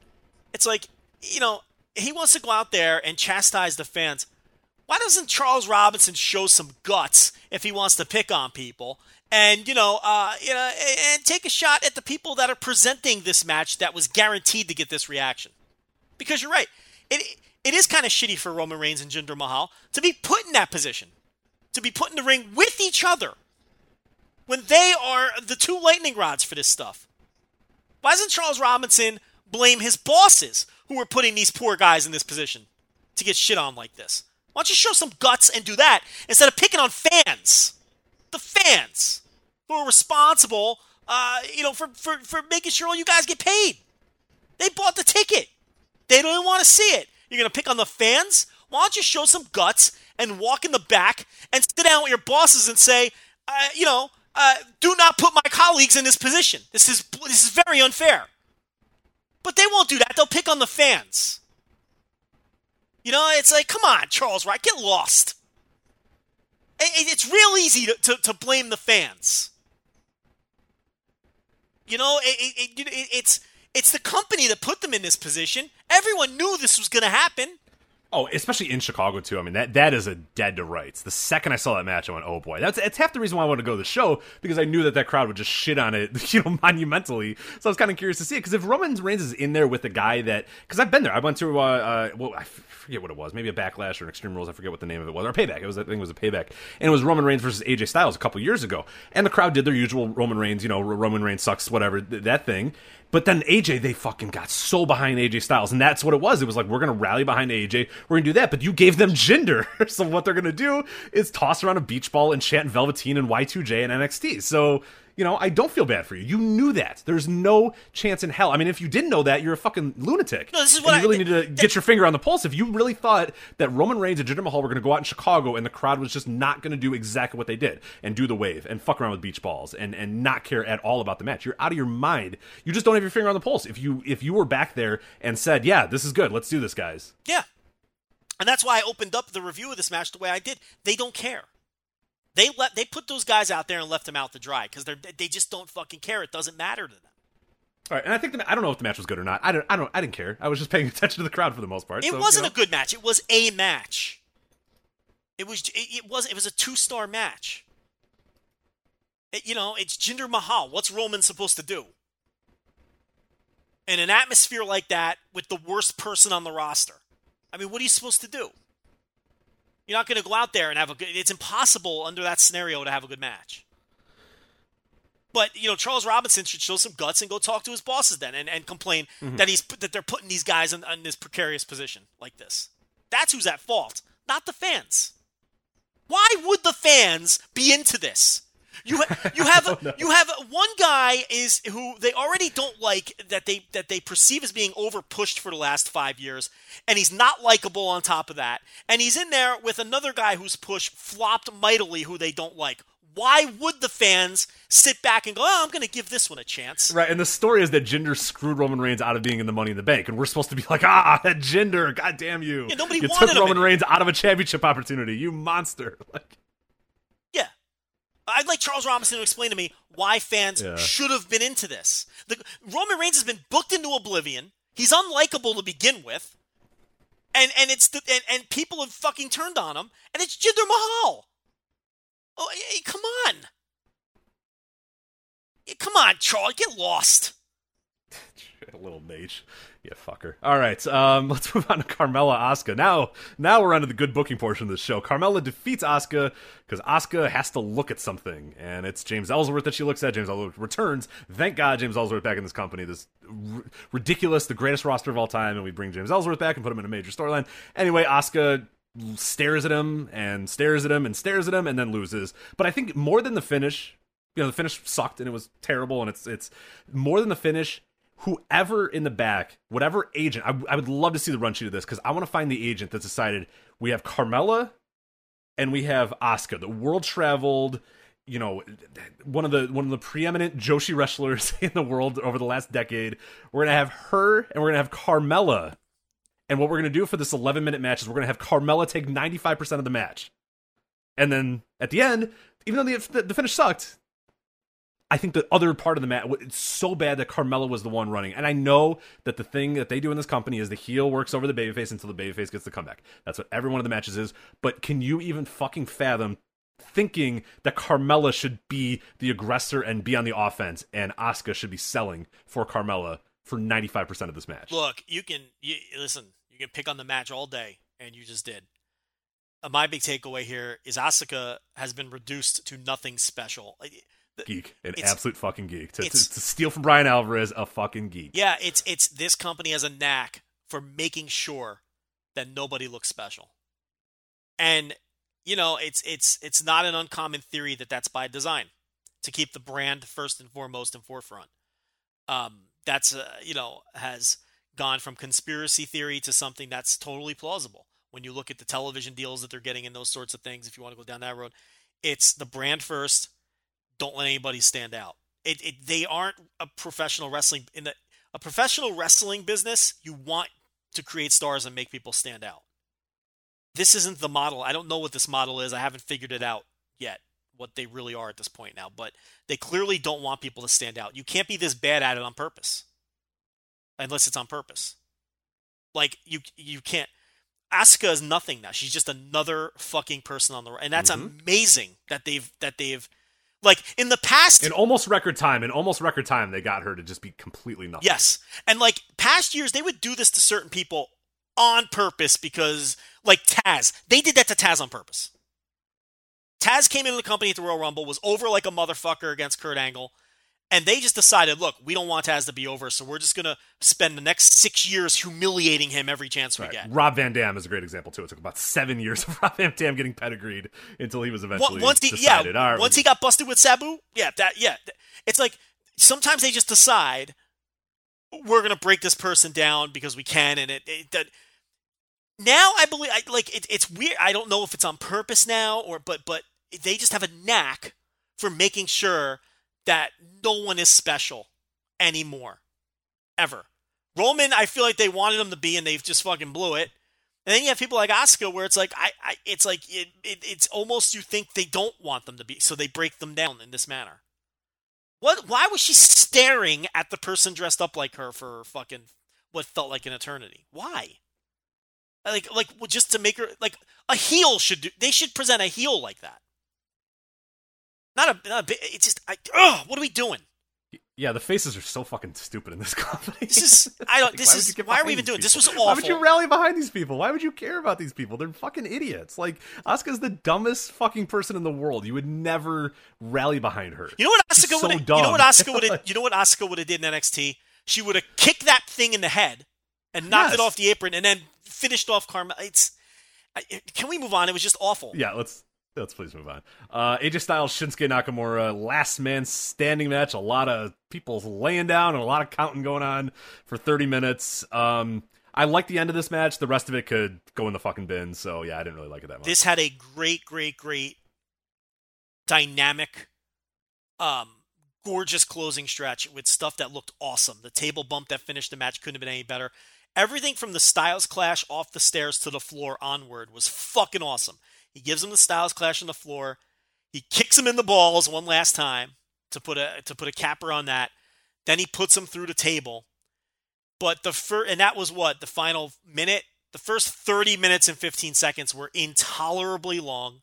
it's like you know he wants to go out there and chastise the fans. Why doesn't Charles Robinson show some guts if he wants to pick on people? And you know, uh, you know, and take a shot at the people that are presenting this match that was guaranteed to get this reaction because you're right. It it is kind of shitty for Roman Reigns and Jinder Mahal to be put in that position, to be put in the ring with each other when they are the two lightning rods for this stuff. Why doesn't Charles Robinson blame his bosses who are putting these poor guys in this position to get shit on like this? Why don't you show some guts and do that instead of picking on fans? The fans who are responsible, uh, you know, for, for, for making sure all you guys get paid. They bought the ticket. They don't even want to see it. You're going to pick on the fans? Why don't you show some guts and walk in the back and sit down with your bosses and say, uh, you know, uh, do not put my colleagues in this position. This is this is very unfair. But they won't do that. They'll pick on the fans. You know, it's like, come on, Charles Wright, get lost. It's real easy to, to, to blame the fans. You know, it, it, it, it's it's the company that put them in this position. Everyone knew this was going to happen. Oh, especially in Chicago too. I mean, that that is a dead to rights. The second I saw that match, I went, "Oh boy!" That's it's half the reason why I wanted to go to the show because I knew that that crowd would just shit on it, you know, monumentally. So I was kind of curious to see it because if Roman Reigns is in there with a guy that, because I've been there. I went to, uh, uh, well, I forget what it was, maybe a Backlash or an Extreme Rules. I forget what the name of it was, or Payback. It was, I think, it was a Payback, and it was Roman Reigns versus AJ Styles a couple years ago, and the crowd did their usual Roman Reigns, you know, Roman Reigns sucks, whatever that thing. But then AJ, they fucking got so behind AJ Styles, and that's what it was. It was like we're gonna rally behind AJ, we're gonna do that. But you gave them Jinder, so what they're gonna do is toss around a beach ball and chant Velveteen and Y2J and NXT. So you know, I don't feel bad for you. You knew that. There's no chance in hell. I mean, if you didn't know that, you're a fucking lunatic. No, this is what you really I, need to get your finger on the pulse. If you really thought that Roman Reigns and Jinder Mahal were going to go out in Chicago and the crowd was just not going to do exactly what they did and do the wave and fuck around with beach balls and and not care at all about the match, you're out of your mind. You just don't have your finger on the pulse. If you if you were back there and said, "Yeah, this is good. Let's do this, guys." Yeah. And that's why I opened up the review of this match the way I did. They don't care. They let they put those guys out there and left them out to dry because they they just don't fucking care. It doesn't matter to them. All right, and I think the, I don't know if the match was good or not. I don't I don't I didn't care. I was just paying attention to the crowd for the most part. It so, wasn't you know. a good match. It was a match. It was it, it was it was a two star match. It, you know, it's Jinder Mahal. What's Roman supposed to do? In an atmosphere like that, with the worst person on the roster, I mean, what are you supposed to do? You're not going to go out there and have a good. It's impossible under that scenario to have a good match. But you know, Charles Robinson should show some guts and go talk to his bosses then, and, and complain mm-hmm. that he's that they're putting these guys in, in this precarious position like this. That's who's at fault, not the fans. Why would the fans be into this? You you have you have one guy is who they already don't like that they that they perceive as being over pushed for the last five years, and he's not likable on top of that. And he's in there with another guy whose push flopped mightily, who they don't like. Why would the fans sit back and go, "Oh, I'm going to give this one a chance"? Right, and the story is that Jinder screwed Roman Reigns out of being in the Money in the Bank, and we're supposed to be like, "Ah, Jinder, god damn you! Yeah, nobody you took Roman Reigns out of a championship opportunity, you monster!" Like, I'd like Charles Robinson to explain to me why fans yeah. should have been into this. The, Roman Reigns has been booked into oblivion. He's unlikable to begin with, and and it's the, and, and people have fucking turned on him. And it's Jinder Mahal. Oh, hey, come on, come on, Charles, get lost. A little mage. Yeah, fucker. All right, um, let's move on to Carmella Asuka. Now, now we're on to the good booking portion of the show. Carmella defeats Asuka because Asuka has to look at something, and it's James Ellsworth that she looks at. James Ellsworth returns. Thank God James Ellsworth back in this company. This r- ridiculous, the greatest roster of all time, and we bring James Ellsworth back and put him in a major storyline. Anyway, Asuka stares at him and stares at him and stares at him and then loses. But I think more than the finish, you know, the finish sucked and it was terrible, and it's it's more than the finish whoever in the back, whatever agent, I, I would love to see the run sheet of this because I want to find the agent that's decided we have Carmella and we have Asuka, the world traveled, you know, one of the one of the preeminent Joshi wrestlers in the world over the last decade. We're gonna have her and we're gonna have Carmella. And what we're gonna do for this 11 minute match is we're gonna have Carmella take 95% of the match. And then at the end, even though the, the finish sucked, I think the other part of the match, it's so bad that Carmella was the one running. And I know that the thing that they do in this company is the heel works over the babyface until the babyface gets the comeback. That's what every one of the matches is. But can you even fucking fathom thinking that Carmella should be the aggressor and be on the offense and Asuka should be selling for Carmella for 95% of this match? Look, you can, you, listen, you can pick on the match all day, and you just did. Uh, my big takeaway here is Asuka has been reduced to nothing special geek, an absolute fucking geek. To, to, to, steal from Bryan Alvarez, a fucking geek. Yeah, it's it's this company has a knack for making sure that nobody looks special, and you know it's it's it's not an uncommon theory that that's by design to keep the brand first and foremost and forefront. Um, that's uh, you know has gone from conspiracy theory to something that's totally plausible when you look at the television deals that they're getting and those sorts of things. If you want to go down that road, it's the brand first don't let anybody stand out. It, it they aren't a professional wrestling in the a professional wrestling business. You want to create stars and make people stand out. This isn't the model. I don't know what this model is. I haven't figured it out yet what they really are at this point now, but they clearly don't want people to stand out. You can't be this bad at it on purpose. Unless it's on purpose. Like you you can't Asuka is nothing now. She's just another fucking person on the and that's Mhm. amazing that they've that they've like in the past In almost record time, in almost record time, they got her to just be completely nothing. Yes. And like past years, they would do this to certain people on purpose because, like Taz, they did that to Taz on purpose. Taz came into the company at the Royal Rumble, was over like a motherfucker against Kurt Angle, and they just decided, look, we don't want Taz to be over, so we're just going to spend the next six years humiliating him every chance we Right. get. Rob Van Dam is a great example too. It took about seven years of Rob Van Dam getting pedigreed until he was eventually Once- he, decided. yeah, right, once he got busted with Sabu, yeah, that, yeah, it's like sometimes they just decide we're gonna break this person down because we can, and it, it that. Now I believe, I, like it, it's weird. I don't know if it's on purpose now or, but but they just have a knack for making sure that no one is special anymore, ever. Roman, I feel like they wanted him to be, and they've just fucking blew it. And then you have people like Asuka, where it's like I, I it's like it, it, it's almost you think they don't want them to be, so they break them down in this manner. What? Why was she staring at the person dressed up like her for fucking what felt like an eternity? Why? Like, like just to make her like a heel should do. They should present a heel like that. Not a, not a bit. It's just, I, ugh, what are we doing? Yeah, the faces are so fucking stupid in this company. This is, I don't. Like, This why is. Why are we even doing? these This was awful. Why would you rally behind these people? Why would you care about these people? They're fucking idiots. Like Asuka's the dumbest fucking person in the world. You would never rally behind her. You know what Asuka so would have? dumb. You know what Asuka would have? You know what Asuka would have did in NXT? She would have kicked that thing in the head and knocked it off the apron, and then finished off Karma. It's. Can we move on? It was just awful. Yeah, let's let's please move on. Uh, AJ Styles, Shinsuke Nakamura, last man standing match. A lot of people laying down and a lot of counting going on for 30 minutes. Um, I like the end of this match. The rest of it could go in the fucking bin. So yeah, I didn't really like it that much. This had a great, great, great dynamic, um, gorgeous closing stretch with stuff that looked awesome. The table bump that finished the match couldn't have been any better. Everything from the Styles Clash off the stairs to the floor onward was fucking awesome. He gives him the Styles Clash on the floor. He kicks him in the balls one last time to put a to put a capper on that. Then he puts him through the table. But the first, and that was what the final minute. The first 30 minutes and 15 seconds were intolerably long,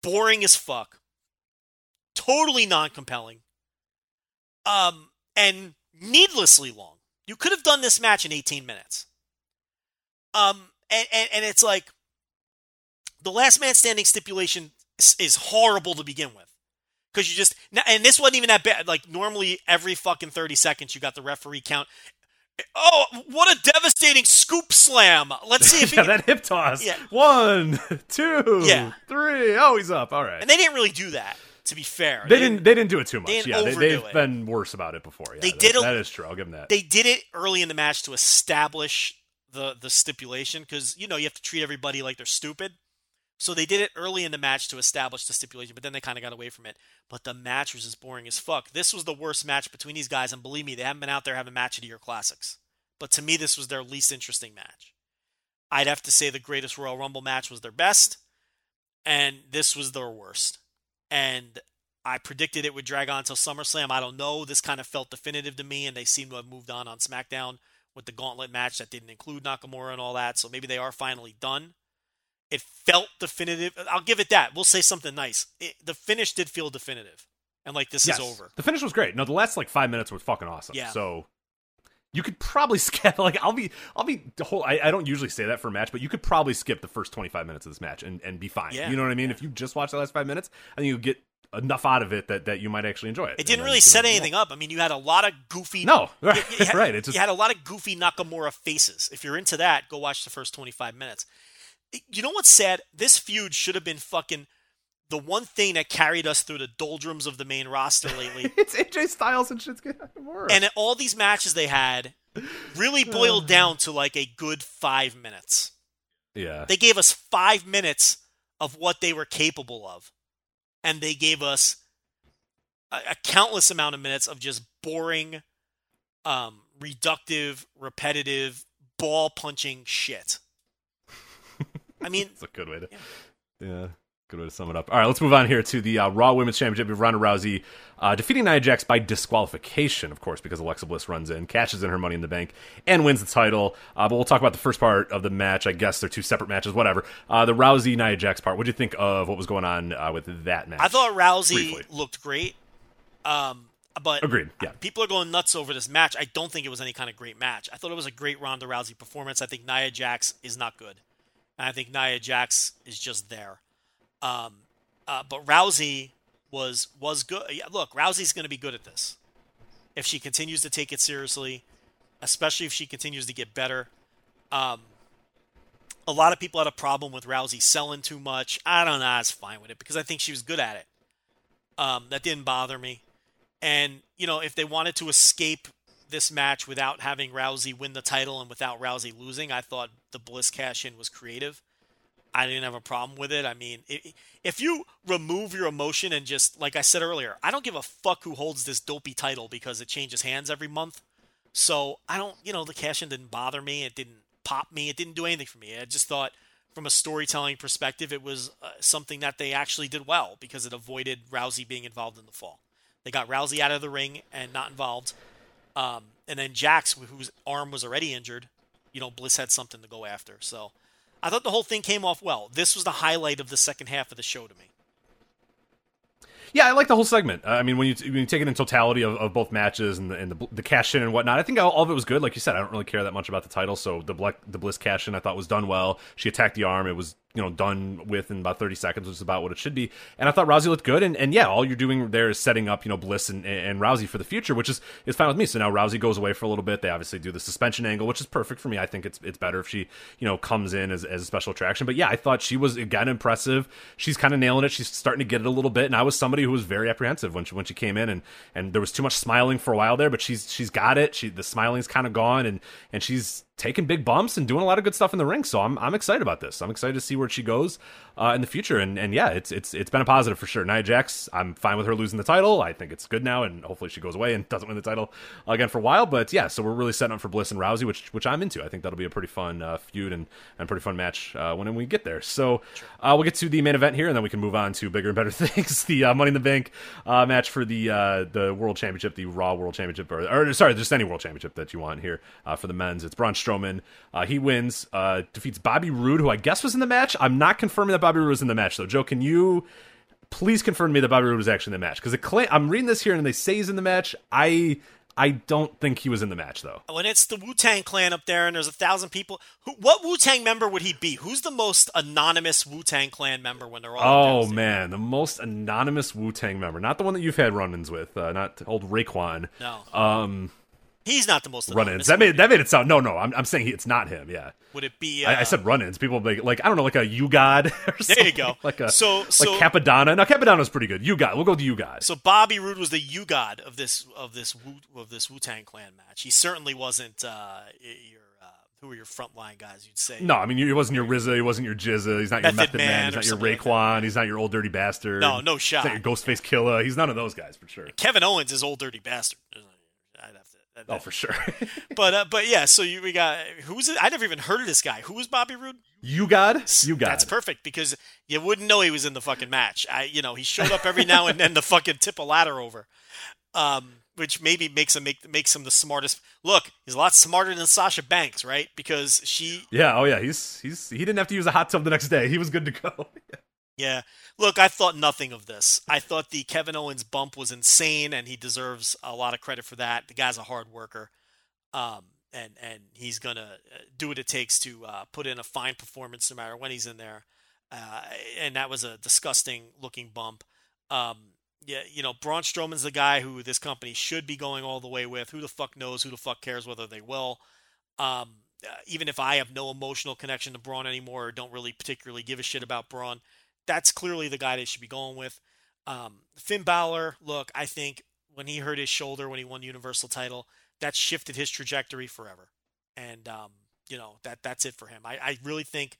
boring as fuck, totally non-compelling, um, and needlessly long. You could have done this match in 18 minutes. Um, and, and, and it's like the last man standing stipulation is, is horrible to begin with. Because you just, and this wasn't even that bad. Like, normally every fucking 30 seconds you got the referee count. Oh, what a devastating scoop slam. Let's see if he yeah, can. that hip toss. Yeah. One, two, Yeah. three. Oh, he's up. All right. And they didn't really do that, to be fair. They didn't. They didn't do it too much. they yeah, they, they've it. been worse about it before. Yeah, They that- did a- that is true. I'll give them that. they did it early in the match to establish the the stipulation because you know you have to treat everybody like they're stupid. So they did it early in the match to establish the stipulation, but then they kind of got away from it. But the match was as boring as fuck. This was the worst match between these guys, and believe me, they haven't been out there having match of the year classics. But to me, this was their least interesting match. I'd have to say the greatest Royal Rumble match was their best, and this was their worst. And I predicted it would drag on until SummerSlam. I don't know. This kind of felt definitive to me, and they seem to have moved on on SmackDown with the gauntlet match that didn't include Nakamura and all that. So maybe they are finally done. It felt definitive. I'll give it that. We'll say something nice. It, the finish did feel definitive, and like this yes. is over. The finish was great. No, the last like five minutes was fucking awesome. Yeah. So you could probably skip. Like I'll be, I'll be. Whole. I, I don't usually say that for a match, but you could probably skip the first twenty five minutes of this match and, and be fine. Yeah. You know what I mean? Yeah. If you just watch the last five minutes, I think you get enough out of it that, that you might actually enjoy it. It didn't really set anything up. I mean, you had a lot of goofy. No, You- right, you had, right. It's just you had a lot of goofy Nakamura faces. If you're into that, go watch the first 25 minutes. You know what's sad? This feud should have been fucking the one thing that carried us through the doldrums of the main roster lately. it's AJ Styles and Shinsuke Nakamura. and all these matches they had really boiled down to like a good five minutes. yeah, They gave us five minutes of what they were capable of. And they gave us a, a countless amount of minutes of just boring, um, reductive, repetitive, ball punching shit. I mean, it's a good way to. Yeah. Good way to sum it up. All right, let's move on here to the uh, Raw Women's Championship of Ronda Rousey uh, defeating Nia Jax by disqualification, of course, because Alexa Bliss runs in, cashes in her Money in the Bank, and wins the title. Uh, but we'll talk about the first part of the match. I guess they're two separate matches, whatever. Uh, the Rousey Nia Jax part. What do you think of what was going on uh, with that match? I thought Rousey Briefly. looked great. Um, but Agreed, yeah. people are going nuts over this match. I don't think it was any kind of great match. I thought it was a great Ronda Rousey performance. I think Nia Jax is not good, and I think Nia Jax is just there. Um, uh, but Rousey was was good. Yeah, look, Rousey's going to be good at this if she continues to take it seriously, especially if she continues to get better. Um, a lot of people had a problem with Rousey selling too much. I don't know. I was fine with it because I think she was good at it. Um, that didn't bother me. And, you know, if they wanted to escape this match without having Rousey win the title and without Rousey losing, I thought the Bliss cash in was creative. I didn't have a problem with it. I mean, i if you remove your emotion and just, like I said earlier, I don't give a fuck who holds this dopey title because it changes hands every month. So I don't, you know, the cash in didn't bother me. It didn't pop me. It didn't do anything for me. I just thought, from a storytelling perspective, it was uh, something that they actually did well because it avoided Rousey being involved in the fall. They got Rousey out of the ring and not involved. Um, and then Jax, whose arm was already injured, you know, Bliss had something to go after. So I thought the whole thing came off well. This was the highlight of the second half of the show to me. Yeah, I like the whole segment. I mean, when you, when you take it in totality of, of both matches and the, and the, the cash in and whatnot, I think all, all of it was good. Like you said, I don't really care that much about the title, so the Black, the Bliss cash in I thought was done well. She attacked the arm; it was you know done with in about 30 seconds, which is about what it should be. And I thought Rousey looked good. And, and yeah, all you're doing there is setting up you know Bliss and, and Rousey for the future, which is is fine with me. So now Rousey goes away for a little bit. They obviously do the suspension angle, which is perfect for me. I think it's it's better if she you know comes in as, as a special attraction. But yeah, I thought she was again impressive. She's kind of nailing it. She's starting to get it a little bit. And I was somebody who was very apprehensive when she when she came in, and and there was too much smiling for a while there. But she's she's got it. She the smiling's kind of gone, and and she's taking big bumps and doing a lot of good stuff in the ring. So I'm I'm excited about this. I'm excited to see where she goes uh, in the future. And and yeah, it's it's it's been a positive for sure. Nia Jax, I'm fine with her losing the title. I think it's good now, and hopefully she goes away and doesn't win the title again for a while. But yeah, so we're really setting up for Bliss and Rousey, which which I'm into. I think that'll be a pretty fun uh, feud and and pretty fun match uh, when we get there. So uh, we'll get to the main event here, and then we can move on to bigger and better things. the uh, Money in the Bank uh, match for the the World Championship, the Raw World Championship, or, or sorry, just any World Championship that you want here for the men's. It's Braun Strowman. Uh, he wins, uh, defeats Bobby Roode, who I guess was in the match. I'm not confirming that Bobby Roode was in the match, though. Joe, can you please confirm to me that Bobby Roode was actually in the match? Because I'm reading this here and they say he's in the match. I I don't think he was in the match, though. When it's the Wu Tang Clan up there and there's a thousand people, who, what Wu Tang member would he be? Who's the most anonymous Wu Tang Clan member when they're all? Oh man, the most anonymous Wu Tang member, not the one that you've had run-ins with, uh, not old Raekwon. No. Um, He's not the most run-ins. That made that made it sound. No, no, I'm, I'm saying he, it's not him. Yeah. Would it be? Uh, I, I said run-ins. People make like I don't know, like a U-God. Or There you go. Like a So- so- like Cappadonna. Now Cappadonna's pretty good. U-God. We'll go to you guys. So Bobby Roode was the U-God of this of this Wu, of this Wu Tang Clan match. He certainly wasn't uh, your uh, who were your frontline guys. You'd say no, I mean he wasn't your RZA. He wasn't your GZA. He's not your Method Method Man. Man He's not your something like. Raekwon. He's not your Ol' Dirty Bastard. No, no He's shot. not your Ghostface Killah. He's none of those guys for sure. Kevin Owens is Ol' Dirty Bastard. I'd have to. that- Oh, for sure. But uh, but yeah, so you, we got who's it? I never even heard of this guy. Who was Bobby Roode? U-God. You got. That's perfect because you wouldn't know he was in the fucking match. I you know he showed up every now and then to fucking tip a ladder over, um, which maybe makes him make makes him the smartest. Look, he's a lot smarter than Sasha Banks, right? Because she Yeah. Oh yeah. He's he's he didn't have to use a hot tub the next day. He was good to go. Yeah. Look, I thought nothing of this. I thought the Kevin Owens bump was insane, and he deserves a lot of credit for that. The guy's a hard worker, um, and and he's gonna uh, do what it takes to uh, put in a fine performance no matter when he's in there. Uh, and that was a disgusting looking bump. Um, yeah, you know, Braun Strowman's the guy who this company should be going all the way with. Who the fuck knows? Who the fuck cares whether they will? Um, uh, even if I have no emotional connection to Braun anymore, or don't really particularly give a shit about Braun, that's clearly the guy they should be going with. Um, Finn Balor, look, I think when he hurt his shoulder when he won the Universal title, that shifted his trajectory forever. And um, you know that that's it for him. I, I really think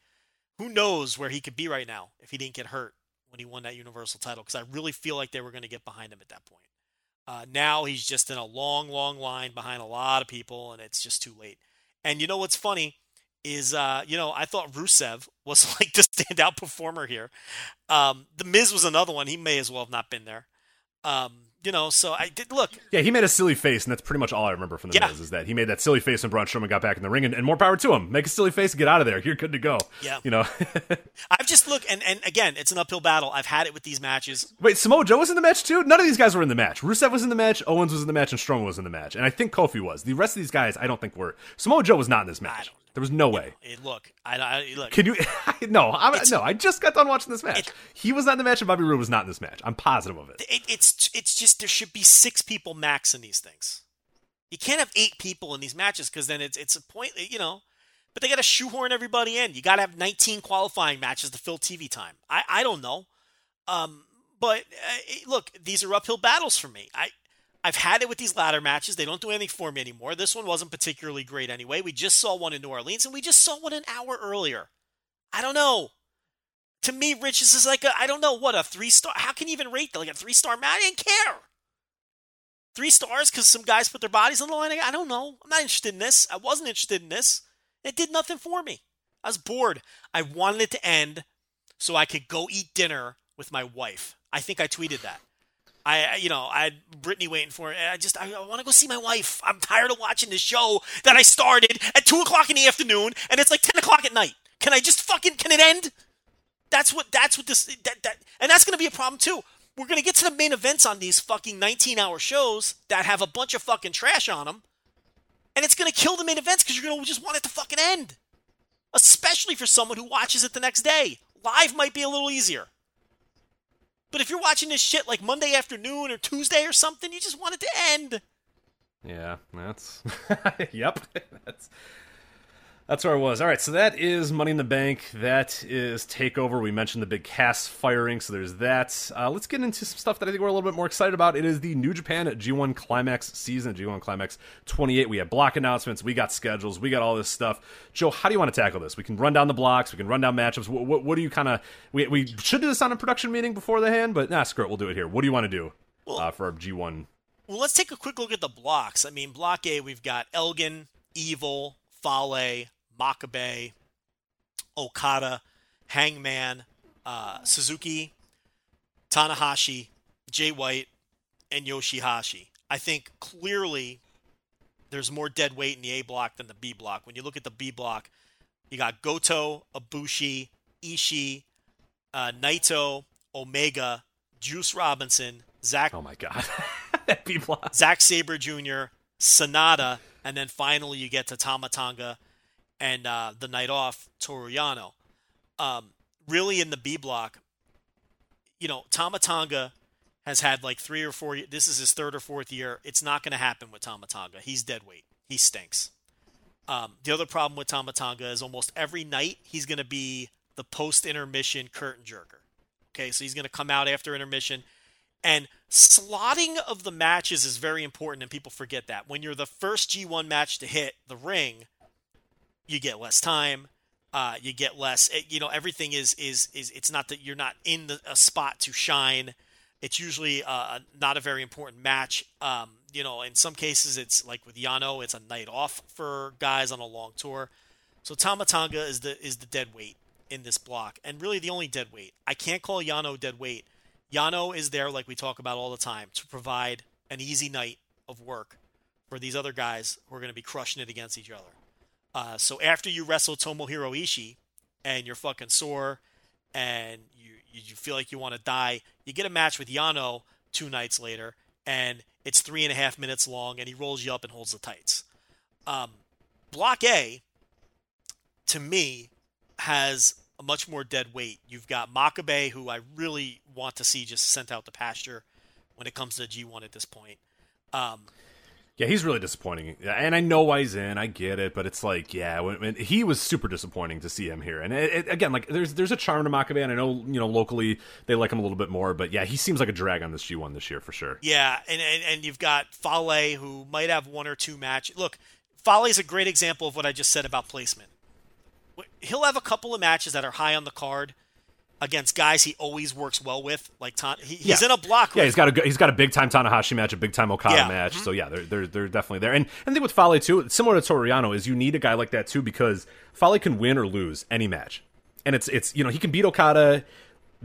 who knows where he could be right now if he didn't get hurt when he won that Universal title because I really feel like they were going to get behind him at that point. Uh, now he's just in a long, long line behind a lot of people, and it's just too late. And you know what's funny is, uh, you know, I thought Rusev was like the standout performer here. Um, the Miz was another one. He may as well have not been there. Um, you know, so I did look. Yeah, he made a silly face, and that's pretty much all I remember from the Yeah. Miz is that he made that silly face when Braun Strowman got back in the ring, and, and more power to him. Make a silly face and get out of there. You're good to go. Yeah. You know. I've just look, and and again, it's an uphill battle. I've had it with these matches. Wait, Samoa Joe was in the match too? None of these guys were in the match. Rusev was in the match, Owens was in the match, and Strowman was in the match. And I think Kofi was. The rest of these guys, I don't think were. Samoa Joe was not in this match. There was no way. It, look, I, I look. Can you? no, I'm, no. I just got done watching this match. It- he was not in the match, and Bobby Roode was not in this match. I'm positive of it. it, it's it's just there should be six people max in these things. You can't have eight people in these matches because then it's it's a point, you know. But they got to shoehorn everybody in. You got to have 19 qualifying matches to fill TV time. I I don't know, um, but uh, look, these are uphill battles for me. I I've had it with these ladder matches. They don't do anything for me anymore. This one wasn't particularly great anyway. We just saw one in New Orleans, and we just saw one an hour earlier. I don't know. To me, Rich, this is like a I don't know what a three star. How can you even rate that like a three star match? I didn't care. Three stars because some guys put their bodies on the line. I don't know. I'm not interested in this. I wasn't interested in this. It did nothing for me. I was bored. I wanted it to end so I could go eat dinner with my wife. I think I tweeted that. I, you know, I had Brittany waiting for it. I just, I, I want to go see my wife. I'm tired of watching this show that I started at two o'clock in the afternoon, and it's like ten o'clock at night. Can I just fucking, can it end? That's what, that's what this, that, that, and that's going to be a problem too. We're going to get to the main events on these fucking 19 hour shows that have a bunch of fucking trash on them, and it's going to kill the main events because you're going to just want it to fucking end. Especially for someone who watches it the next day. Live might be a little easier. But if you're watching this shit like Monday afternoon or Tuesday or something, you just want it to end. Yeah, that's. yep, that's. That's where I was. All right, so that is Money in the Bank. That is Takeover. We mentioned the big Cass firing, so there's that. Uh, let's get into some stuff that I think we're a little bit more excited about. It is the New Japan G1 Climax season, G1 Climax 28. We have block announcements, we got schedules, we got all this stuff. Joe, how do you want to tackle this? We can run down the blocks, we can run down matchups. What, what, what do you kind of? We, we should do this on a production meeting before the hand, but nah, screw it. We'll do it here. What do you want to do uh, for our G1? Well, let's take a quick look at the blocks. I mean, block A, we've got Elgin, Evil, Fale, Makabe, Okada, Hangman, uh, Suzuki, Tanahashi, Jay White, and Yoshihashi. I think clearly there's more dead weight in the A block than the B block. When you look at the B block, you got Goto, Ibushi, Ishii, uh, Naito, Omega, Juice Robinson, Zack Oh my god, that B block. Zack Sabre Jr., Sanada, and then finally you get to Tama Tonga and uh, the night off Toru Yano. Um, really, in the B block, you know, Tama Tonga has had like three or four. This is his third or fourth year. It's not going to happen with Tama Tonga. He's dead weight. He stinks. Um, the other problem with Tama Tonga is almost every night he's going to be the post intermission curtain jerker. Okay, so he's going to come out after intermission. And slotting of the matches is very important, and people forget that. When you're the first G1 match to hit the ring, you get less time. Uh, you get less. You know, everything is is is. It's not that you're not in the, a spot to shine. It's usually uh, not a very important match. Um, you know, in some cases, it's like with Yano, it's a night off for guys on a long tour. So Tama Tonga is the is the dead weight in this block, and really the only dead weight. I can't call Yano dead weight. Yano is there, like we talk about all the time, to provide an easy night of work for these other guys who are going to be crushing it against each other. Uh, so after you wrestle Tomohiro Ishii and you're fucking sore and you you feel like you want to die, you get a match with Yano two nights later, and it's three and a half minutes long, and he rolls you up and holds the tights. Um, block A, to me, has a much more dead weight. You've got Makabe, who I really want to see just sent out the pasture when it comes to G1 at this point. Um, Yeah, he's really disappointing. And I know why he's in. I get it, but it's like, yeah, when, when- he was super disappointing to see him here. And it, it, again, like there's there's a charm to Makabe, and I know you know locally they like him a little bit more, but yeah, he seems like a drag on this G1 this year for sure. Yeah, and, and, and you've got Fale, who might have one or two match. Look, Fale is a great example of what I just said about placement. He'll have a couple of matches that are high on the card, against guys he always works well with, like Tan. He, he's Yeah. in a block. Yeah, he's got a he's got a big time Tanahashi match, a big time Okada Yeah. Mm-hmm. match. So yeah, they're they're they're definitely there. And and the thing with Fale too, similar to Toru Yano, is you need a guy like that too because Fale can win or lose any match, and it's it's you know he can beat Okada.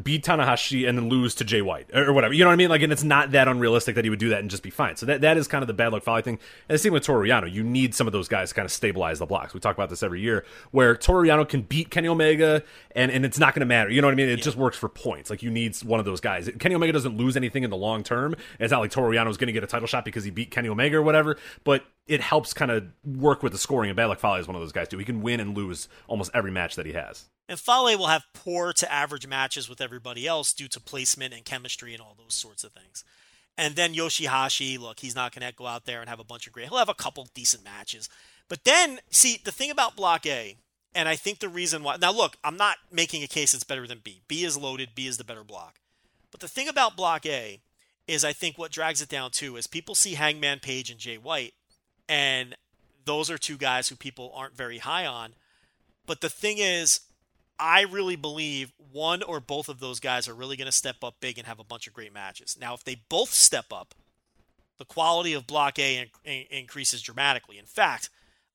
Beat Tanahashi and then lose to Jay White or, whatever. You know what I mean? Like, and it's not that unrealistic that he would do that and just be fine. So that that is kind of the bad luck Fale thing. And the same with Toru Yano. You need some of those guys to kind of stabilize the blocks. We talk about this every year, where Toru Yano can beat Kenny Omega and and it's not going to matter. You know what I mean? It just works for points. Like you need one of those guys. Kenny Omega doesn't lose anything in the long term. It's not like is going to get a title shot because he beat Kenny Omega or whatever. But it helps kind of work with the scoring. And Bad Luck Fale is one of those guys too. He can win and lose almost every match that he has. And Fale will have poor to average matches with everybody else due to placement and chemistry and all those sorts of things. And then Yoshihashi, look, he's not going to go out there and have a bunch of great. He'll have a couple decent matches. But then, see, the thing about Block A, and I think the reason why. Now, look, I'm not making a case that's better than B. B is loaded, B is the better block. But the thing about Block A is I think what drags it down too is people see Hangman Page and Jay White, and those are two guys who people aren't very high on. But the thing is, I really believe one or both of those guys are really going to step up big and have a bunch of great matches. Now, if they both step up, the quality of Block A in- in- increases dramatically. In fact,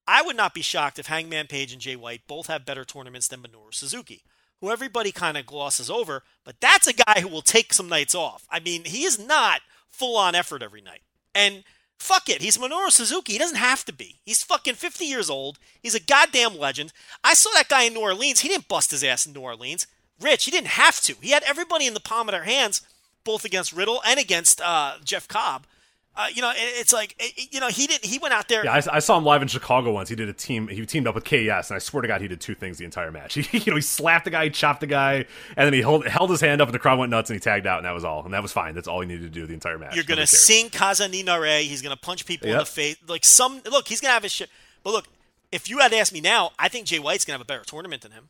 I would not be shocked if Hangman Page and Jay White both have better tournaments than Minoru Suzuki, who everybody kind of glosses over, but that's a guy who will take some nights off. I mean, he is not full on effort every night. And fuck it, he's Minoru Suzuki. He doesn't have to be. He's fucking 50 years old. He's a goddamn legend. I saw that guy in New Orleans. He didn't bust his ass in New Orleans. Rich, he didn't have to. He had everybody in the palm of their hands, both against Riddle and against uh, Jeff Cobb. Uh, you know, it, it's like, it, you know, he didn't. He went out there. Yeah, I, I saw him live in Chicago once. He did a team. He teamed up with KS, and I swear to God, he did two things the entire match. He, you know, he slapped the guy, he chopped the guy, and then he held, held his hand up, and the crowd went nuts, and he tagged out, and that was all. And that was fine. That's all he needed to do the entire match. You're gonna sing Kaze ni Nare. He's gonna punch people in the face. Like some look, he's gonna have his shit. But look, if you had asked me now, I think Jay White's gonna have a better tournament than him.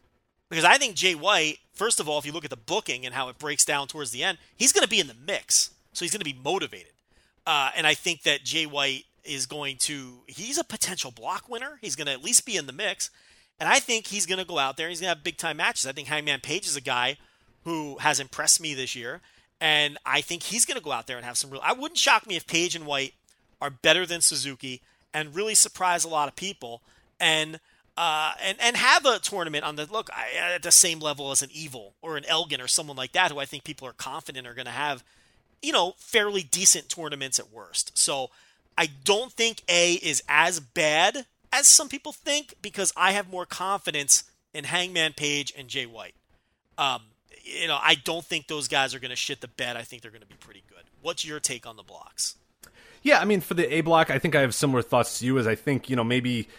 Because I think Jay White, first of all, if you look at the booking and how it breaks down towards the end, he's gonna be in the mix. So he's gonna be motivated. Uh, and I think that Jay White is going to he's a potential block winner. He's gonna at least be in the mix. And I think he's gonna go out there and he's gonna have big time matches. I think Hangman Page is a guy who has impressed me this year. And I think he's going to go out there and have some real. I wouldn't shock me if Page and White are better than Suzuki and really surprise a lot of people and uh, and and have a tournament on the look I- at the same level as an Evil or an Elgin or someone like that who I think people are confident are going to have you know fairly decent tournaments at worst. So I don't think A is as bad as some people think because I have more confidence in Hangman Page and Jay White. Um, you know, I don't think those guys are going to shit the bed. I think they're going to be pretty good. What's your take on the blocks? Yeah, I mean, for the A block, I think I have similar thoughts to you. As I think, you know, maybe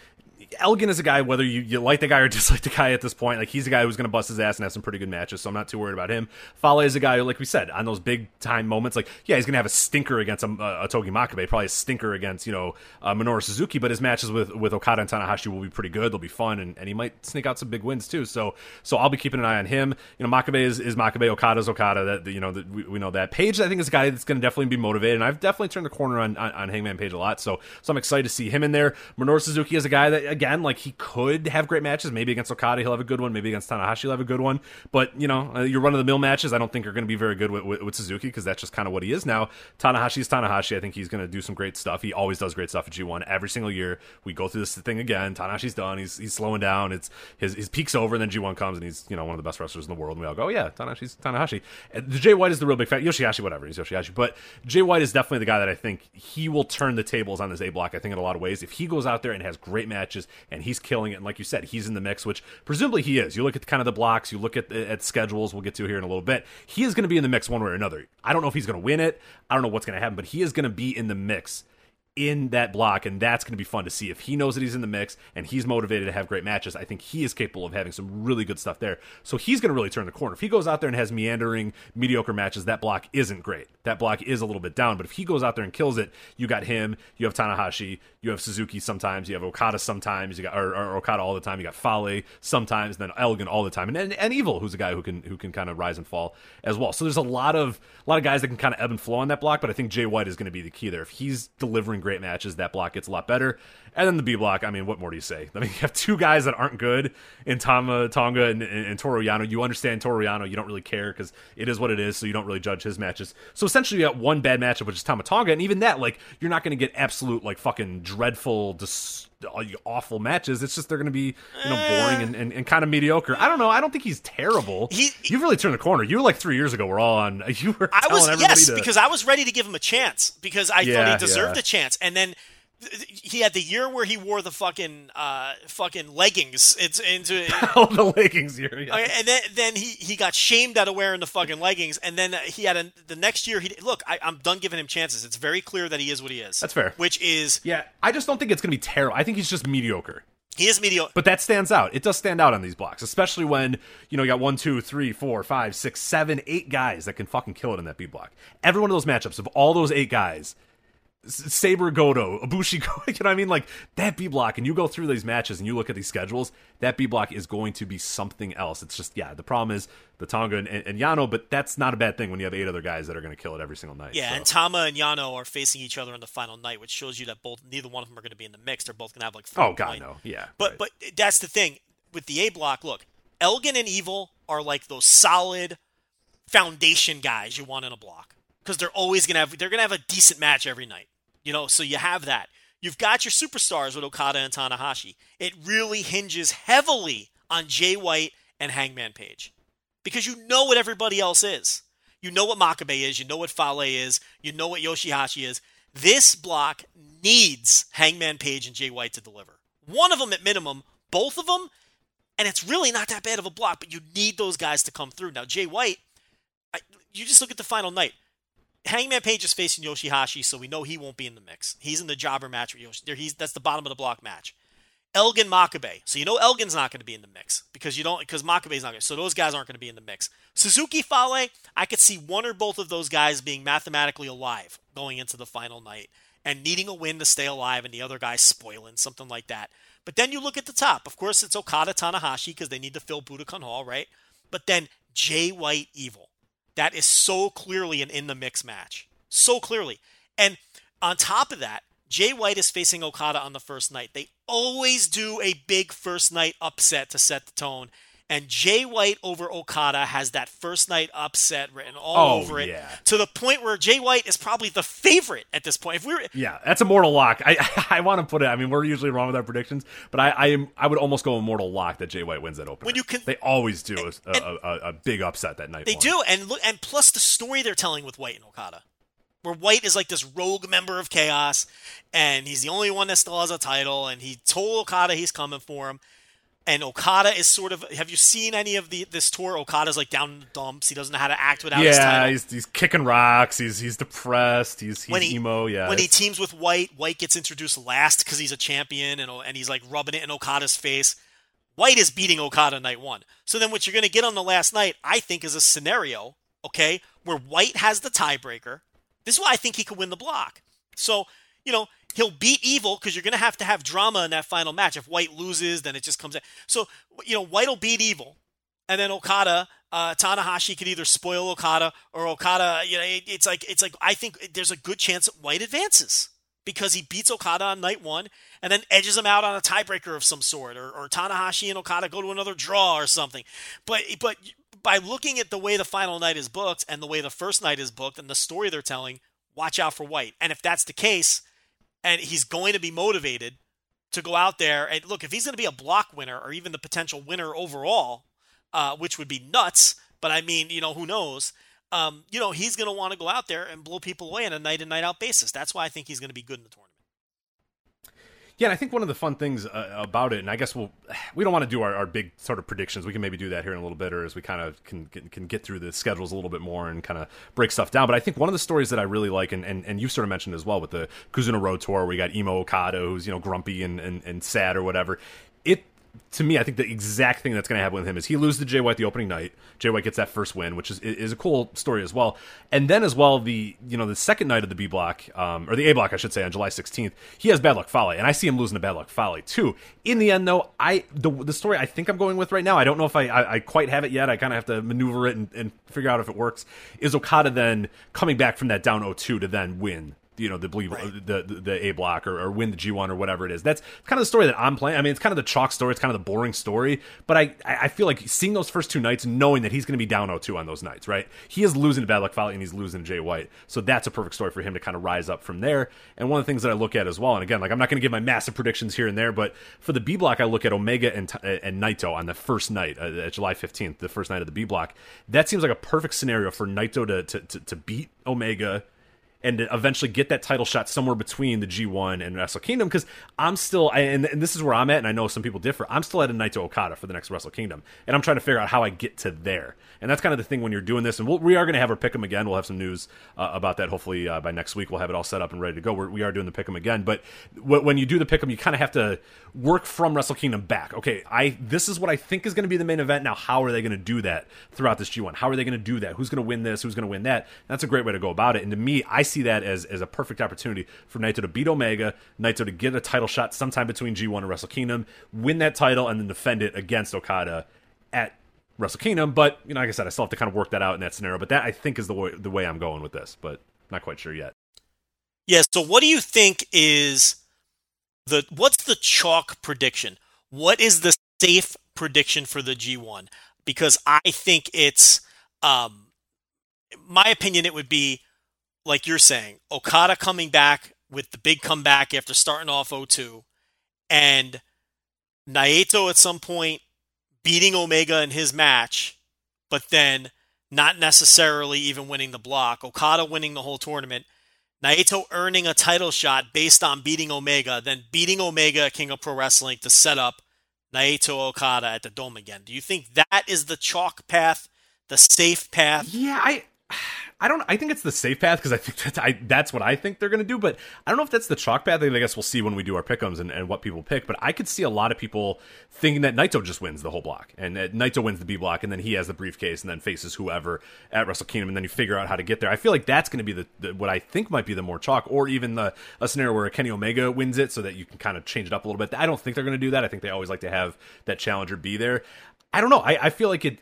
Elgin is a guy, whether you, you like the guy or dislike the guy at this point, like he's a guy who's going to bust his ass and have some pretty good matches. So I'm not too worried about him. Fale is a guy, like we said, on those big time moments, like yeah, he's going to have a stinker against a, a Togi Makabe, probably a stinker against you know uh, Minoru Suzuki, but his matches with with Okada and Tanahashi will be pretty good. They'll be fun, and, and he might sneak out some big wins too. So so I'll be keeping an eye on him. You know, Makabe is, is Makabe, Okada's Okada. That you know that we, we know that. Page, I think, is a guy that's going to definitely be motivated, and I've definitely turned the corner on, on on Hangman Page a lot. So so I'm excited to see him in there. Minoru Suzuki is a guy that again, like he could have great matches. Maybe against Okada, he'll have a good one. Maybe against Tanahashi, he'll have a good one. But you know, uh, your run of the mill matches, I don't think are going to be very good with, with, with Suzuki because that's just kind of what he is now. Tanahashi's Tanahashi. I think he's going to do some great stuff. He always does great stuff at G1 every single year. We go through this thing again. Tanahashi's done. He's he's slowing down. It's his his peak's over, and then G1 comes, and he's you know one of the best wrestlers in the world. And we all go, oh, yeah, Tanahashi's Tanahashi. And Jay White is the real big fan. Yoshihashi, whatever, he's Yoshihashi. But Jay White is definitely the guy that I think he will turn the tables on this A block. I think in a lot of ways, if he goes out there and has great matches and he's killing it, and like you said, he's in the mix, which presumably he is. You look at the, kind of the blocks, you look at the, at schedules. We'll get to here in a little bit. He is going to be in the mix one way or another. I don't know if he's going to win it. I don't know what's going to happen, but he is going to be in the mix in that block, and that's going to be fun to see. If he knows that he's in the mix and he's motivated to have great matches, I think he is capable of having some really good stuff there. So he's going to really turn the corner. If he goes out there and has meandering, mediocre matches, that block isn't great. That block is a little bit down. But if he goes out there and kills it, you got him, you have Tanahashi, you have Suzuki sometimes, you have Okada sometimes, you got or, or Okada all the time, you got Fale sometimes, then Elgin all the time, and, and and Evil, who's a guy who can who can kind of rise and fall as well. So there's a lot of a lot of guys that can kind of ebb and flow on that block. But I think Jay White is going to be the key there. If he's delivering great matches, that block gets a lot better. And then the B block, I mean, what more do you say? I mean, you have two guys that aren't good in Tama Tonga and, and, and Toru Yano. You understand Toru Yano, you don't really care because it is what it is, so you don't really judge his matches. So essentially, you got one bad matchup, which is Tama Tonga, and even that, like, you're not going to get absolute, like, fucking dreadful, dis- uh, awful matches. It's just they're going to be, you know, eh. boring and, and, and kind of mediocre. I don't know. I don't think he's terrible. He- You've really turned the corner. You were like three years ago. We're all on. You were. I was yes to- because I was ready to give him a chance because I thought he deserved yeah. a chance, and then th- th- he had the year where he wore the fucking uh fucking leggings. It's into. all the leggings year. Yeah. And then then he, he got shamed out of wearing the fucking leggings, and then he had a, the next year. He look, I, I'm done giving him chances. It's very clear that he is what he is. That's fair. Which is Yeah, I just don't think it's going to be terrible. I think he's just mediocre. he is mediocre. But that stands out. It does stand out on these blocks, especially when you know you got one, two, three, four, five, six, seven, eight guys that can fucking kill it in that B block. Every one of those matchups of all those eight guys, Sabre Goto, Ibushi, Go- you know what I mean? Like that B block, and you go through these matches and you look at these schedules, that B block is going to be something else. It's just yeah. The problem is the Tonga and, and, and Yano, but that's not a bad thing when you have eight other guys that are going to kill it every single night. Yeah, so. and Tama and Yano are facing each other on the final night, which shows you that both neither one of them are going to be in the mix. They're both going to have like. Oh, god, point- no, yeah. But right. but that's the thing with the A block. Look, Elgin and Evil are like those solid foundation guys you want in a block because they're always gonna have they're gonna have a decent match every night. You know, so you have that. You've got your superstars with Okada and Tanahashi. It really hinges heavily on Jay White and Hangman Page because you know what everybody else is. You know what Makabe is. You know what Fale is. You know what Yoshihashi is. This block needs Hangman Page and Jay White to deliver. One of them at minimum, both of them, and it's really not that bad of a block, but you need those guys to come through. Now, Jay White, I, you just look at the final night. Hangman Page is facing Yoshihashi, so we know he won't be in the mix. He's in the jobber match with Yoshi. He's that's the bottom of the block match. Elgin Makabe, so you know Elgin's not going to be in the mix because you don't because Makabe's not going. to So those guys aren't going to be in the mix. Suzuki Fale, I could see one or both of those guys being mathematically alive going into the final night and needing a win to stay alive, and the other guy spoiling something like that. But then you look at the top. Of course, it's Okada Tanahashi because they need to fill Budokan Hall, right? But then Jay White Evil. That is so clearly an in the mix match. So clearly. And on top of that, Jay White is facing Okada on the first night. They always do a big first night upset to set the tone. And Jay White over Okada has that first night upset written all Oh, over it yeah. to the point where Jay White is probably the favorite at this point. If we were Yeah, that's a mortal lock. I I want to put it. I mean, we're usually wrong with our predictions, but I I, am, I would almost go a mortal lock that Jay White wins that opener. When you can- they always do a, a, a, a big upset that night. They one. do, and look, and plus the story they're telling with White and Okada, where White is like this rogue member of Chaos, and he's the only one that still has a title, and he told Okada he's coming for him, and Okada is sort of. Have you seen any of the this tour? Okada's like down in the dumps. He doesn't know how to act without his Yeah, title. he's he's kicking rocks. He's he's depressed. He's he's when he, emo. Yeah, when he teams with White, White gets introduced last because he's a champion, and and he's like rubbing it in Okada's face. White is beating Okada night one. So then what you're going to get on the last night, I think, is a scenario, okay, where White has the tiebreaker. This is why I think he could win the block. So, you know, he'll beat Evil because you're going to have to have drama in that final match. If White loses, then it just comes out. So, you know, White will beat Evil. And then Okada, uh, Tanahashi could either spoil Okada or Okada. You know, it, it's like it's like I think there's a good chance that White advances because he beats Okada on night one and then edges him out on a tiebreaker of some sort, or, or Tanahashi and Okada go to another draw or something. But but by looking at the way the final night is booked and the way the first night is booked and the story they're telling, watch out for White. And if that's the case, and he's going to be motivated to go out there and look, if he's going to be a block winner or even the potential winner overall, uh, which would be nuts. But I mean, you know, who knows? Um, you know, he's going to want to go out there and blow people away on a night in night out basis. That's why I think he's going to be good in the tournament. Yeah, and I think one of the fun things uh, about it, and I guess we'll we don't want to do our, our big sort of predictions. We can maybe do that here in a little bit, or as we kind of can can, get through the schedules a little bit more and kind of break stuff down. But I think one of the stories that I really like, and, and, and you sort of mentioned as well with the Kizuna Road Tour, where you got Emo Okada, who's you know grumpy and, and, and sad or whatever. It to me, I think the exact thing that's going to happen with him is he loses to Jay White the opening night. Jay White gets that first win, which is is a cool story as well. And then as well, the you know the second night of the B block um, or the A block, I should say, on July 16th, he has Bad Luck Fale, and I see him losing to Bad Luck Fale too. In the end, though, I the the story I think I'm going with right now, I don't know if I I, I quite have it yet. I kind of have to maneuver it and, and figure out if it works. Is Okada then coming back from that down 0-2 to then win? You know the bleed, uh, the, the the A block or, or win the G one or whatever it is. That's kind of the story that I'm playing. I mean, it's kind of the chalk story. It's kind of the boring story. But I I feel like seeing those first two nights, knowing that he's going to be down 0-2 on those nights, right? He is losing to Bad Luck Fale and he's losing to Jay White. So that's a perfect story for him to kind of rise up from there. And one of the things that I look at as well, and again, like I'm not going to give my massive predictions here and there, but for the B block, I look at Omega and uh, and Naito on the first night, uh, uh July 15th, the first night of the B block. That seems like a perfect scenario for Naito to to, to, to beat Omega and eventually get that title shot somewhere between the G1 and Wrestle Kingdom because I'm still and, and, this is where I'm at and I know some people differ. I'm still at a Naito Okada for the next Wrestle Kingdom and I'm trying to figure out how I get to there. And that's kind of the thing when you're doing this and we'll, we are going to have our pick 'em again. We'll have some news uh, about that hopefully uh, by next week. We'll have it all set up and ready to go. We're, we are doing the pick 'em again, but w- when you do the pick 'em, you kind of have to work from Wrestle Kingdom back. Okay, I this is what I think is going to be the main event. Now, how are they going to do that throughout this G1? How are they going to do that? Who's going to win this? Who's going to win that? That's a great way to go about it. And to me, I see that as as a perfect opportunity for Naito to beat Omega, Naito to get a title shot sometime between G1 and Wrestle Kingdom, win that title, and then defend it against Okada at Wrestle Kingdom. But you know, like I said, I still have to kind of work that out in that scenario. But that I think is the way the way I'm going with this, but not quite sure yet. Yeah. So, what do you think is the what's the chalk prediction? What is the safe prediction for the G1? Because I think it's, um, my opinion, it would be like you're saying, Okada coming back with the big comeback after starting off 0-2, and Naito at some point beating Omega in his match, but then not necessarily even winning the block. Okada winning the whole tournament. Naito earning a title shot based on beating Omega, then beating Omega King of Pro Wrestling to set up Naito Okada at the Dome again. Do you think that is the chalk path, the safe path? Yeah, I I don't. I think it's the safe path because I think that's I, that's what I think they're going to do. But I don't know if that's the chalk path. I guess we'll see when we do our pickums and, and what people pick. But I could see a lot of people thinking that Naito just wins the whole block and that Naito wins the B block and then he has the briefcase and then faces whoever at Wrestle Kingdom and then you figure out how to get there. I feel like that's going to be the, the, what I think might be the more chalk or even the a scenario where Kenny Omega wins it so that you can kind of change it up a little bit. I don't think they're going to do that. I think they always like to have that challenger be there. I don't know. I, I feel like it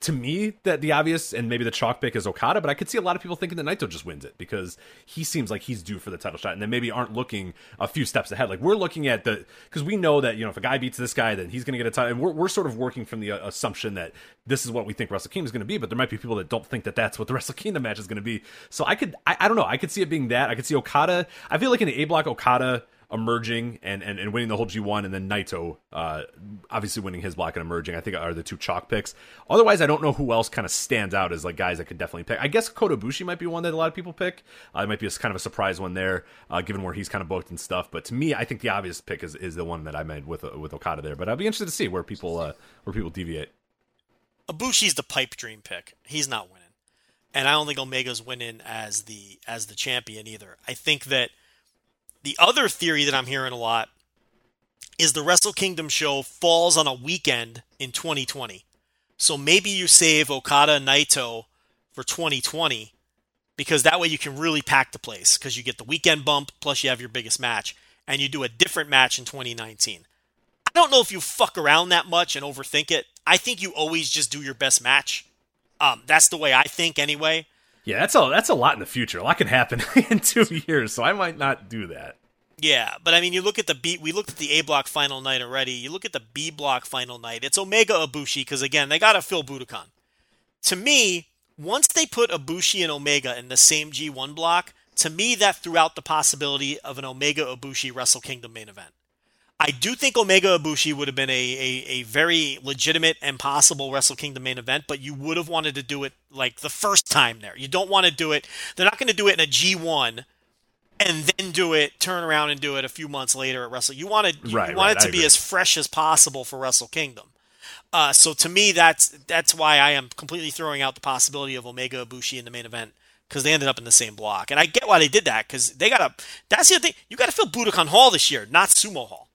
to me that the obvious and maybe the chalk pick is Okada, but I could see a lot of people thinking that Naito just wins it because he seems like he's due for the title shot, and then maybe aren't looking a few steps ahead. Like we're looking at the because we know that you know if a guy beats this guy, then he's going to get a title. And we're we're sort of working from the uh, assumption that this is what we think Wrestle Kingdom is going to be, but there might be people that don't think that that's what the Wrestle Kingdom match is going to be. So I could I, I don't know. I could see it being that. I could see Okada. I feel like in the A block, Okada emerging and, and, and winning the whole G1, and then Naito uh, obviously winning his block and emerging. I think are the two chalk picks. Otherwise, I don't know who else kind of stands out as like guys that could definitely pick. I guess Kota Ibushi might be one that a lot of people pick. Uh, it might be a, kind of a surprise one there, uh, given where he's kind of booked and stuff. But to me, I think the obvious pick is, is the one that I made with uh, with Okada there. But I'd be interested to see where people uh, where people deviate. Ibushi's the pipe dream pick. He's not winning, and I don't think Omega's winning as the as the champion either. I think that the other theory that I'm hearing a lot is the Wrestle Kingdom show falls on a weekend in 2020. So maybe you save Okada and Naito for 2020 because that way you can really pack the place because you get the weekend bump plus you have your biggest match and you do a different match in 2019. I don't know if you fuck around that much and overthink it. I think you always just do your best match. Um, that's the way I think anyway. Yeah, that's a that's a lot in the future. A lot can happen in two years, so I might not do that. Yeah, but I mean, you look at the B. We looked at the A block final night already. You look at the B block final night. It's Omega Ibushi because again, they got to fill Budokan. To me, once they put Ibushi and Omega in the same G1 block, to me that threw out the possibility of an Omega Ibushi Wrestle Kingdom main event. I do think Omega Ibushi would have been a, a, a, very legitimate and possible Wrestle Kingdom main event, but you would have wanted to do it like the first time there. You don't want to do it. They're not going to do it in a G1 and then do it, turn around and do it a few months later at Wrestle. You want it, you right, want right, it to I be agree. as fresh as possible for Wrestle Kingdom. Uh, so to me, that's that's why I am completely throwing out the possibility of Omega Ibushi in the main event because they ended up in the same block, and I get why they did that because they got to. That's the other thing. You got to fill Budokan Hall this year, not Sumo Hall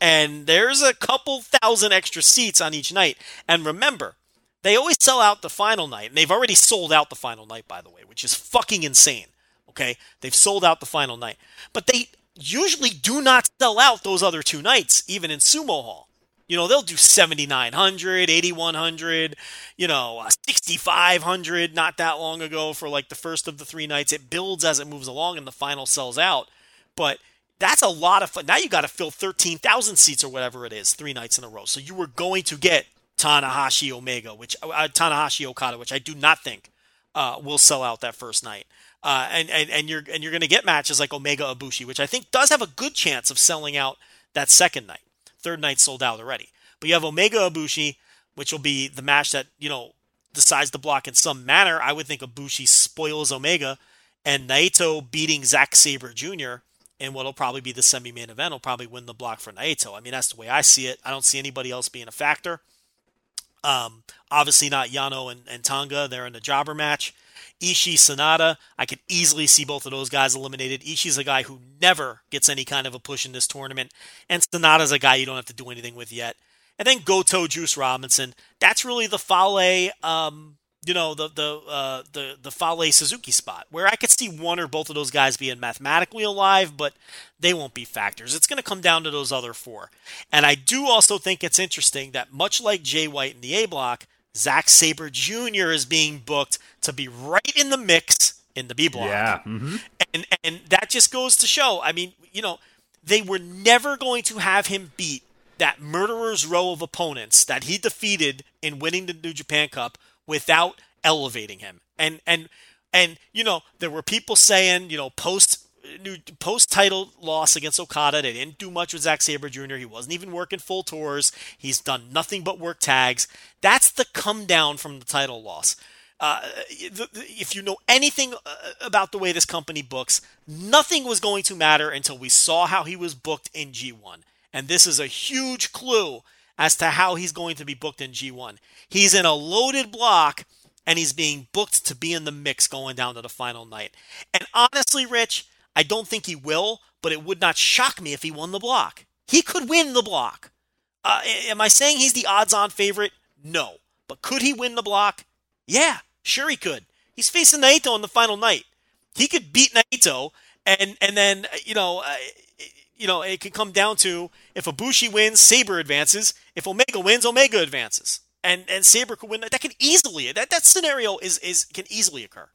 and there's a couple thousand extra seats on each night. And remember, they always sell out the final night, and they've already sold out the final night, by the way, which is fucking insane. Okay, they've sold out the final night, but they usually do not sell out those other two nights, even in Sumo Hall. You know, they'll do 7,900, 8,100, you know, uh, 6,500 not that long ago for like the first of the three nights. It builds as it moves along and the final sells out. But that's a lot of fun. Now you got to fill 13,000 seats or whatever it is, three nights in a row. So you were going to get Tanahashi Omega, which uh, Tanahashi Okada, which I do not think uh, will sell out that first night. Uh, and, and and you're and you're going to get matches like Omega Ibushi, which I think does have a good chance of selling out that second night. Third night sold out already, but you have Omega Ibushi, which will be the match that you know decides the block in some manner. I would think Ibushi spoils Omega, and Naito beating Zack Sabre Jr. in what'll probably be the semi-main event will probably win the block for Naito. I mean that's the way I see it. I don't see anybody else being a factor. Um, obviously not Yano and, and Tonga. They're in the jobber match. Ishii Sanada, I could easily see both of those guys eliminated. Ishii's a guy who never gets any kind of a push in this tournament, and Sanada's a guy you don't have to do anything with yet. And then Goto, Juice Robinson. That's really the Fale, um, you know, the the uh, the the Fale Suzuki spot where I could see one or both of those guys being mathematically alive, but they won't be factors. It's going to come down to those other four. And I do also think it's interesting that much like Jay White in the A block, Zack Sabre Jr. is being booked to be right in the mix in the B block. Yeah. Mm-hmm. And and that just goes to show. I mean, you know, they were never going to have him beat that murderer's row of opponents that he defeated in winning the New Japan Cup without elevating him. And and and you know, there were people saying, you know, post new post title loss against Okada. They didn't do much with Zack Sabre Jr. He wasn't even working full tours. He's done nothing but work tags. That's the come down from the title loss. Uh, if you know anything uh, about the way this company books, nothing was going to matter until we saw how he was booked in G1. And this is a huge clue as to how he's going to be booked in G1. He's in a loaded block and he's being booked to be in the mix going down to the final night. And honestly, Rich, I don't think he will, but it would not shock me if he won the block. He could win the block. Uh, am I saying he's the odds on favorite? No. But could he win the block? Yeah, sure he could. He's facing Naito on the final night. He could beat Naito, and and then you know, uh, you know, it can come down to if Ibushi wins, Sabre advances. If Omega wins, Omega advances, and and Sabre could win. That can easily that that scenario is is can easily occur.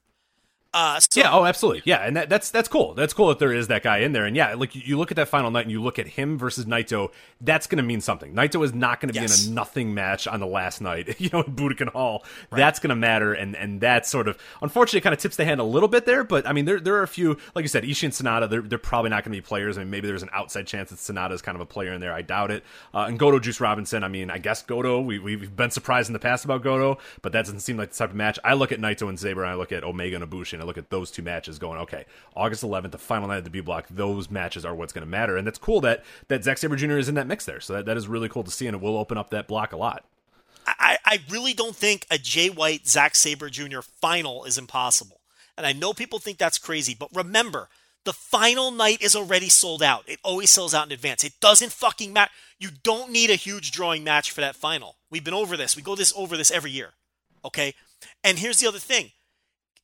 Uh, so, yeah, oh, absolutely, yeah, and that, that's that's cool. That's cool that there is that guy in there, and yeah, like you, you look at that final night and you look at him versus Naito, that's going to mean something. Naito is not going to yes. be in a nothing match on the last night, you know, in Budokan Hall. Right. That's going to matter, and and that sort of unfortunately kind of tips the hand a little bit there. But I mean, there there are a few, like you said, Ishii and Sanada, they're they're probably not going to be players. I mean, maybe there's an outside chance that Sanada is kind of a player in there. I doubt it. Uh, and Goto Juice Robinson, I mean, I guess Goto. We we've been surprised in the past about Goto, but that doesn't seem like the type of match. I look at Naito and Sabre, and I look at Omega and Ibushi, and I look at those two matches going, okay, August 11th, the final night of the B block, those matches are what's going to matter. And that's cool that, that Zack Sabre Jr. is in that mix there. So that, that is really cool to see, and it will open up that block a lot. I, I really don't think a Jay White, Zack Sabre Jr. final is impossible. And I know people think that's crazy, but remember, the final night is already sold out. It always sells out in advance. It doesn't fucking matter. You don't need a huge drawing match for that final. We've been over this. We go this over this every year. Okay? And here's the other thing.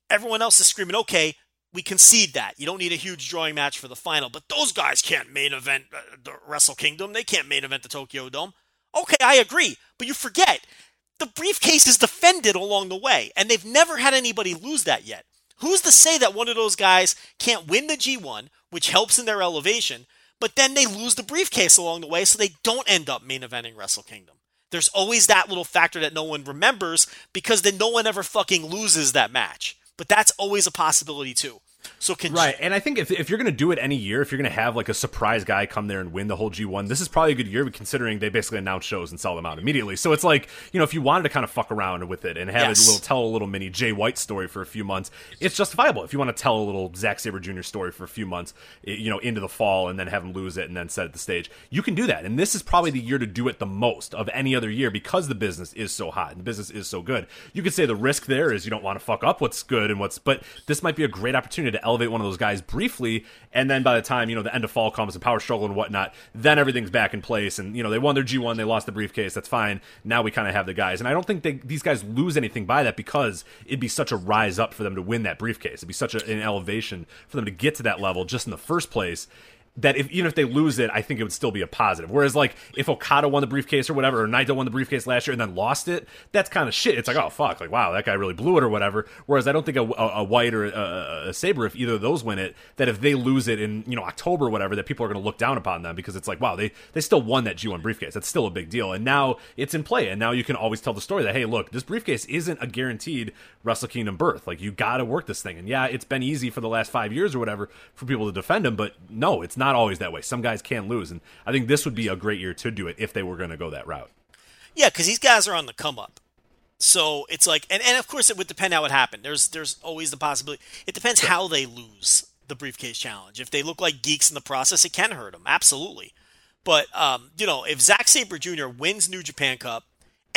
Everyone else is screaming, okay, we concede that. You don't need a huge drawing match for the final, but those guys can't main event uh, the Wrestle Kingdom. They can't main event the Tokyo Dome. Okay, I agree, but you forget the briefcase is defended along the way, and they've never had anybody lose that yet. Who's to say that one of those guys can't win the G1, which helps in their elevation, but then they lose the briefcase along the way so they don't end up main eventing Wrestle Kingdom? There's always that little factor that no one remembers because then no one ever fucking loses that match but that's always a possibility too. So can right, and I think if, if you're going to do it any year, if you're going to have like a surprise guy come there and win the whole G1, this is probably a good year considering they basically announce shows and sell them out immediately. So it's like you know if you wanted to kind of fuck around with it and have yes. a little tell a little mini Jay White story for a few months, it's justifiable. If you want to tell a little Zack Sabre Jr. story for a few months, you know into the fall and then have him lose it and then set the stage, you can do that. And this is probably the year to do it the most of any other year because the business is so hot and the business is so good. You could say the risk there is you don't want to fuck up what's good and what's, but this might be a great opportunity to elevate one of those guys briefly, and then by the time you know the end of fall comes and power struggle and whatnot, then everything's back in place. And you know they won their G one, they lost the briefcase. That's fine. Now we kind of have the guys, and I don't think they, these guys lose anything by that because it'd be such a rise up for them to win that briefcase. It'd be such a, an elevation for them to get to that level just in the first place that if even if they lose it, I think it would still be a positive. Whereas like if Okada won the briefcase or whatever, or Naito won the briefcase last year and then lost it, that's kind of shit. It's like oh fuck, like wow, that guy really blew it or whatever. Whereas I don't think a, a, a White or a, a, Sabre, if either of those win it, that if they lose it in you know October or whatever, that people are going to look down upon them because it's like wow, they they still won that G1 briefcase. That's still a big deal, and now it's in play, and now you can always tell the story that hey, look, this briefcase isn't a guaranteed Wrestle Kingdom berth. Like you got to work this thing, and yeah, it's been easy for the last five years or whatever for people to defend him, but no, it's not always that way. Some guys can lose, and I think this would be a great year to do it if they were going to go that route. Yeah, because these guys are on the come up. So it's like, and, and of course, it would depend how it happened. There's there's always the possibility. It depends how they lose the briefcase challenge. If they look like geeks in the process, it can hurt them. Absolutely. But um, you know, if Zack Sabre Jr. wins New Japan Cup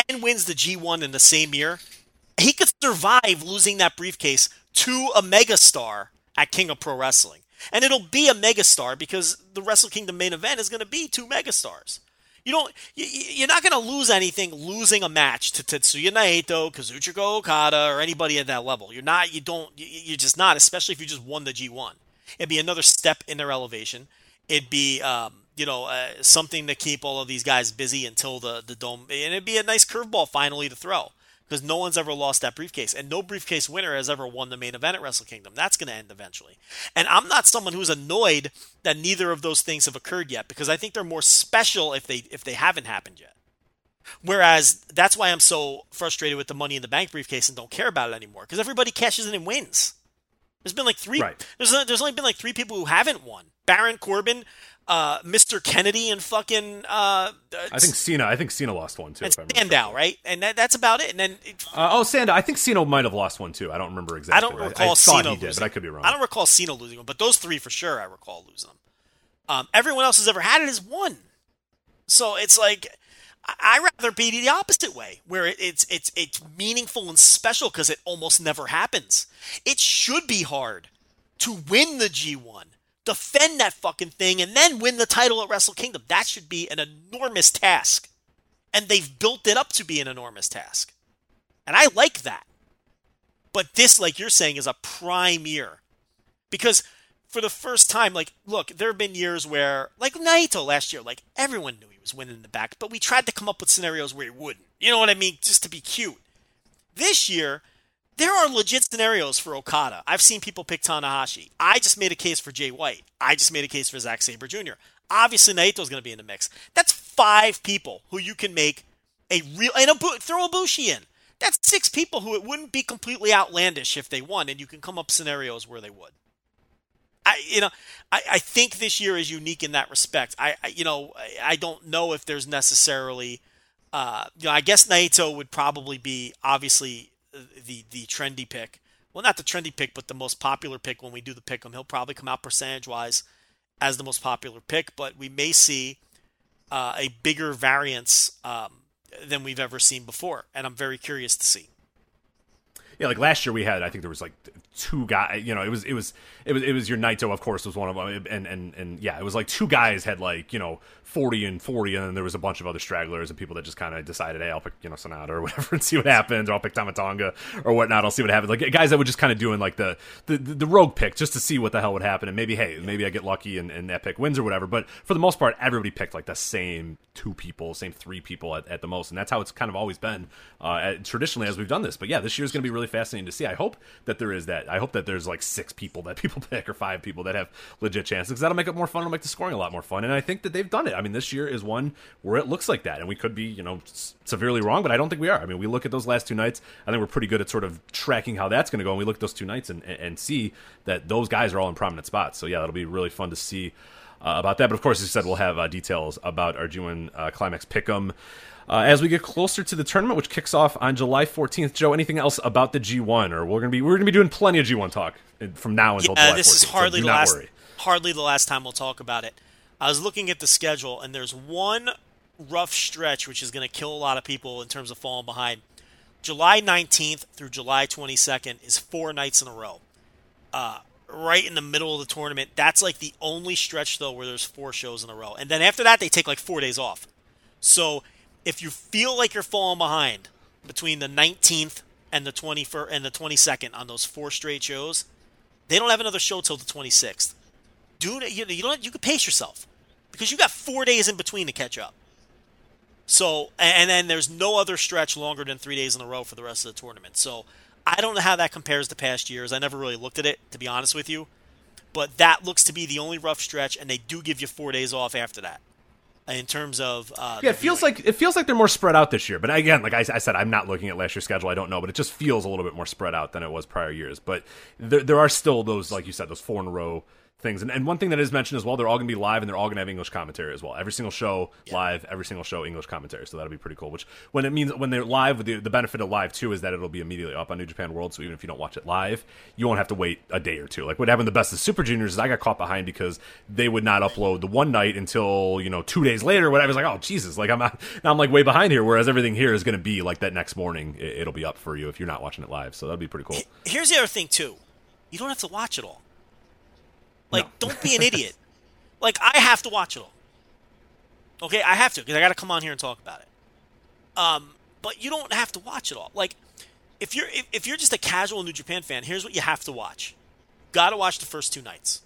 and wins the G1 in the same year, he could survive losing that briefcase to a megastar at King of Pro Wrestling. And it'll be a megastar because the Wrestle Kingdom main event is going to be two megastars. You don't. You, are not going to lose anything losing a match to Tetsuya Naito, Kazuchika Okada, or anybody at that level. You're not. You don't. You're just not. Especially if you just won the G1. It'd be another step in their elevation. It'd be, um, you know, uh, something to keep all of these guys busy until the the dome. And it'd be a nice curveball finally to throw because no one's ever lost that briefcase, and no briefcase winner has ever won the main event at Wrestle Kingdom. That's going to end eventually. And I'm not someone who's annoyed that neither of those things have occurred yet because I think they're more special if they if they haven't happened yet. Whereas that's why I'm so frustrated with the Money in the Bank briefcase and don't care about it anymore because everybody cashes in and wins. There's been like three. Right. There's there's only been like three people who haven't won. Baron Corbin, uh, Mr. Kennedy and fucking. Uh, I think Cena. I think Cena lost one too. And Sandow, right? And that, that's about it. And then. It, uh, oh, Sandow. I think Cena might have lost one too. I don't remember exactly. I don't recall I, I Cena he did, losing. but I could be wrong. I don't recall Cena losing one, but those three for sure I recall losing them. Um, everyone else has ever had it is one. So it's like. I rather be the opposite way, where it's it's it's meaningful and special because it almost never happens. It should be hard to win the G1 defend that fucking thing, and then win the title at Wrestle Kingdom. That should be an enormous task. And they've built it up to be an enormous task. And I like that. But this, like you're saying, is a prime year. Because for the first time, like, look, there have been years where, like Naito last year, like, everyone knew he was winning in the back, but we tried to come up with scenarios where he wouldn't. You know what I mean? Just to be cute. This year, there are legit scenarios for Okada. I've seen people pick Tanahashi. I just made a case for Jay White. I just made a case for Zack Sabre Jr. Obviously, Naito's going to be in the mix. That's five people who you can make a real and a, throw Ibushi in. That's six people who it wouldn't be completely outlandish if they won, and you can come up scenarios where they would. I, you know, I, I think this year is unique in that respect. I, I you know, I, I don't know if there's necessarily, uh, you know, I guess Naito would probably be obviously the the trendy pick. Well, not the trendy pick, but the most popular pick when we do the pick him. He'll probably come out percentage wise as the most popular pick, but we may see uh, a bigger variance um, than we've ever seen before, and I'm very curious to see. Yeah, like last year we had, I think there was like two guys. You know, it was it was it was it was your Naito, of course, was one of them, and and and yeah, it was like two guys had like you know 40 and 40, and then there was a bunch of other stragglers and people that just kind of decided, hey, I'll pick, you know, Sanada or whatever and see what happens, or I'll pick Tama Tonga or whatnot, I'll see what happens. Like guys that were just kind of doing like the, the, the rogue pick just to see what the hell would happen, and maybe, hey, maybe I get lucky and, and that pick wins or whatever. But for the most part, everybody picked like the same two people, same three people at, at the most, and that's how it's kind of always been uh, at, traditionally as we've done this. But yeah, this year is going to be really fascinating to see. I hope that there is that. I hope that there's like six people that people pick or five people that have legit chances because that'll make it more fun. It'll make the scoring a lot more fun, and I think that they've done it. I mean, this year is one one where it looks like that, and we could be, you know, severely wrong, but I don't think we are. I mean, we look at those last two nights. I think we're pretty good at sort of tracking how that's going to go, and we look at those two nights and, and see that those guys are all in prominent spots. So yeah, that'll be really fun to see. Uh, about that. But of course, as you said, we'll have uh, details about our G1 uh, Climax Pick'em uh, as we get closer to the tournament, which kicks off on July 14th. Joe, anything else about the G1, or we're gonna be we're gonna be doing plenty of G1 talk from now until yeah, July this 14th, is hardly so the last worry. hardly the last time we'll talk about it. I was looking at the schedule, and there's one rough stretch, which is going to kill a lot of people in terms of falling behind. July 19th through July 22nd is four nights in a row. Uh, right in the middle of the tournament. That's like the only stretch, though, where there's four shows in a row. And then after that, they take like four days off. So if you feel like you're falling behind between the 19th and the 21st and the 22nd on those four straight shows, they don't have another show till the 26th. do you, you don't you can pace yourself because you got four days in between to catch up. So and then there's no other stretch longer than three days in a row for the rest of the tournament. So I don't know how that compares to past years. I never really looked at it to be honest with you, but that looks to be the only rough stretch, and they do give you four days off after that. In terms of uh, yeah, it feels viewing. like it feels like they're more spread out this year. But again, like I, I, said, I'm not looking at last year's schedule. I don't know, but it just feels a little bit more spread out than it was prior years. But there, there are still those, like you said, those four in a row things. And, and one thing that is mentioned as well, they're all going to be live and they're all going to have English commentary as well. Every single show yeah. live, every single show English commentary. So that'll be pretty cool. Which when it means when they're live, the, the benefit of live too is that it'll be immediately up on New Japan World. So even if you don't watch it live, you won't have to wait a day or two. Like what happened the best of Super Juniors is I got caught behind because they would not upload the one night until you know two days later. Whatever. I was like, oh Jesus, like I'm now I'm like way behind here. Whereas everything here is going to be like that next morning. It, it'll be up for you if you're not watching it live. So that'll be pretty cool. Here's the other thing too. You don't have to watch it all. Like, no. don't be an idiot. Like, I have to watch it all. Okay, I have to because I got to come on here and talk about it. Um, but you don't have to watch it all. Like, if you're if, if you're just a casual New Japan fan, here's what you have to watch. Got to watch the first two nights.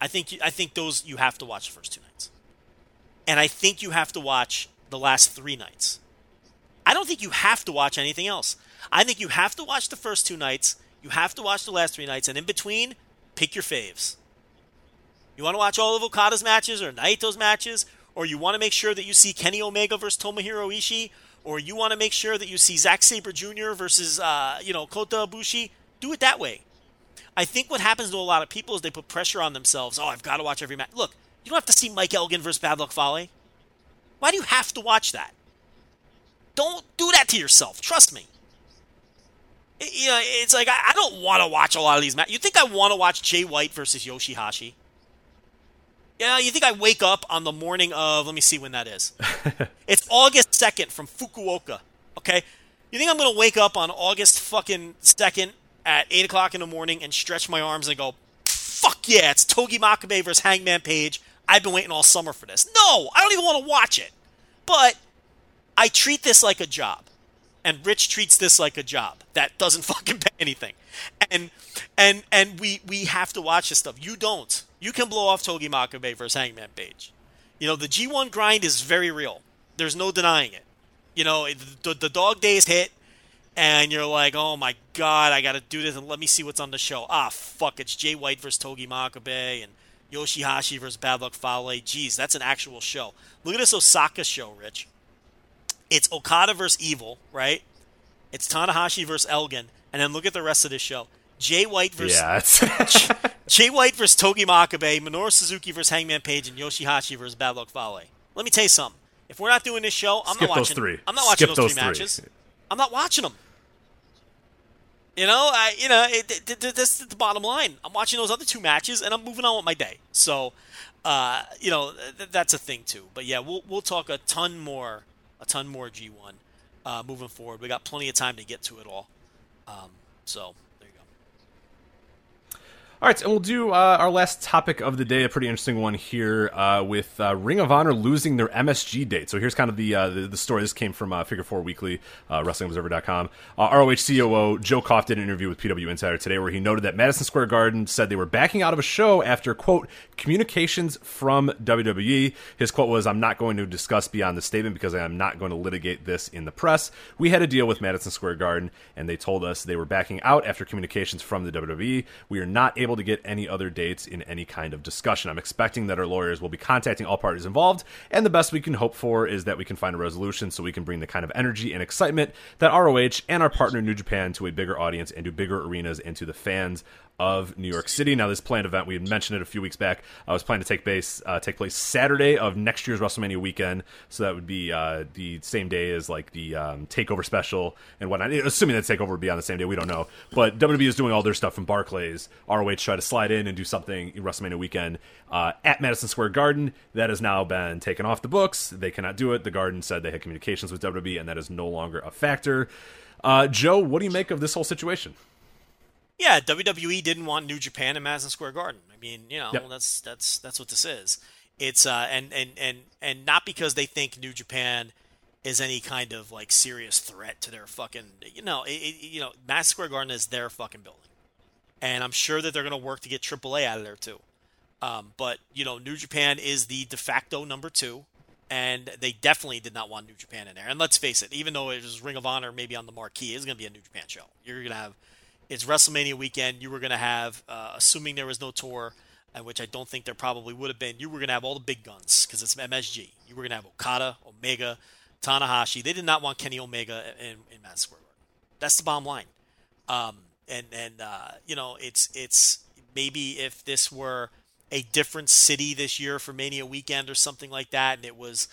I think I think those you have to watch the first two nights, and I think you have to watch the last three nights. I don't think you have to watch anything else. I think you have to watch the first two nights. You have to watch the last three nights, and in between, pick your faves. You want to watch all of Okada's matches or Naito's matches, or you want to make sure that you see Kenny Omega versus Tomohiro Ishii, or you want to make sure that you see Zack Sabre Jr. versus uh, you know Kota Ibushi, do it that way. I think what happens to a lot of people is they put pressure on themselves. Oh, I've got to watch every match. Look, you don't have to see Mike Elgin versus Bad Luck Fale. Why do you have to watch that? Don't do that to yourself. Trust me. It, you know, it's like I, I don't want to watch a lot of these matches. You think I want to watch Jay White versus Yoshihashi? Yeah, you think I wake up on the morning of, let me see when that is. it's August 2nd from Fukuoka. Okay? You think I'm going to wake up on August fucking 2nd at 8 o'clock in the morning and stretch my arms and go, fuck yeah, it's Togi Makabe versus Hangman Page. I've been waiting all summer for this. No, I don't even want to watch it. But I treat this like a job. And Rich treats this like a job that doesn't fucking pay anything. And and and we we have to watch this stuff. You don't. You can blow off Togi Makabe versus Hangman Page. You know, the G1 grind is very real. There's no denying it. You know, the, the dog days hit, and you're like, oh my god, I got to do this, and let me see what's on the show. Ah, fuck, it's Jay White versus Togi Makabe, and Yoshihashi versus Bad Luck Fale. Jeez, that's an actual show. Look at this Osaka show, Rich. It's Okada versus Evil, right? It's Tanahashi versus Elgin, and then look at the rest of this show. Jay White versus yeah, Jay White versus Togi Makabe, Minoru Suzuki versus Hangman Page, and Yoshihashi versus Bad Luck Fale. Let me tell you something. If we're not doing this show, I'm Skip not watching. three. I'm not watching Skip those, those three matches. I'm not watching them. You know, I you know it, it, it, that's the bottom line. I'm watching those other two matches, and I'm moving on with my day. So, uh, you know, th- that's a thing too. But yeah, we'll we'll talk a ton more, a ton more G1 uh, moving forward. We got plenty of time to get to it all. Um, so all right, and we'll do uh, our last topic of the day, a pretty interesting one here uh, with uh, Ring of Honor losing their MSG date. So here's kind of the uh, the, the, story. This came from uh, Figure Four Weekly, uh, WrestlingObserver.com. Uh, ROH COO Joe Koff did an interview with PW Insider today where he noted that Madison Square Garden said they were backing out of a show after, quote, communications from WWE. His quote was, I'm not going to discuss beyond the statement because I am not going to litigate this in the press. We had a deal with Madison Square Garden, and they told us they were backing out after communications from the WWE. We are not able to get any other dates in any kind of discussion. I'm expecting that our lawyers will be contacting all parties involved, and the best we can hope for is that we can find a resolution so we can bring the kind of energy and excitement that ROH and our partner New Japan to a bigger audience and to bigger arenas and to the fans of New York City. Now, this planned event, we had mentioned it a few weeks back, I was planning to take place uh, take place Saturday of next year's WrestleMania weekend. So that would be uh, the same day as like the um, Takeover special and whatnot. Assuming that Takeover would be on the same day, we don't know. But WWE is doing all their stuff from Barclays. ROH try to slide in and do something WrestleMania weekend uh, at Madison Square Garden. That has now been taken off the books. They cannot do it. The Garden said they had communications with WWE, and that is no longer a factor. Uh, Joe, what do you make of this whole situation? Yeah, WWE didn't want New Japan in Madison Square Garden. I mean, you know, yep. that's that's that's what this is. It's uh, and and and and not because they think New Japan is any kind of like serious threat to their fucking, you know, it, it, you know, Madison Square Garden is their fucking building, and I'm sure that they're going to work to get AAA out of there too. Um, but you know, New Japan is the de facto number two, and they definitely did not want New Japan in there. And let's face it, even though it was Ring of Honor maybe on the marquee, it's going to be a New Japan show. You're going to have it's WrestleMania weekend. You were going to have, uh, assuming there was no tour, which I don't think there probably would have been. You were going to have all the big guns because it's MSG. You were going to have Okada, Omega, Tanahashi. They did not want Kenny Omega in, in Madison Square Garden. That's the bottom line. Um, and and uh, you know, it's it's maybe if this were a different city this year for Mania weekend or something like that, and it was,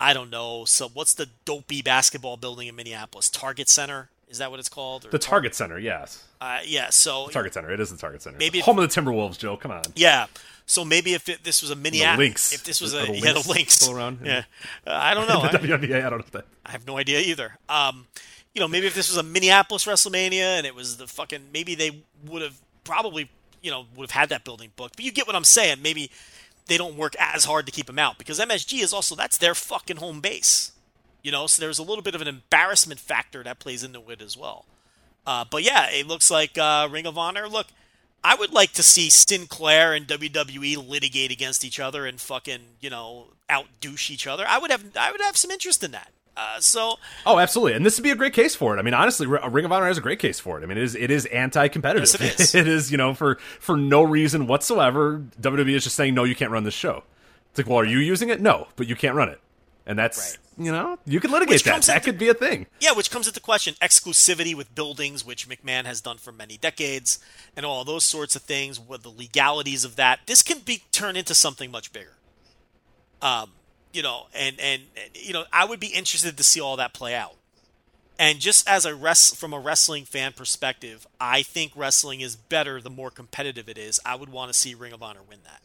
I don't know. So what's the dopey basketball building in Minneapolis? Target Center is that what it's called? Or The Target Center, yes. Uh, yeah. So The Target Center. It is the Target Center. Maybe if- home of the Timberwolves, Joe. Come on. Yeah. So maybe if it, this was a Minneapolis, Lynx. if this was Are a the yeah, the Lynx links still around? yeah, Uh, I don't know. the I, WNBA. I don't know that. I have no idea either. Um, you know, maybe if this was a Minneapolis WrestleMania and it was the fucking, maybe they would have probably, you know, would have had that building booked. But you get what I'm saying. Maybe they don't work as hard to keep them out because MSG is also that's their fucking home base. You know, so there's a little bit of an embarrassment factor that plays into it as well. Uh, but yeah, it looks like uh, Ring of Honor. Look, I would like to see Sinclair and WWE litigate against each other and fucking you know out douche each other. I would have I would have some interest in that. Uh, so Oh, absolutely, and this would be a great case for it. I mean, honestly, R- Ring of Honor has a great case for it. I mean, it is it is anti-competitive. Yes, it is. it is, you know, for for no reason whatsoever. WWE is just saying, no, you can't run this show. It's like, well, are you using it? No, but you can't run it, and that's right. you know, you can litigate Which that. That into- could be a thing. yeah, which comes into question exclusivity with buildings, which McMahon has done for many decades, and all those sorts of things. What the legalities of that? This can be turned into something much bigger. Um, you know, and, and and you know, I would be interested to see all that play out. And just as a rest from a wrestling fan perspective, I think wrestling is better the more competitive it is. I would want to see Ring of Honor win that.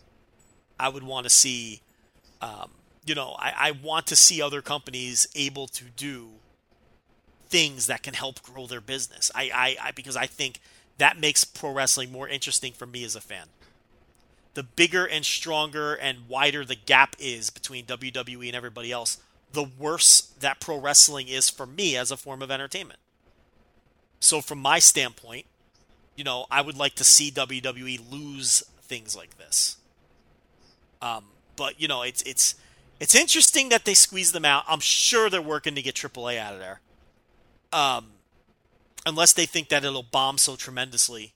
I would want to see, um, you know, I, I want to see other companies able to do things that can help grow their business. I, I, I because I think that makes pro wrestling more interesting for me as a fan. The bigger and stronger and wider the gap is between WWE and everybody else, the worse that pro wrestling is for me as a form of entertainment. So from my standpoint, you know, I would like to see WWE lose things like this. Um, but you know, it's it's it's interesting that they squeeze them out. I'm sure they're working to get AAA out of there. Um, unless they think that it'll bomb so tremendously